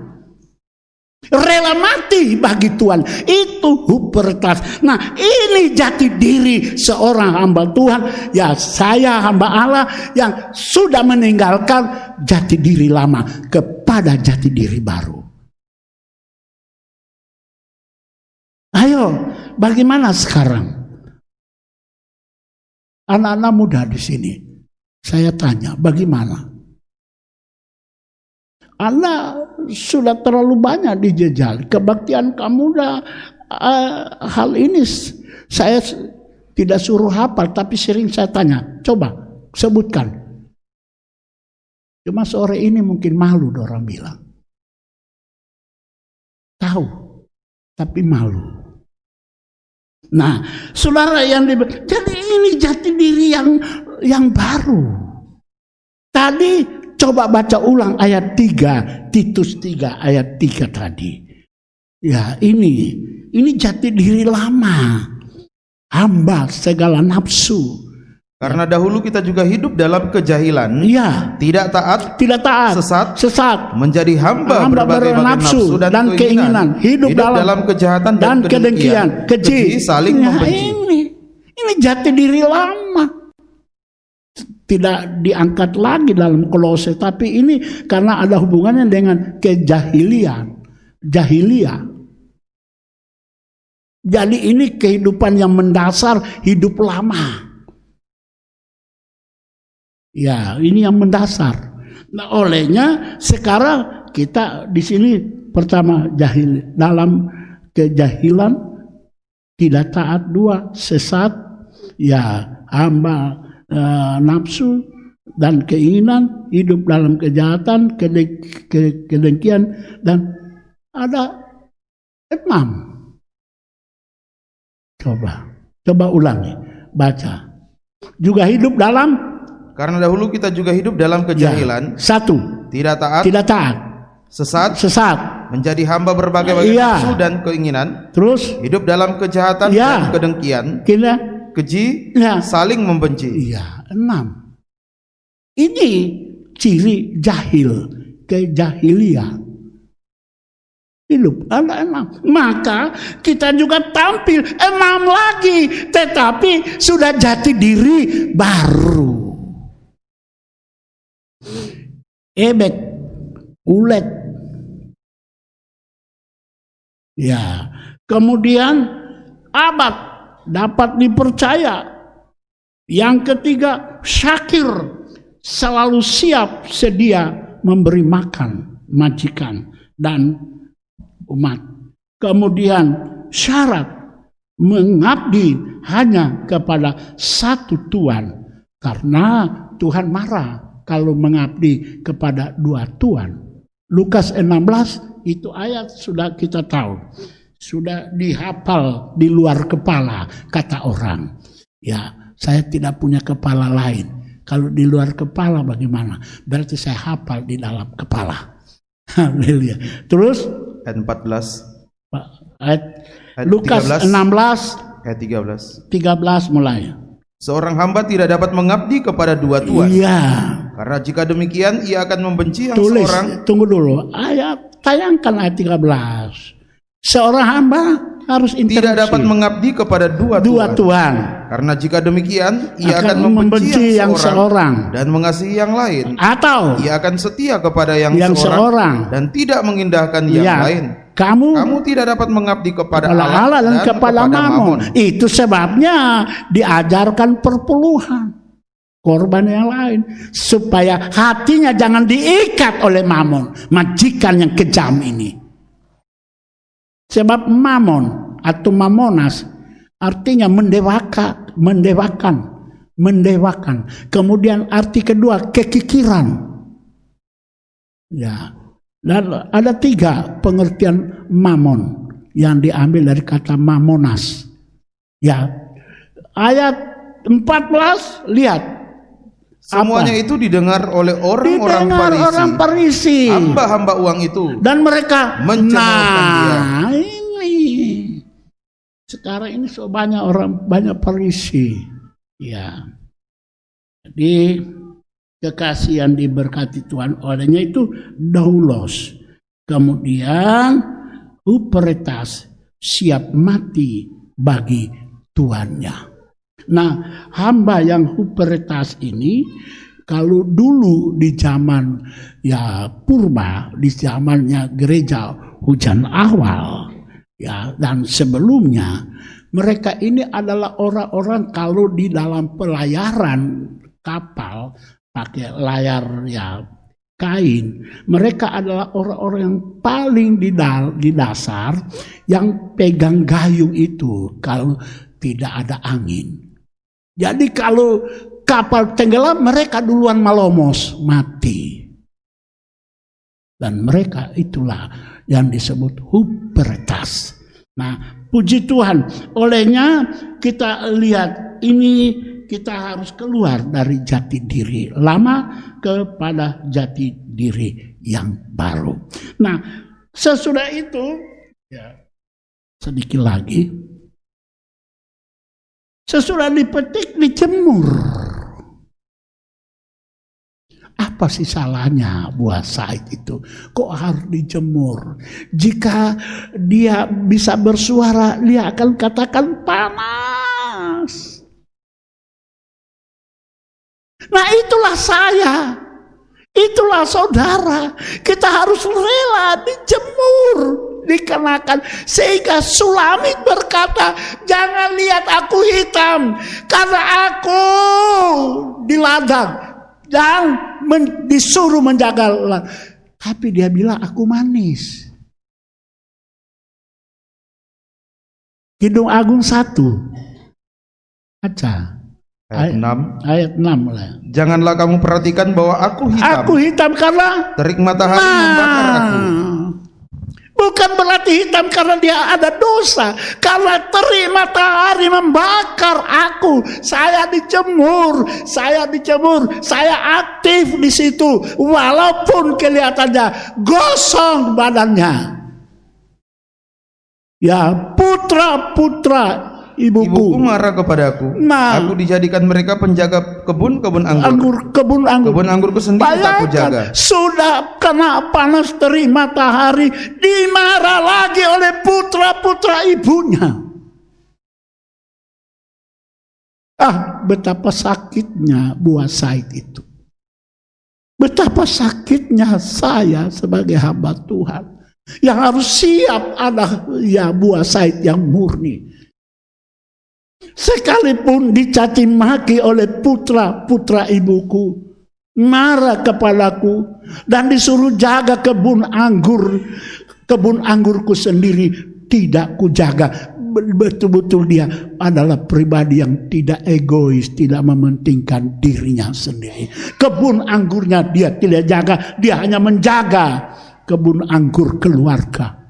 Speaker 4: Rela mati bagi Tuhan. Itu huperetas. Nah ini jati diri seorang hamba Tuhan. Ya saya hamba Allah yang sudah meninggalkan jati diri lama kepada jati diri baru. Ayo, bagaimana sekarang? Anak-anak muda di sini, saya tanya, bagaimana? Anda sudah terlalu banyak dijejal. Kebaktian kamu dah uh, hal ini saya tidak suruh hafal, tapi sering saya tanya, coba sebutkan. Cuma sore ini mungkin malu orang bilang. Tahu, tapi malu. Nah, saudara yang di, jadi ini jati diri yang yang baru. Tadi coba baca ulang ayat 3, Titus 3 ayat 3 tadi. Ya, ini ini jati diri lama. Hamba segala nafsu.
Speaker 5: Karena dahulu kita juga hidup dalam kejahilan,
Speaker 4: Iya,
Speaker 5: tidak taat,
Speaker 4: tidak taat,
Speaker 5: Sesat.
Speaker 4: sesat,
Speaker 5: menjadi hamba,
Speaker 4: Hamba
Speaker 5: berbagai nafsu dan,
Speaker 4: dan keinginan, hidup dalam-
Speaker 5: kejahatan
Speaker 4: dan kedengkian, keji,
Speaker 5: saling
Speaker 4: Nah,
Speaker 5: membenci.
Speaker 4: Ini, ini jati diri lama. Tidak diangkat lagi dalam kolose, tapi ini karena ada hubungannya dengan kejahilian, jahiliyah. Jadi ini kehidupan yang mendasar hidup lama. Ya, ini yang mendasar. Nah, olehnya sekarang kita di sini pertama jahil dalam kejahilan tidak taat dua, sesat, ya hamba eh, nafsu dan keinginan, hidup dalam kejahatan, kede- ke- kedengkian, dan ada enam. Coba, coba ulangi, baca. Juga hidup dalam
Speaker 5: Karena dahulu kita juga hidup dalam
Speaker 4: ya,
Speaker 5: kejahilan,
Speaker 4: satu,
Speaker 5: tidak taat,
Speaker 4: tidak taat,
Speaker 5: sesat,
Speaker 4: sesat,
Speaker 5: menjadi hamba berbagai-bagai
Speaker 4: Iya.
Speaker 5: nafsu dan keinginan,
Speaker 4: terus
Speaker 5: hidup dalam kejahatan
Speaker 4: Iya.
Speaker 5: dan kedengkian,
Speaker 4: kita
Speaker 5: keji,
Speaker 4: ya
Speaker 5: saling membenci.
Speaker 4: Iya, enam. Ini ciri jahil, kejahilian. Hidup ada enam. Maka kita juga tampil enam lagi. Tetapi sudah jati diri baru. Ebek, ulet. Ya, kemudian abad dapat dipercaya yang ketiga, syakir selalu siap sedia memberi makan majikan dan umat. Kemudian syarat mengabdi hanya kepada satu Tuhan karena Tuhan marah kalau mengabdi kepada dua Tuhan. Lukas 16 itu ayat sudah kita tahu. Sudah dihafal di luar kepala kata orang. Ya, saya tidak punya kepala lain. Kalau di luar kepala bagaimana? Berarti saya hafal di dalam kepala. Haleluya. Terus
Speaker 5: Ayat 14,
Speaker 4: Pak, ayat
Speaker 5: Ayat
Speaker 4: Lukas
Speaker 5: 13.
Speaker 4: 16
Speaker 5: ayat 13.
Speaker 4: 13 mulai.
Speaker 5: Seorang hamba tidak dapat mengabdi kepada dua Tuhan.
Speaker 4: Iya.
Speaker 5: Karena jika demikian ia akan membenci yang
Speaker 4: Tulis,
Speaker 5: seorang
Speaker 4: tunggu dulu. Ayat tayangkan ayat 13. Seorang hamba harus
Speaker 5: tidak
Speaker 4: intervensi.
Speaker 5: dapat mengabdi kepada dua,
Speaker 4: dua
Speaker 5: Tuhan.
Speaker 4: Tuhan.
Speaker 5: Karena jika demikian ia
Speaker 4: Akan
Speaker 5: akan, membenci,
Speaker 4: membenci
Speaker 5: yang,
Speaker 4: yang
Speaker 5: seorang,
Speaker 4: seorang.
Speaker 5: dan mengasihi yang lain.
Speaker 4: Atau
Speaker 5: Ia akan setia kepada yang,
Speaker 4: yang
Speaker 5: seorang,
Speaker 4: seorang.
Speaker 5: dan tidak mengindahkan yang
Speaker 4: Ya,
Speaker 5: lain.
Speaker 4: Kamu
Speaker 5: Kamu tidak dapat mengabdi kepada Allah,
Speaker 4: Allah dan,
Speaker 5: dan
Speaker 4: kepala
Speaker 5: kepada
Speaker 4: mamon. Itu sebabnya diajarkan perpuluhan korban yang lain supaya hatinya jangan diikat oleh mamon, majikan yang kejam ini. Sebab mamon atau mamonas artinya mendewaka, mendewakan, mendewakan. Kemudian arti kedua kekikiran. Ya, dan ada tiga pengertian mamon yang diambil dari kata mamonas. Ya, ayat 14 lihat
Speaker 5: Semuanya
Speaker 4: Apa?
Speaker 5: itu didengar oleh orang-orang Farisi.
Speaker 4: orang Parisi.
Speaker 5: Hamba-hamba uang itu.
Speaker 4: Dan mereka
Speaker 5: Mencemarkan
Speaker 4: nah ini. Sekarang ini so banyak orang banyak Parisi. Ya. Jadi kekasih yang diberkati Tuhan. Olehnya itu daulos. Kemudian uperitas siap mati bagi tuannya Nah, hamba yang huperitas ini kalau dulu di zaman ya purba, di zamannya gereja hujan awal ya dan sebelumnya mereka ini adalah orang-orang kalau di dalam pelayaran kapal pakai layar ya kain mereka adalah orang-orang yang paling di, di dasar yang pegang gayung itu. Kalau tidak ada angin jadi kalau kapal tenggelam mereka duluan malomos mati. Dan mereka itulah yang disebut hubertas. Nah, puji Tuhan, olehnya kita lihat ini kita harus keluar dari jati diri lama kepada jati diri yang baru. Nah, sesudah itu ya sedikit lagi Sesudah dipetik, dijemur. Apa sih salahnya buah said itu? Kok harus dijemur? Jika dia bisa bersuara, dia akan katakan panas. Nah itulah saya. Itulah saudara. Kita harus rela dijemur dikenakan sehingga Sulamit berkata jangan lihat aku hitam karena aku di ladang dan men- disuruh menjaga ladang. tapi dia bilang aku manis Kidung Agung 1. Baca.
Speaker 5: Ayat 6.
Speaker 4: Ayat 6 lah.
Speaker 5: Janganlah kamu perhatikan bahwa aku hitam.
Speaker 4: Aku hitam karena
Speaker 5: Terik matahari membakar aku.
Speaker 4: Bukan berarti hitam karena dia ada dosa. Karena terik matahari membakar aku. Saya dijemur, saya dijemur, saya aktif di situ. Walaupun kelihatannya gosong badannya. Ya putra-putra
Speaker 5: Ibuku
Speaker 4: ibuku.
Speaker 5: marah kepadaku.
Speaker 4: Nah.
Speaker 5: Aku dijadikan mereka penjaga kebun-kebun anggur.
Speaker 4: Anggur kebun anggur.
Speaker 5: Kebun anggurku sendiri tak kujaga.
Speaker 4: Bayangkan, sudah kena panas terik matahari, dimarah lagi oleh putra-putra ibunya. Ah, betapa sakitnya buah said itu. Betapa sakitnya saya sebagai hamba Tuhan. Yang harus siap ada ya buah said yang murni. Sekalipun dicaci maki oleh putra-putra ibuku, marah kepalaku dan disuruh jaga kebun anggur, kebun anggurku sendiri tidak kujaga. Betul-betul dia adalah pribadi yang tidak egois, tidak mementingkan dirinya sendiri. Kebun anggurnya dia tidak jaga, dia hanya menjaga kebun anggur keluarga.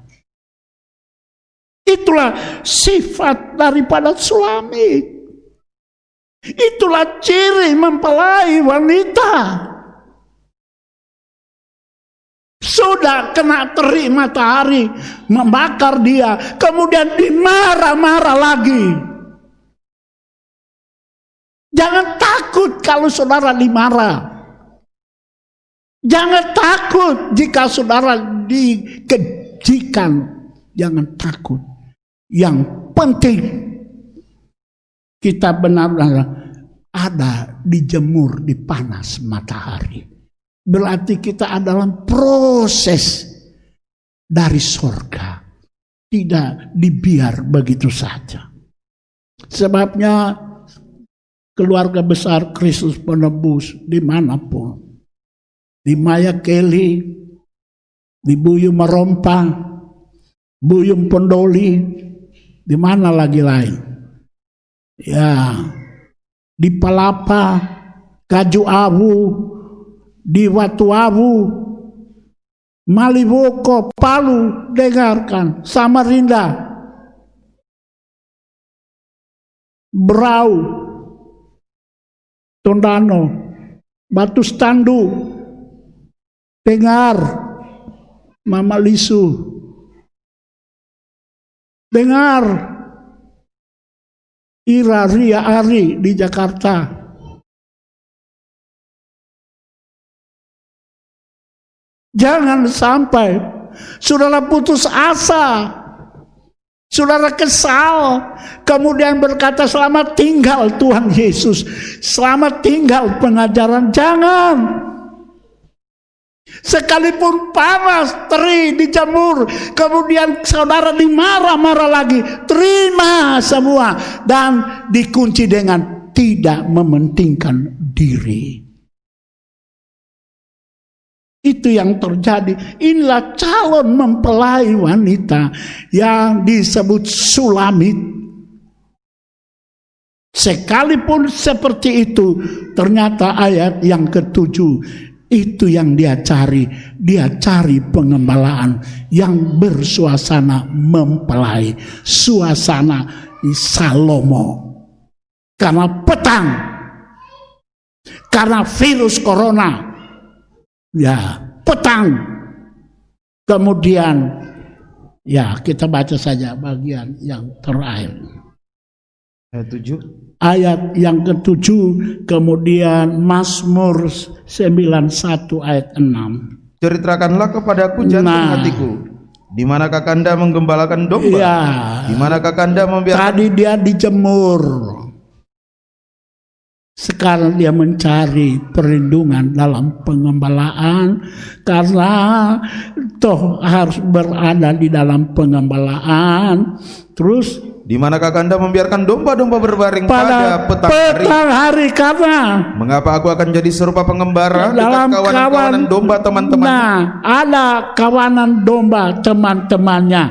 Speaker 4: Itulah sifat daripada suami. Itulah ciri mempelai wanita. Sudah kena terik matahari membakar dia, kemudian dimarah-marah lagi. Jangan takut kalau saudara dimarah. Jangan takut jika saudara dikejikan. Jangan takut. Yang penting kita benar-benar ada dijemur di panas matahari. Berarti kita adalah proses dari sorga. Tidak dibiar begitu saja. Sebabnya keluarga besar Kristus penebus di mana pun. Di Maya Kelly, di Buyu Merompang, Buyung Pondoli, di mana lagi lain? Ya, di Palapa, Kaju Awu, di Watu Awu, Maliwoko, Palu, dengarkan, Samarinda, Brau, Tondano, Batu Standu, dengar, Mama Lisu, dengar, Ira Ria Ari di Jakarta. Jangan sampai saudara putus asa. Saudara kesal, kemudian berkata selamat tinggal Tuhan Yesus. Selamat tinggal pengajaran. Jangan. Sekalipun panas, terik, dijemur, kemudian saudara dimarah-marah lagi, terima semua dan dikunci dengan tidak mementingkan diri. Itu yang terjadi. Inilah calon mempelai wanita yang disebut sulamit. Sekalipun seperti itu, ternyata ayat yang ketujuh itu yang dia cari. Dia cari pengembalaan yang bersuasana mempelai, suasana Salomo. Karena petang, karena virus corona, ya petang. Kemudian ya kita baca saja bagian yang terakhir.
Speaker 5: Ayat 7.
Speaker 4: Ayat yang ketujuh kemudian Mazmur 91 ayat 6.
Speaker 5: Ceritakanlah kepadaku jantung
Speaker 4: Nah.
Speaker 5: hatiku. Di manakah Kanda menggembalakan domba?
Speaker 4: Ya.
Speaker 5: Di manakah Kanda membiarkan
Speaker 4: Tadi dia dijemur. Sekarang dia mencari perlindungan dalam pengembalaan karena toh harus berada di dalam pengembalaan. Terus
Speaker 5: Di manakah Kanda membiarkan domba-domba berbaring pada,
Speaker 4: pada
Speaker 5: petang hari?
Speaker 4: petang hari karena
Speaker 5: Mengapa aku akan jadi serupa pengembara
Speaker 4: dalam
Speaker 5: dekat kawanan-kawanan
Speaker 4: kawan
Speaker 5: domba teman-teman?
Speaker 4: Nah, ada kawanan domba teman-temannya.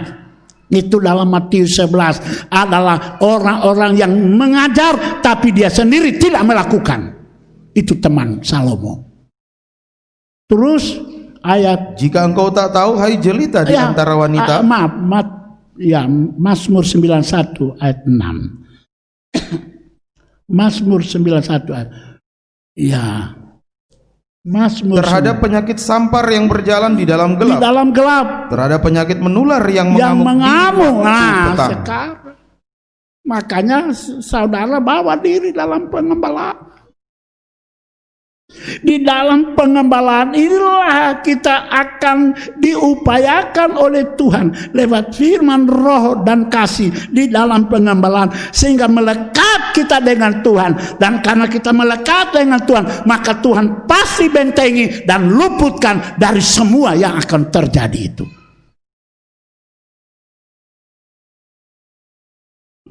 Speaker 4: Itu dalam Matius 11 adalah orang-orang yang mengajar tapi dia sendiri tidak melakukan. Itu teman Salomo. Terus ayat
Speaker 5: Jika engkau tak tahu, hai jelita di
Speaker 4: Ya,
Speaker 5: antara wanita,
Speaker 4: ah, maaf, maaf, ya Mazmur 91 ayat 6. Mazmur 91 ayat. Ya. Mazmur
Speaker 5: terhadap penyakit sampar yang berjalan di dalam
Speaker 4: di
Speaker 5: gelap,
Speaker 4: dalam gelap
Speaker 5: terhadap penyakit menular yang
Speaker 4: yang
Speaker 5: mengamuk, di
Speaker 4: mengamuk. Nah,
Speaker 5: petang.
Speaker 4: sekarang makanya saudara bawa diri dalam pengembalaan. Di dalam pengembalaan inilah kita akan diupayakan oleh Tuhan lewat firman roh dan kasih di dalam pengembalaan sehingga melekat kita dengan Tuhan dan karena kita melekat dengan Tuhan maka Tuhan pasti bentengi dan luputkan dari semua yang akan terjadi itu.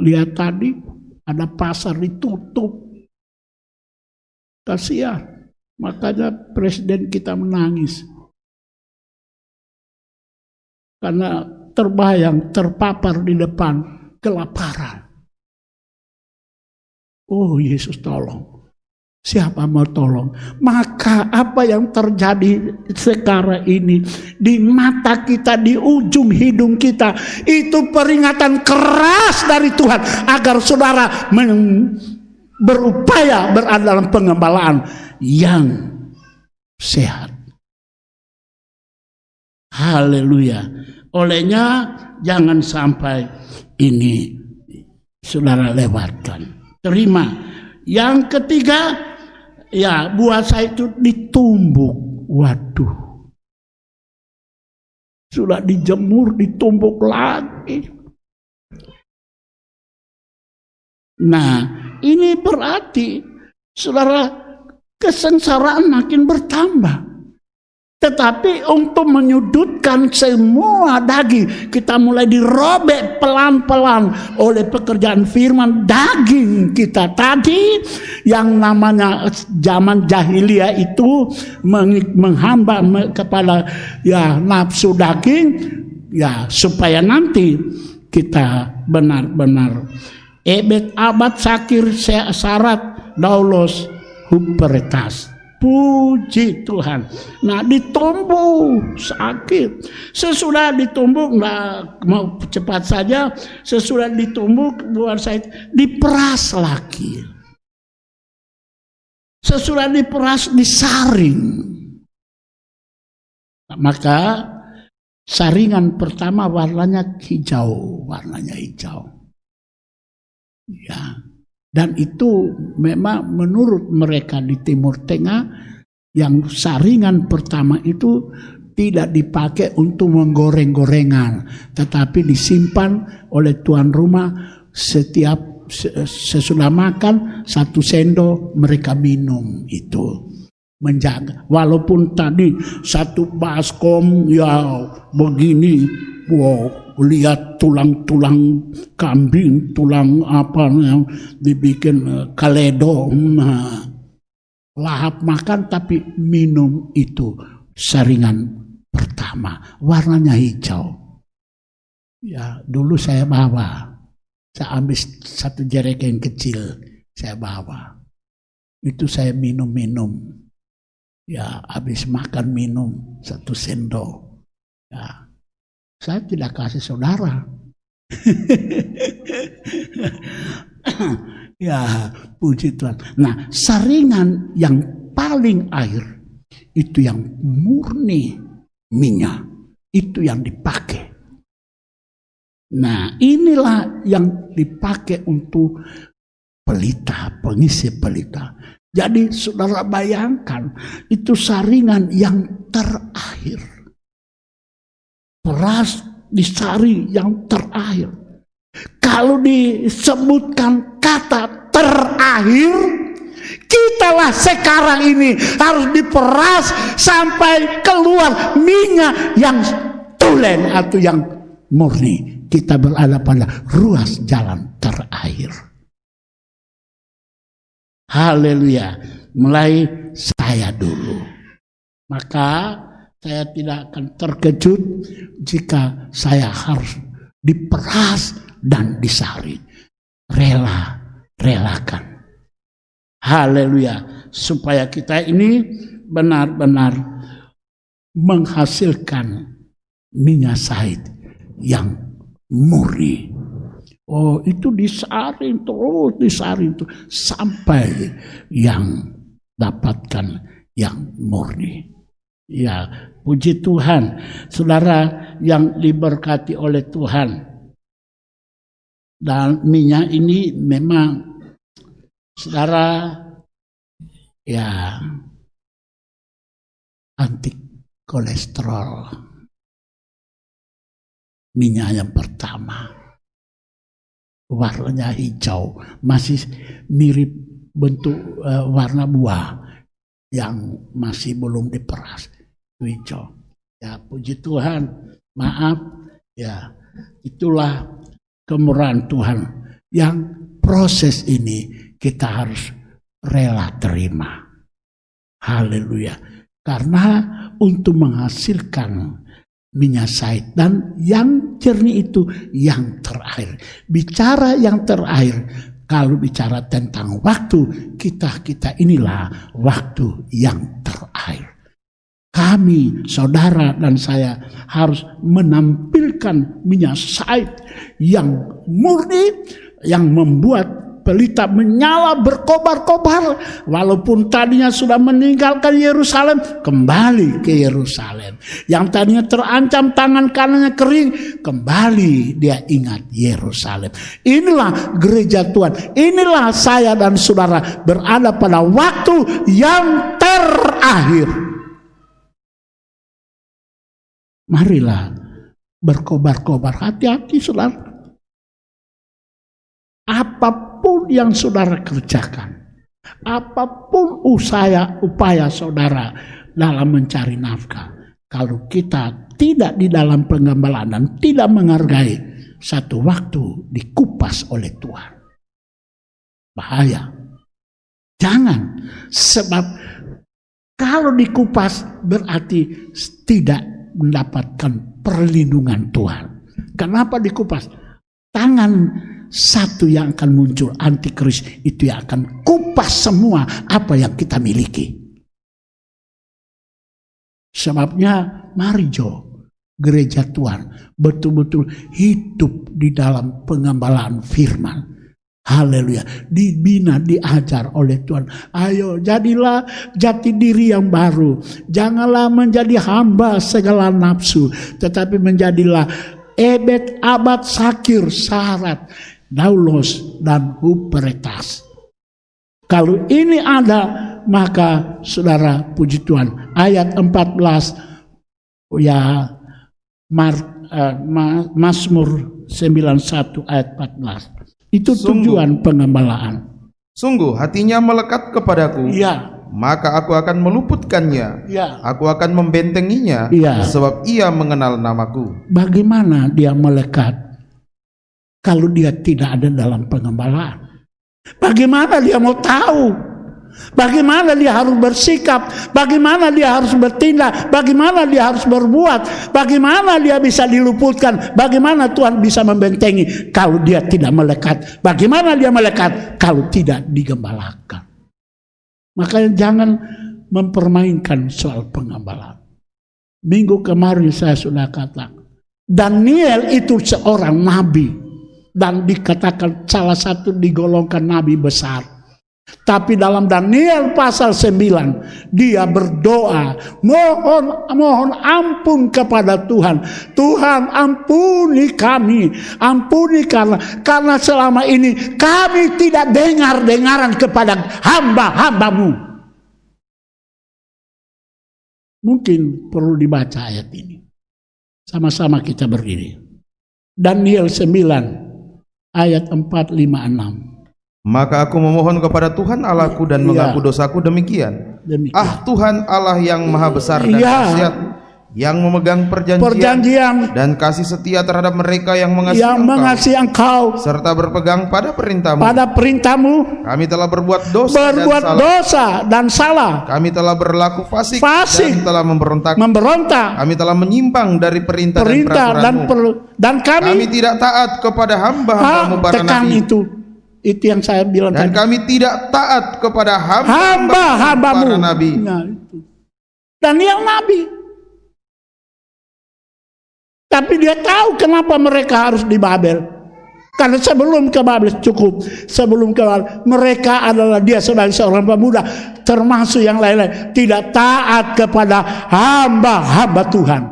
Speaker 4: Lihat tadi ada pasar ditutup. Kasihan. Makanya presiden kita menangis. Karena terbayang, terpapar di depan kelaparan. Oh Yesus tolong. Siapa mau tolong? Maka apa yang terjadi sekarang ini di mata kita, di ujung hidung kita, itu peringatan keras dari Tuhan agar saudara berupaya berada dalam pengembalaan yang sehat. Haleluya. Olehnya jangan sampai ini saudara lewatkan. Terima. Yang ketiga, ya buah saya itu ditumbuk. Waduh. Sudah dijemur, ditumbuk lagi. Nah, ini berarti saudara kesengsaraan makin bertambah. Tetapi untuk menyudutkan semua daging, kita mulai dirobek pelan-pelan oleh pekerjaan firman daging kita tadi yang namanya zaman jahiliyah itu meng- menghamba me- kepada ya nafsu daging ya supaya nanti kita benar-benar ebet abad sakir syarat daulos huperetas Puji Tuhan. Nah ditumbuh sakit. Sesudah ditumbuk nggak mau cepat saja. Sesudah ditumbuk buat saya diperas lagi. Sesudah diperas disaring. Maka saringan pertama warnanya hijau, warnanya hijau. Ya, dan itu memang menurut mereka di Timur Tengah yang saringan pertama itu tidak dipakai untuk menggoreng-gorengan, tetapi disimpan oleh tuan rumah setiap se- sesudah makan satu sendok mereka minum itu. Menjaga. Walaupun tadi satu baskom ya begini wow lihat tulang-tulang kambing tulang apa yang dibikin eh, kaledo nah, lahap makan tapi minum itu saringan pertama warnanya hijau. Ya dulu saya bawa. Saya ambil satu jerigen kecil saya bawa. Itu saya minum-minum. Ya habis makan minum satu sendok. Ya saya tidak kasih saudara. Ya puji Tuhan. Nah saringan yang paling air itu yang murni minyak. Itu yang dipakai. Nah inilah yang dipakai untuk pelita pengisi pelita. Jadi saudara bayangkan itu saringan yang terakhir. Beras disari yang terakhir. Kalau disebutkan kata terakhir, kitalah sekarang ini harus diperas sampai keluar minyak yang tulen atau yang murni. Kita berada pada ruas jalan terakhir. Haleluya. Mulai saya dulu. Maka saya tidak akan terkejut jika saya harus diperas dan disalin. Rela, relakan. Haleluya. Supaya kita ini benar-benar menghasilkan minyak sait yang murni. Oh, itu disaring terus, disaring terus sampai yang dapatkan yang murni. Ya, puji Tuhan, saudara yang diberkati oleh Tuhan. Dan minyak ini memang saudara ya anti kolesterol. Minyak yang pertama. Warnanya hijau, masih mirip bentuk eh, warna buah yang masih belum diperas. Hijau. Ya, puji Tuhan. Maaf, ya. Itulah kemurahan Tuhan yang proses ini kita harus rela terima. Haleluya. Karena untuk menghasilkan minyak sait dan yang jernih itu yang terakhir. Bicara yang terakhir, kalau bicara tentang waktu, kita kita inilah waktu yang terakhir. Kami, saudara dan saya harus menampilkan minyak sait yang murni, yang membuat pelita menyala berkobar-kobar. Walaupun tadinya sudah meninggalkan Yerusalem kembali ke Yerusalem. Yang tadinya terancam tangan kanannya kering kembali dia ingat Yerusalem. Inilah gereja Tuhan. Inilah saya dan saudara berada pada waktu yang terakhir marilah berkobar-kobar hati-hati saudara apa pun yang saudara kerjakan, apa pun usaha upaya saudara dalam mencari nafkah, kalau kita tidak di dalam penggembalaan dan tidak menghargai satu waktu dikupas oleh Tuhan. Bahaya. Jangan sebab kalau dikupas berarti tidak mendapatkan perlindungan Tuhan. Kenapa dikupas? Tangan satu yang akan muncul antikris itu yang akan kupas semua apa yang kita miliki. Sebabnya mari Jo, gereja Tuhan betul-betul hidup di dalam pengembalaan firman. Haleluya. Dibina, diajar oleh Tuhan. Ayo jadilah jati diri yang baru. Janganlah menjadi hamba segala nafsu. Tetapi menjadilah ebet abad sakir syarat daulos dan huperetas. Kalau ini ada, maka saudara puji Tuhan. Ayat 14, ya Mar, Ma, Mazmur 91 ayat 14. Itu tujuan Sungguh. pengembalaan.
Speaker 5: Sungguh hatinya melekat kepadaku.
Speaker 4: Ya.
Speaker 5: Maka aku akan meluputkannya.
Speaker 4: Ya.
Speaker 5: Aku akan membentenginya.
Speaker 4: Ya.
Speaker 5: Sebab ia mengenal namaku.
Speaker 4: Bagaimana dia melekat? kalau dia tidak ada dalam pengembalaan. Bagaimana dia mau tahu? Bagaimana dia harus bersikap? Bagaimana dia harus bertindak? Bagaimana dia harus berbuat? Bagaimana dia bisa diluputkan? Bagaimana Tuhan bisa membentengi kalau dia tidak melekat? Bagaimana dia melekat kalau tidak digembalakan? Makanya jangan mempermainkan soal pengembalaan. Minggu kemarin saya sudah katakan, Daniel itu seorang nabi dan dikatakan salah satu digolongkan nabi besar. Tapi dalam Daniel pasal 9 dia berdoa mohon mohon ampun kepada Tuhan. Tuhan ampuni kami, ampuni karena karena selama ini kami tidak dengar-dengaran kepada hamba-hambamu. Mungkin perlu dibaca ayat ini. Sama-sama kita berdiri. Daniel 9 ayat 4, 5, 6.
Speaker 5: Maka aku memohon kepada Tuhan Allahku dan iya. mengaku dosaku demikian. demikian. Ah Tuhan Allah yang maha besar dan
Speaker 4: iya.
Speaker 5: khasiat yang memegang perjanjian,
Speaker 4: perjanjian
Speaker 5: dan kasih setia terhadap mereka yang mengasihi
Speaker 4: yang
Speaker 5: engkau,
Speaker 4: mengasihi engkau
Speaker 5: serta berpegang pada perintahmu.
Speaker 4: pada perintahmu
Speaker 5: Kami telah berbuat dosa
Speaker 4: berbuat
Speaker 5: dan salah.
Speaker 4: dosa dan salah
Speaker 5: Kami telah berlaku fasik,
Speaker 4: Fasik.
Speaker 5: dan telah memberontak.
Speaker 4: memberontak
Speaker 5: Kami telah menyimpang dari perintah,
Speaker 4: perintah
Speaker 5: dan
Speaker 4: dan
Speaker 5: peraturanmu.
Speaker 4: per- dan kami,
Speaker 5: Kami tidak taat kepada
Speaker 4: ah,
Speaker 5: hamba-hambamu para
Speaker 4: tekan
Speaker 5: nabi.
Speaker 4: itu itu yang saya bilang
Speaker 5: Dan
Speaker 4: tadi.
Speaker 5: kami tidak taat kepada
Speaker 4: hamba-hambamu.
Speaker 5: para nabi.
Speaker 4: Nah, itu. Daniel nabi. Tapi dia tahu kenapa mereka harus di Babel. Karena sebelum ke Babel cukup. Sebelum ke Babel mereka adalah dia sebagai seorang pemuda. Termasuk yang lain-lain. Tidak taat kepada hamba-hamba Tuhan.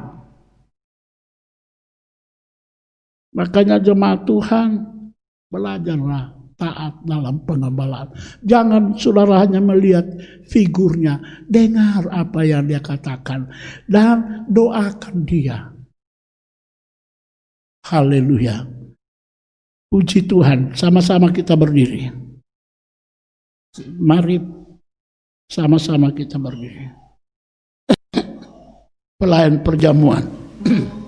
Speaker 4: Makanya jemaat Tuhan belajarlah taat dalam pengembalaan. Jangan saudara hanya melihat figurnya, dengar apa yang dia katakan dan doakan dia. Haleluya. Puji Tuhan, sama-sama kita berdiri. Mari sama-sama kita berdiri. Pelayan perjamuan.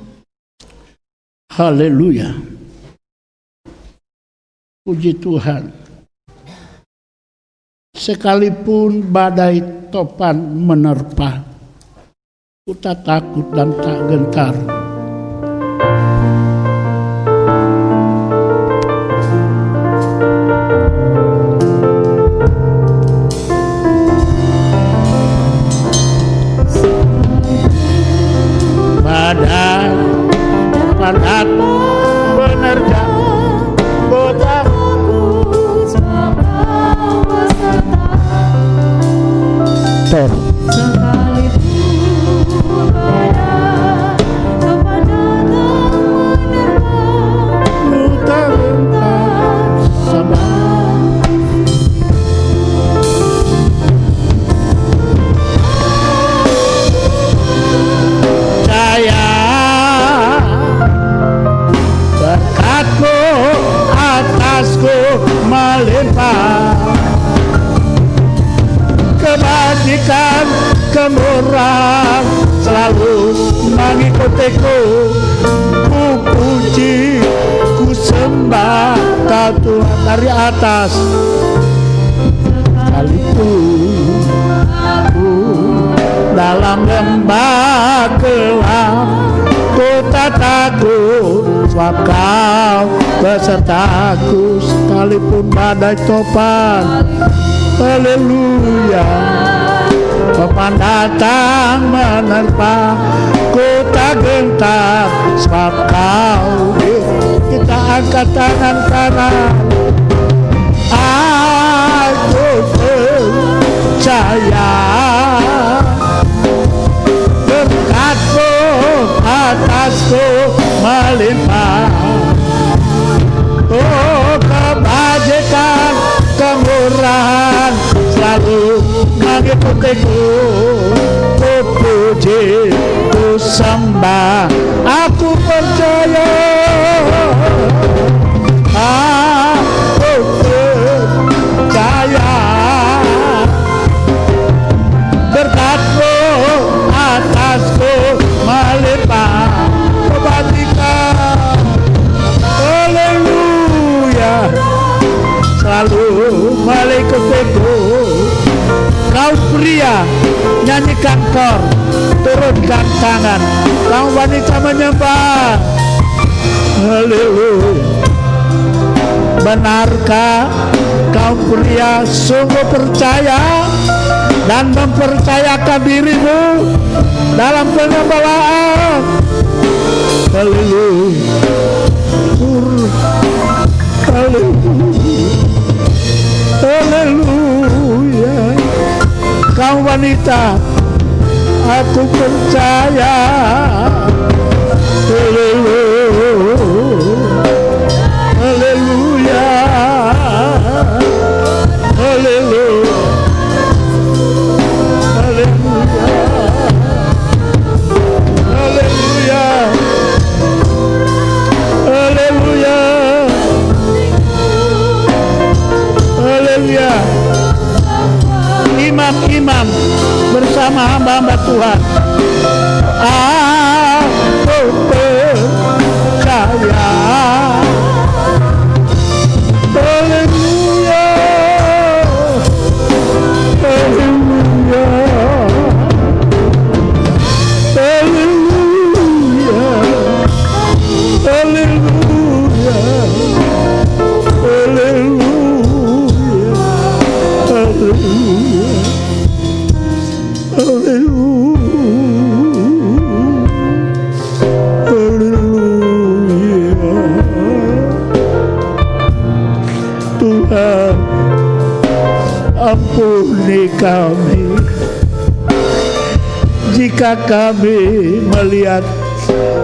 Speaker 4: Haleluya. Puji Tuhan. Sekalipun badai topan menerpa, ku tak takut dan tak gentar. Kemurahan selalu mengikutiku. Ku puji ku sembah kau Tuhan dari atas. Sekalipun dalam lembah gelap ku tak takut sebab kau besertaku. Sekalipun badai topan. Haleluya topan datang menerpa ku tak gentar sebab kau kita angkat tangan kanan. Aku percaya berkatmu atasku melimpah mengikutiku Ku puji, pria nyanyikan kor turunkan tangan kau wanita menyembah Haleluya Benarkah kau pria sungguh percaya dan mempercayakan dirimu dalam pengembalaan? Haleluya. Haleluya. Haleluya. Kau wanita, aku percaya. Haleluya. Haleluya.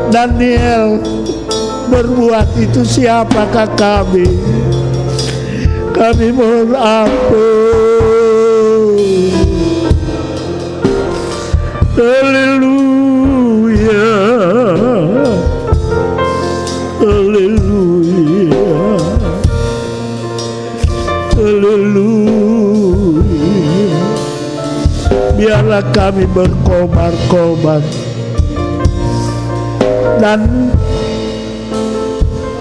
Speaker 4: Daniel berbuat itu siapakah kami? Kami mohon ampun. Haleluya. Haleluya. Haleluya. Biarlah kami berkobar-kobar Dan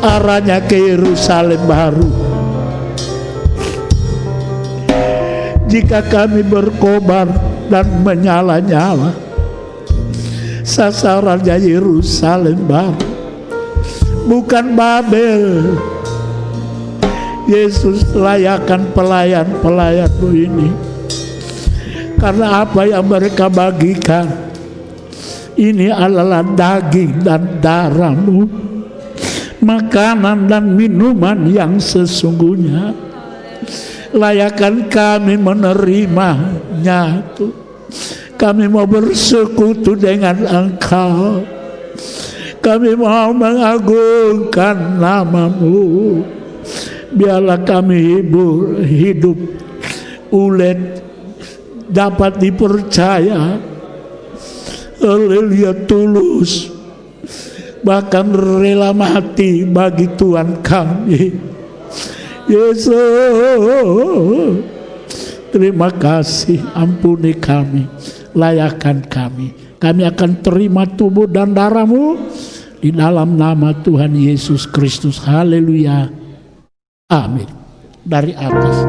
Speaker 4: arahnya ke Yerusalem baru. Jika kami berkobar dan menyala-nyala Sasarannya Yerusalem baru. Bukan Babel. Yesus layakan pelayan-pelayanmu ini. Karena apa yang mereka bagikan Ini adalah daging dan darahmu Makanan dan minuman yang sesungguhnya. Layakan kami menerimanya Tuh. Kami mau bersekutu dengan engkau. Kami mau mengagungkan namamu. Biarlah kami hibur, hidup ulet dapat dipercaya Haleluya tulus. Bahkan rela mati bagi Tuhan kami. Yesus Terima kasih. Ampuni kami. Layakan kami. Kami akan terima tubuh dan darahmu Di dalam nama Tuhan Yesus Kristus. Haleluya. Amin. Dari atas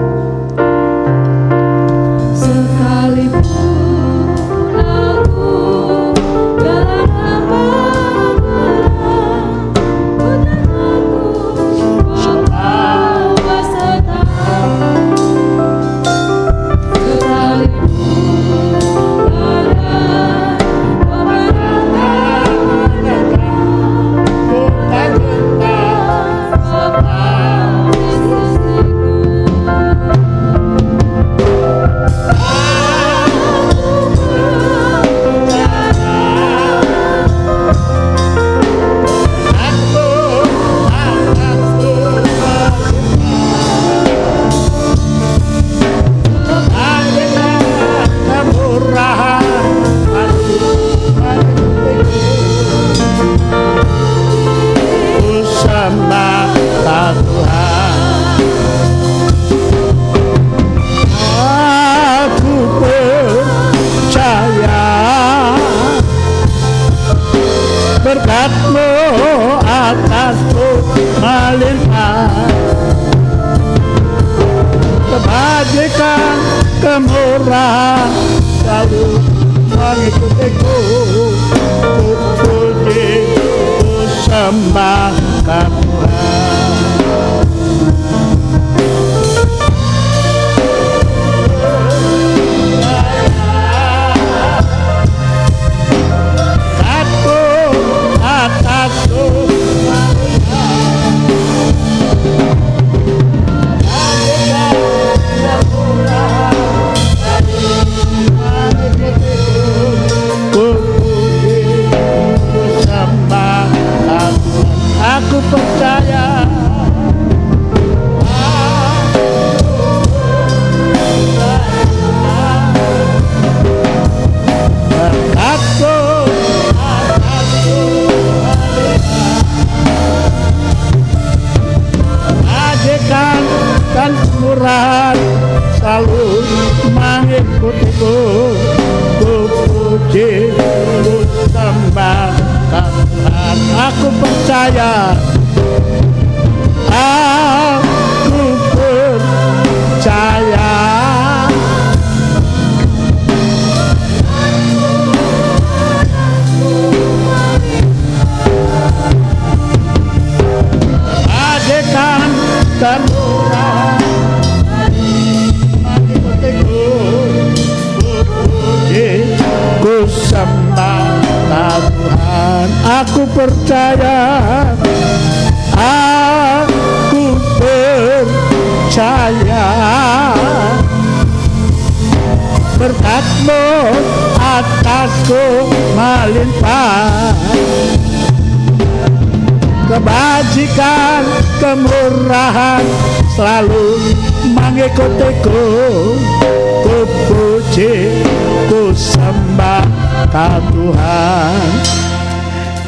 Speaker 4: tak Tuhan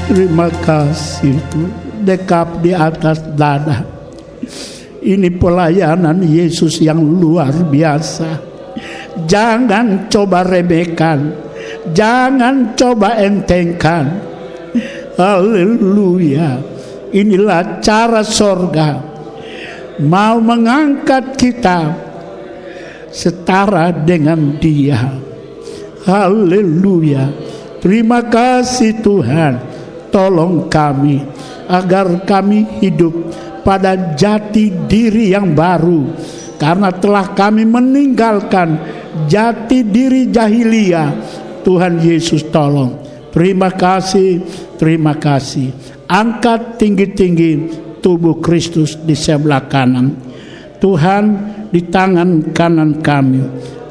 Speaker 4: Terima kasih Dekap di atas dada. Ini pelayanan Yesus yang luar biasa. Jangan coba remehkan Jangan coba entengkan. Haleluya. Inilah cara sorga. Mau mengangkat kita Setara dengan dia Haleluya. Terima kasih Tuhan. Tolong kami Agar kami hidup pada jati diri yang baru. Karena telah kami meninggalkan jati diri jahiliyah. Tuhan Yesus tolong. Terima kasih, terima kasih. Angkat tinggi-tinggi tubuh Kristus di sebelah kanan. Tuhan di tangan kanan kami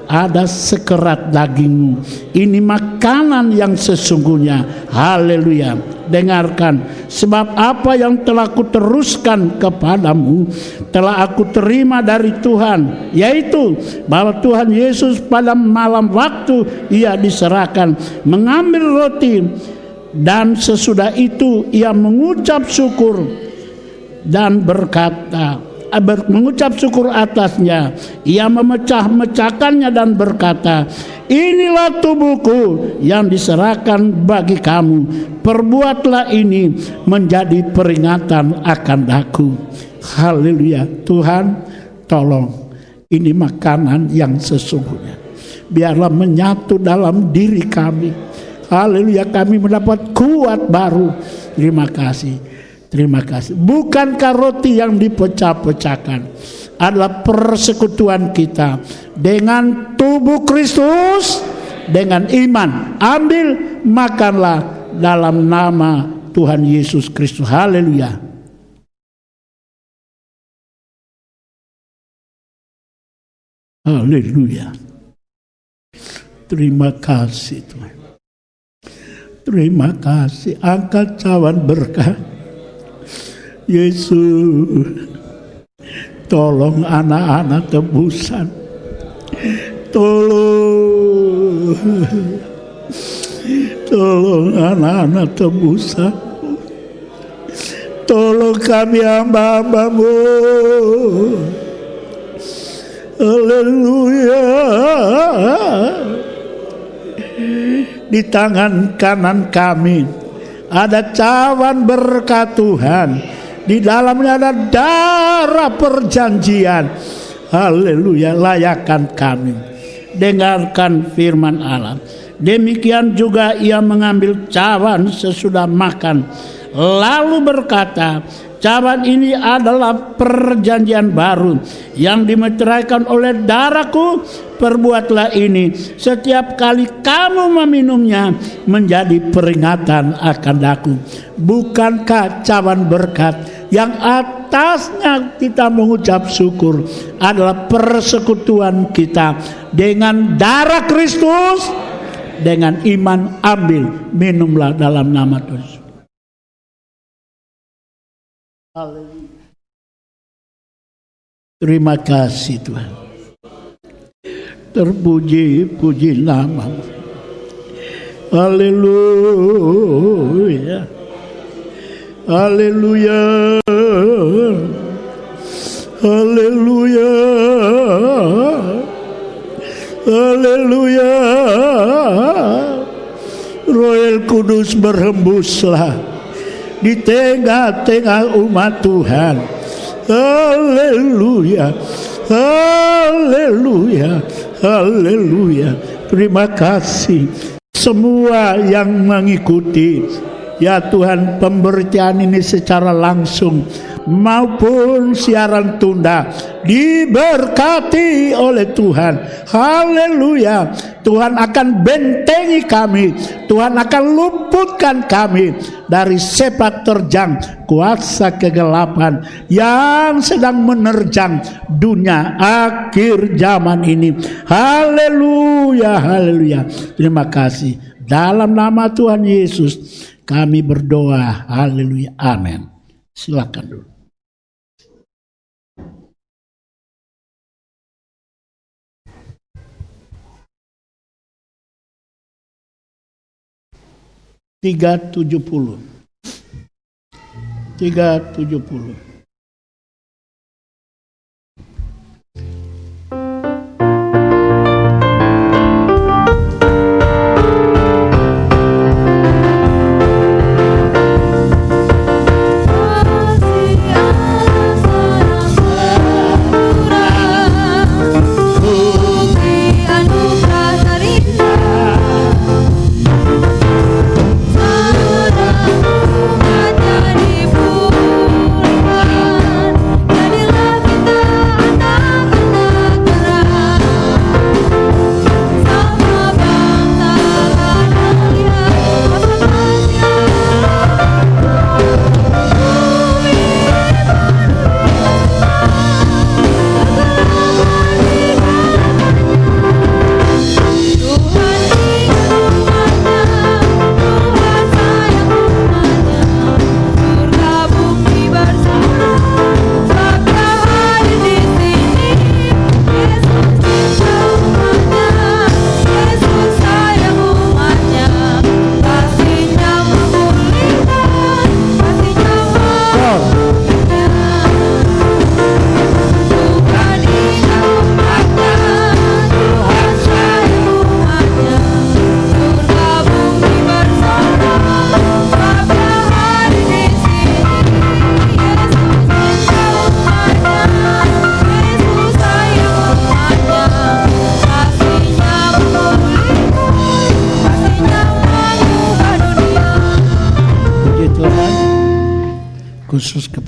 Speaker 4: ada sekerat dagingmu. Ini makanan yang sesungguhnya. Haleluya. Dengarkan. Sebab apa yang telah kuteruskan kepadamu. Telah aku terima dari Tuhan. Yaitu bahwa Tuhan Yesus pada malam waktu ia diserahkan. Mengambil roti. Dan sesudah itu ia mengucap syukur. Dan berkata mengucap syukur atasnya. Ia memecah-mecahkannya dan berkata, Inilah tubuhku yang diserahkan bagi kamu. Perbuatlah ini menjadi peringatan akan aku. Haleluya. Tuhan tolong. Ini makanan yang sesungguhnya. Biarlah menyatu dalam diri kami. Haleluya kami mendapat kuat baru. Terima kasih. Terima kasih. Bukankah roti yang dipecah-pecahkan adalah persekutuan kita dengan tubuh Kristus dengan iman. Ambil, makanlah dalam nama Tuhan Yesus Kristus. Haleluya. Haleluya. Terima kasih Tuhan. Terima kasih. Angkat cawan berkat. Yesus. Tolong anak-anak tebusan. Tolong. Tolong anak-anak tebusan. Tolong kami hamba-hambamu. Haleluya. Di tangan kanan kami ada cawan berkat Tuhan di dalamnya ada darah perjanjian. Haleluya, layakan kami. Dengarkan firman Allah. Demikian juga ia mengambil cawan sesudah makan. Lalu berkata, Cawan ini adalah perjanjian baru yang dimeteraikan oleh darahku. Perbuatlah ini setiap kali kamu meminumnya menjadi peringatan akan aku. Bukankah cawan berkat yang atasnya kita mengucap syukur adalah persekutuan kita dengan darah Kristus dengan iman ambil minumlah dalam nama Tuhan. Terima kasih Tuhan. Terpuji puji nama. Haleluya. Haleluya. Haleluya. Haleluya. Royal Kudus berhembuslah di tengah-tengah umat Tuhan. Haleluya. Haleluya. Haleluya. Terima kasih semua yang mengikuti Ya Tuhan pemberitaan ini secara langsung maupun siaran tunda diberkati oleh Tuhan. Haleluya. Tuhan akan bentengi kami. Tuhan akan luputkan kami dari sepak terjang kuasa kegelapan yang sedang menerjang dunia akhir zaman ini. Haleluya, haleluya. Terima kasih. Dalam nama Tuhan Yesus kami berdoa. Haleluya. Amin. Silakan dulu. Tiga tujuh puluh. Tiga tujuh puluh.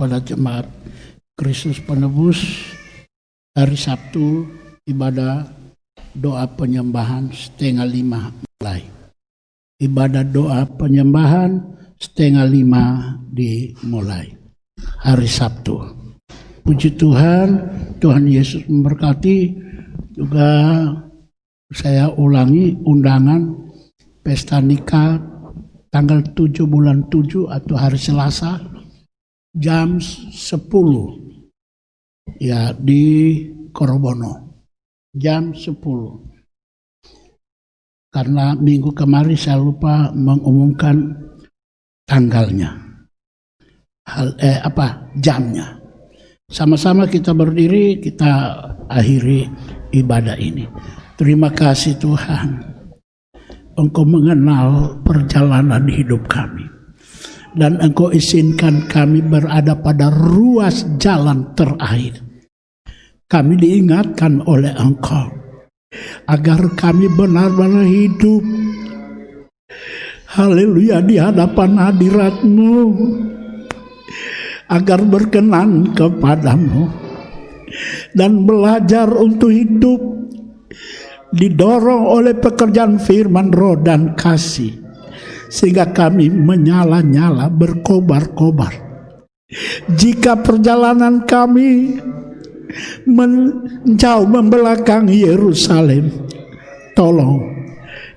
Speaker 4: Kepada jemaat. Kristus penebus. Hari Sabtu ibadah doa penyembahan setengah lima mulai. Ibadah doa penyembahan setengah lima dimulai. Hari Sabtu. Puji Tuhan Tuhan Yesus memberkati. Juga saya ulangi undangan pesta nikah tanggal 7 bulan 7 atau hari Selasa jam 10 ya di Korobono. Jam 10 karena minggu kemarin saya lupa mengumumkan tanggalnya. Hal eh apa jamnya. Sama-sama kita berdiri kita akhiri ibadah ini. Terima kasih Tuhan. Engkau mengenal perjalanan hidup kami. Dan Engkau izinkan kami berada pada ruas jalan terakhir. Kami diingatkan oleh Engkau. Agar kami benar-benar hidup. Haleluya di hadapan hadiratmu. Agar berkenan kepadamu. Dan belajar untuk hidup didorong oleh pekerjaan firman roh dan kasih sehingga kami menyala-nyala berkobar-kobar. Jika perjalanan kami menjauh membelakangi Yerusalem tolong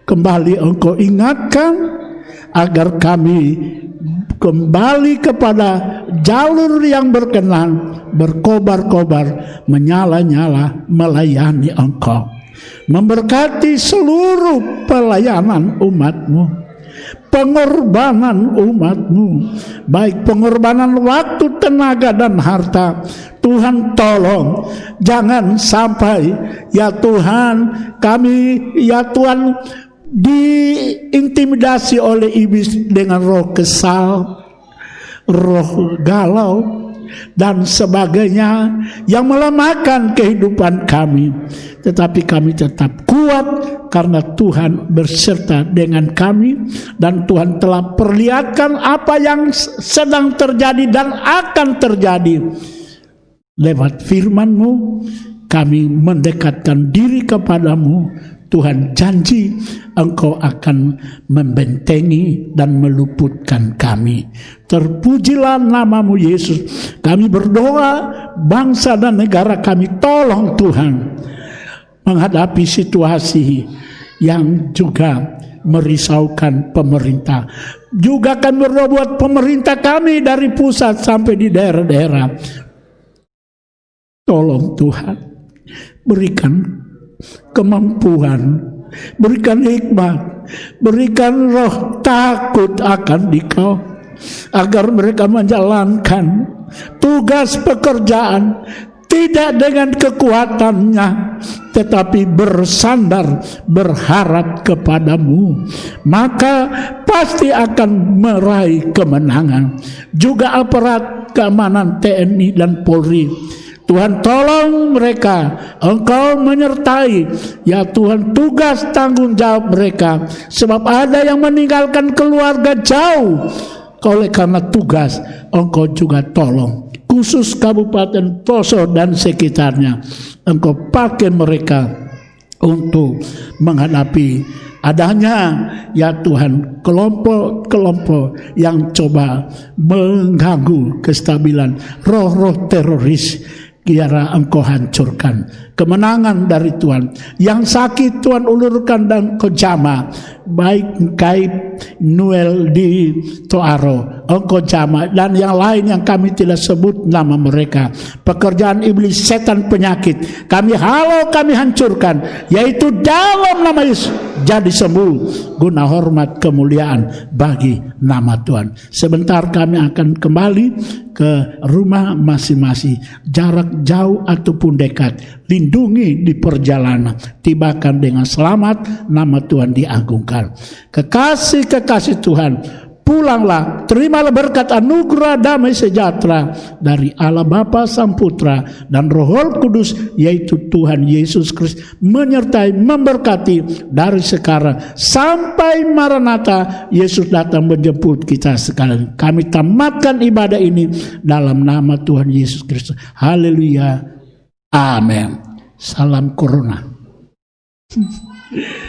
Speaker 4: kembali engkau ingatkan agar kami kembali kepada jalur yang berkenan berkobar-kobar menyala-nyala melayani engkau. Memberkati seluruh pelayanan umatmu pengorbanan umatmu. Baik pengorbanan waktu tenaga dan harta. Tuhan tolong jangan sampai ya Tuhan kami ya Tuhan diintimidasi oleh iblis dengan roh kesal roh galau dan sebagainya yang melemahkan kehidupan kami. Tetapi kami tetap kuat karena Tuhan berserta dengan kami dan Tuhan telah perlihatkan apa yang sedang terjadi dan akan terjadi. Lewat firman-Mu kami mendekatkan diri kepadamu Tuhan janji engkau akan membentengi dan meluputkan kami. Terpujilah namamu Yesus. Kami berdoa bangsa dan negara kami tolong Tuhan. Menghadapi situasi yang juga merisaukan pemerintah. Juga akan berdoa buat pemerintah kami dari pusat sampai di daerah-daerah. Tolong Tuhan, berikan kemampuan, berikan hikmat, berikan roh takut akan dikau agar mereka menjalankan tugas pekerjaan tidak dengan kekuatannya tetapi bersandar berharap kepadamu. Maka pasti akan meraih kemenangan. Juga aparat keamanan TNI dan Polri Tuhan tolong mereka, Engkau menyertai, ya Tuhan tugas tanggung jawab mereka, sebab ada yang meninggalkan keluarga jauh, oleh karena tugas Engkau juga tolong, khusus Kabupaten Poso dan sekitarnya, Engkau pakai mereka untuk menghadapi. Adanya ya Tuhan kelompok-kelompok yang coba mengganggu kestabilan roh-roh teroris biarlah engkau hancurkan. Kemenangan dari Tuhan. Yang sakit Tuhan ulurkan dan kau jama. Baik Kaib Noel di Toaro. Engkau jama. Dan yang lain yang kami tidak sebut nama mereka. Pekerjaan iblis setan penyakit. Kami halau kami hancurkan. Yaitu dalam nama Yesus jadi sembuh. Guna hormat kemuliaan bagi nama Tuhan. Sebentar kami akan kembali ke rumah masing-masing. Jarak jauh ataupun dekat. Lindungi di perjalanan. Tibakan dengan selamat nama Tuhan diagungkan. Kekasih-kekasih Tuhan pulanglah terimalah berkat anugerah damai sejahtera dari Allah Bapa Sang Putra dan Roh Kudus yaitu Tuhan Yesus Kristus menyertai memberkati dari sekarang sampai Maranatha. Yesus datang menjemput kita sekalian. Kami tamatkan ibadah ini dalam nama Tuhan Yesus Kristus. Haleluya. Amin. Salam corona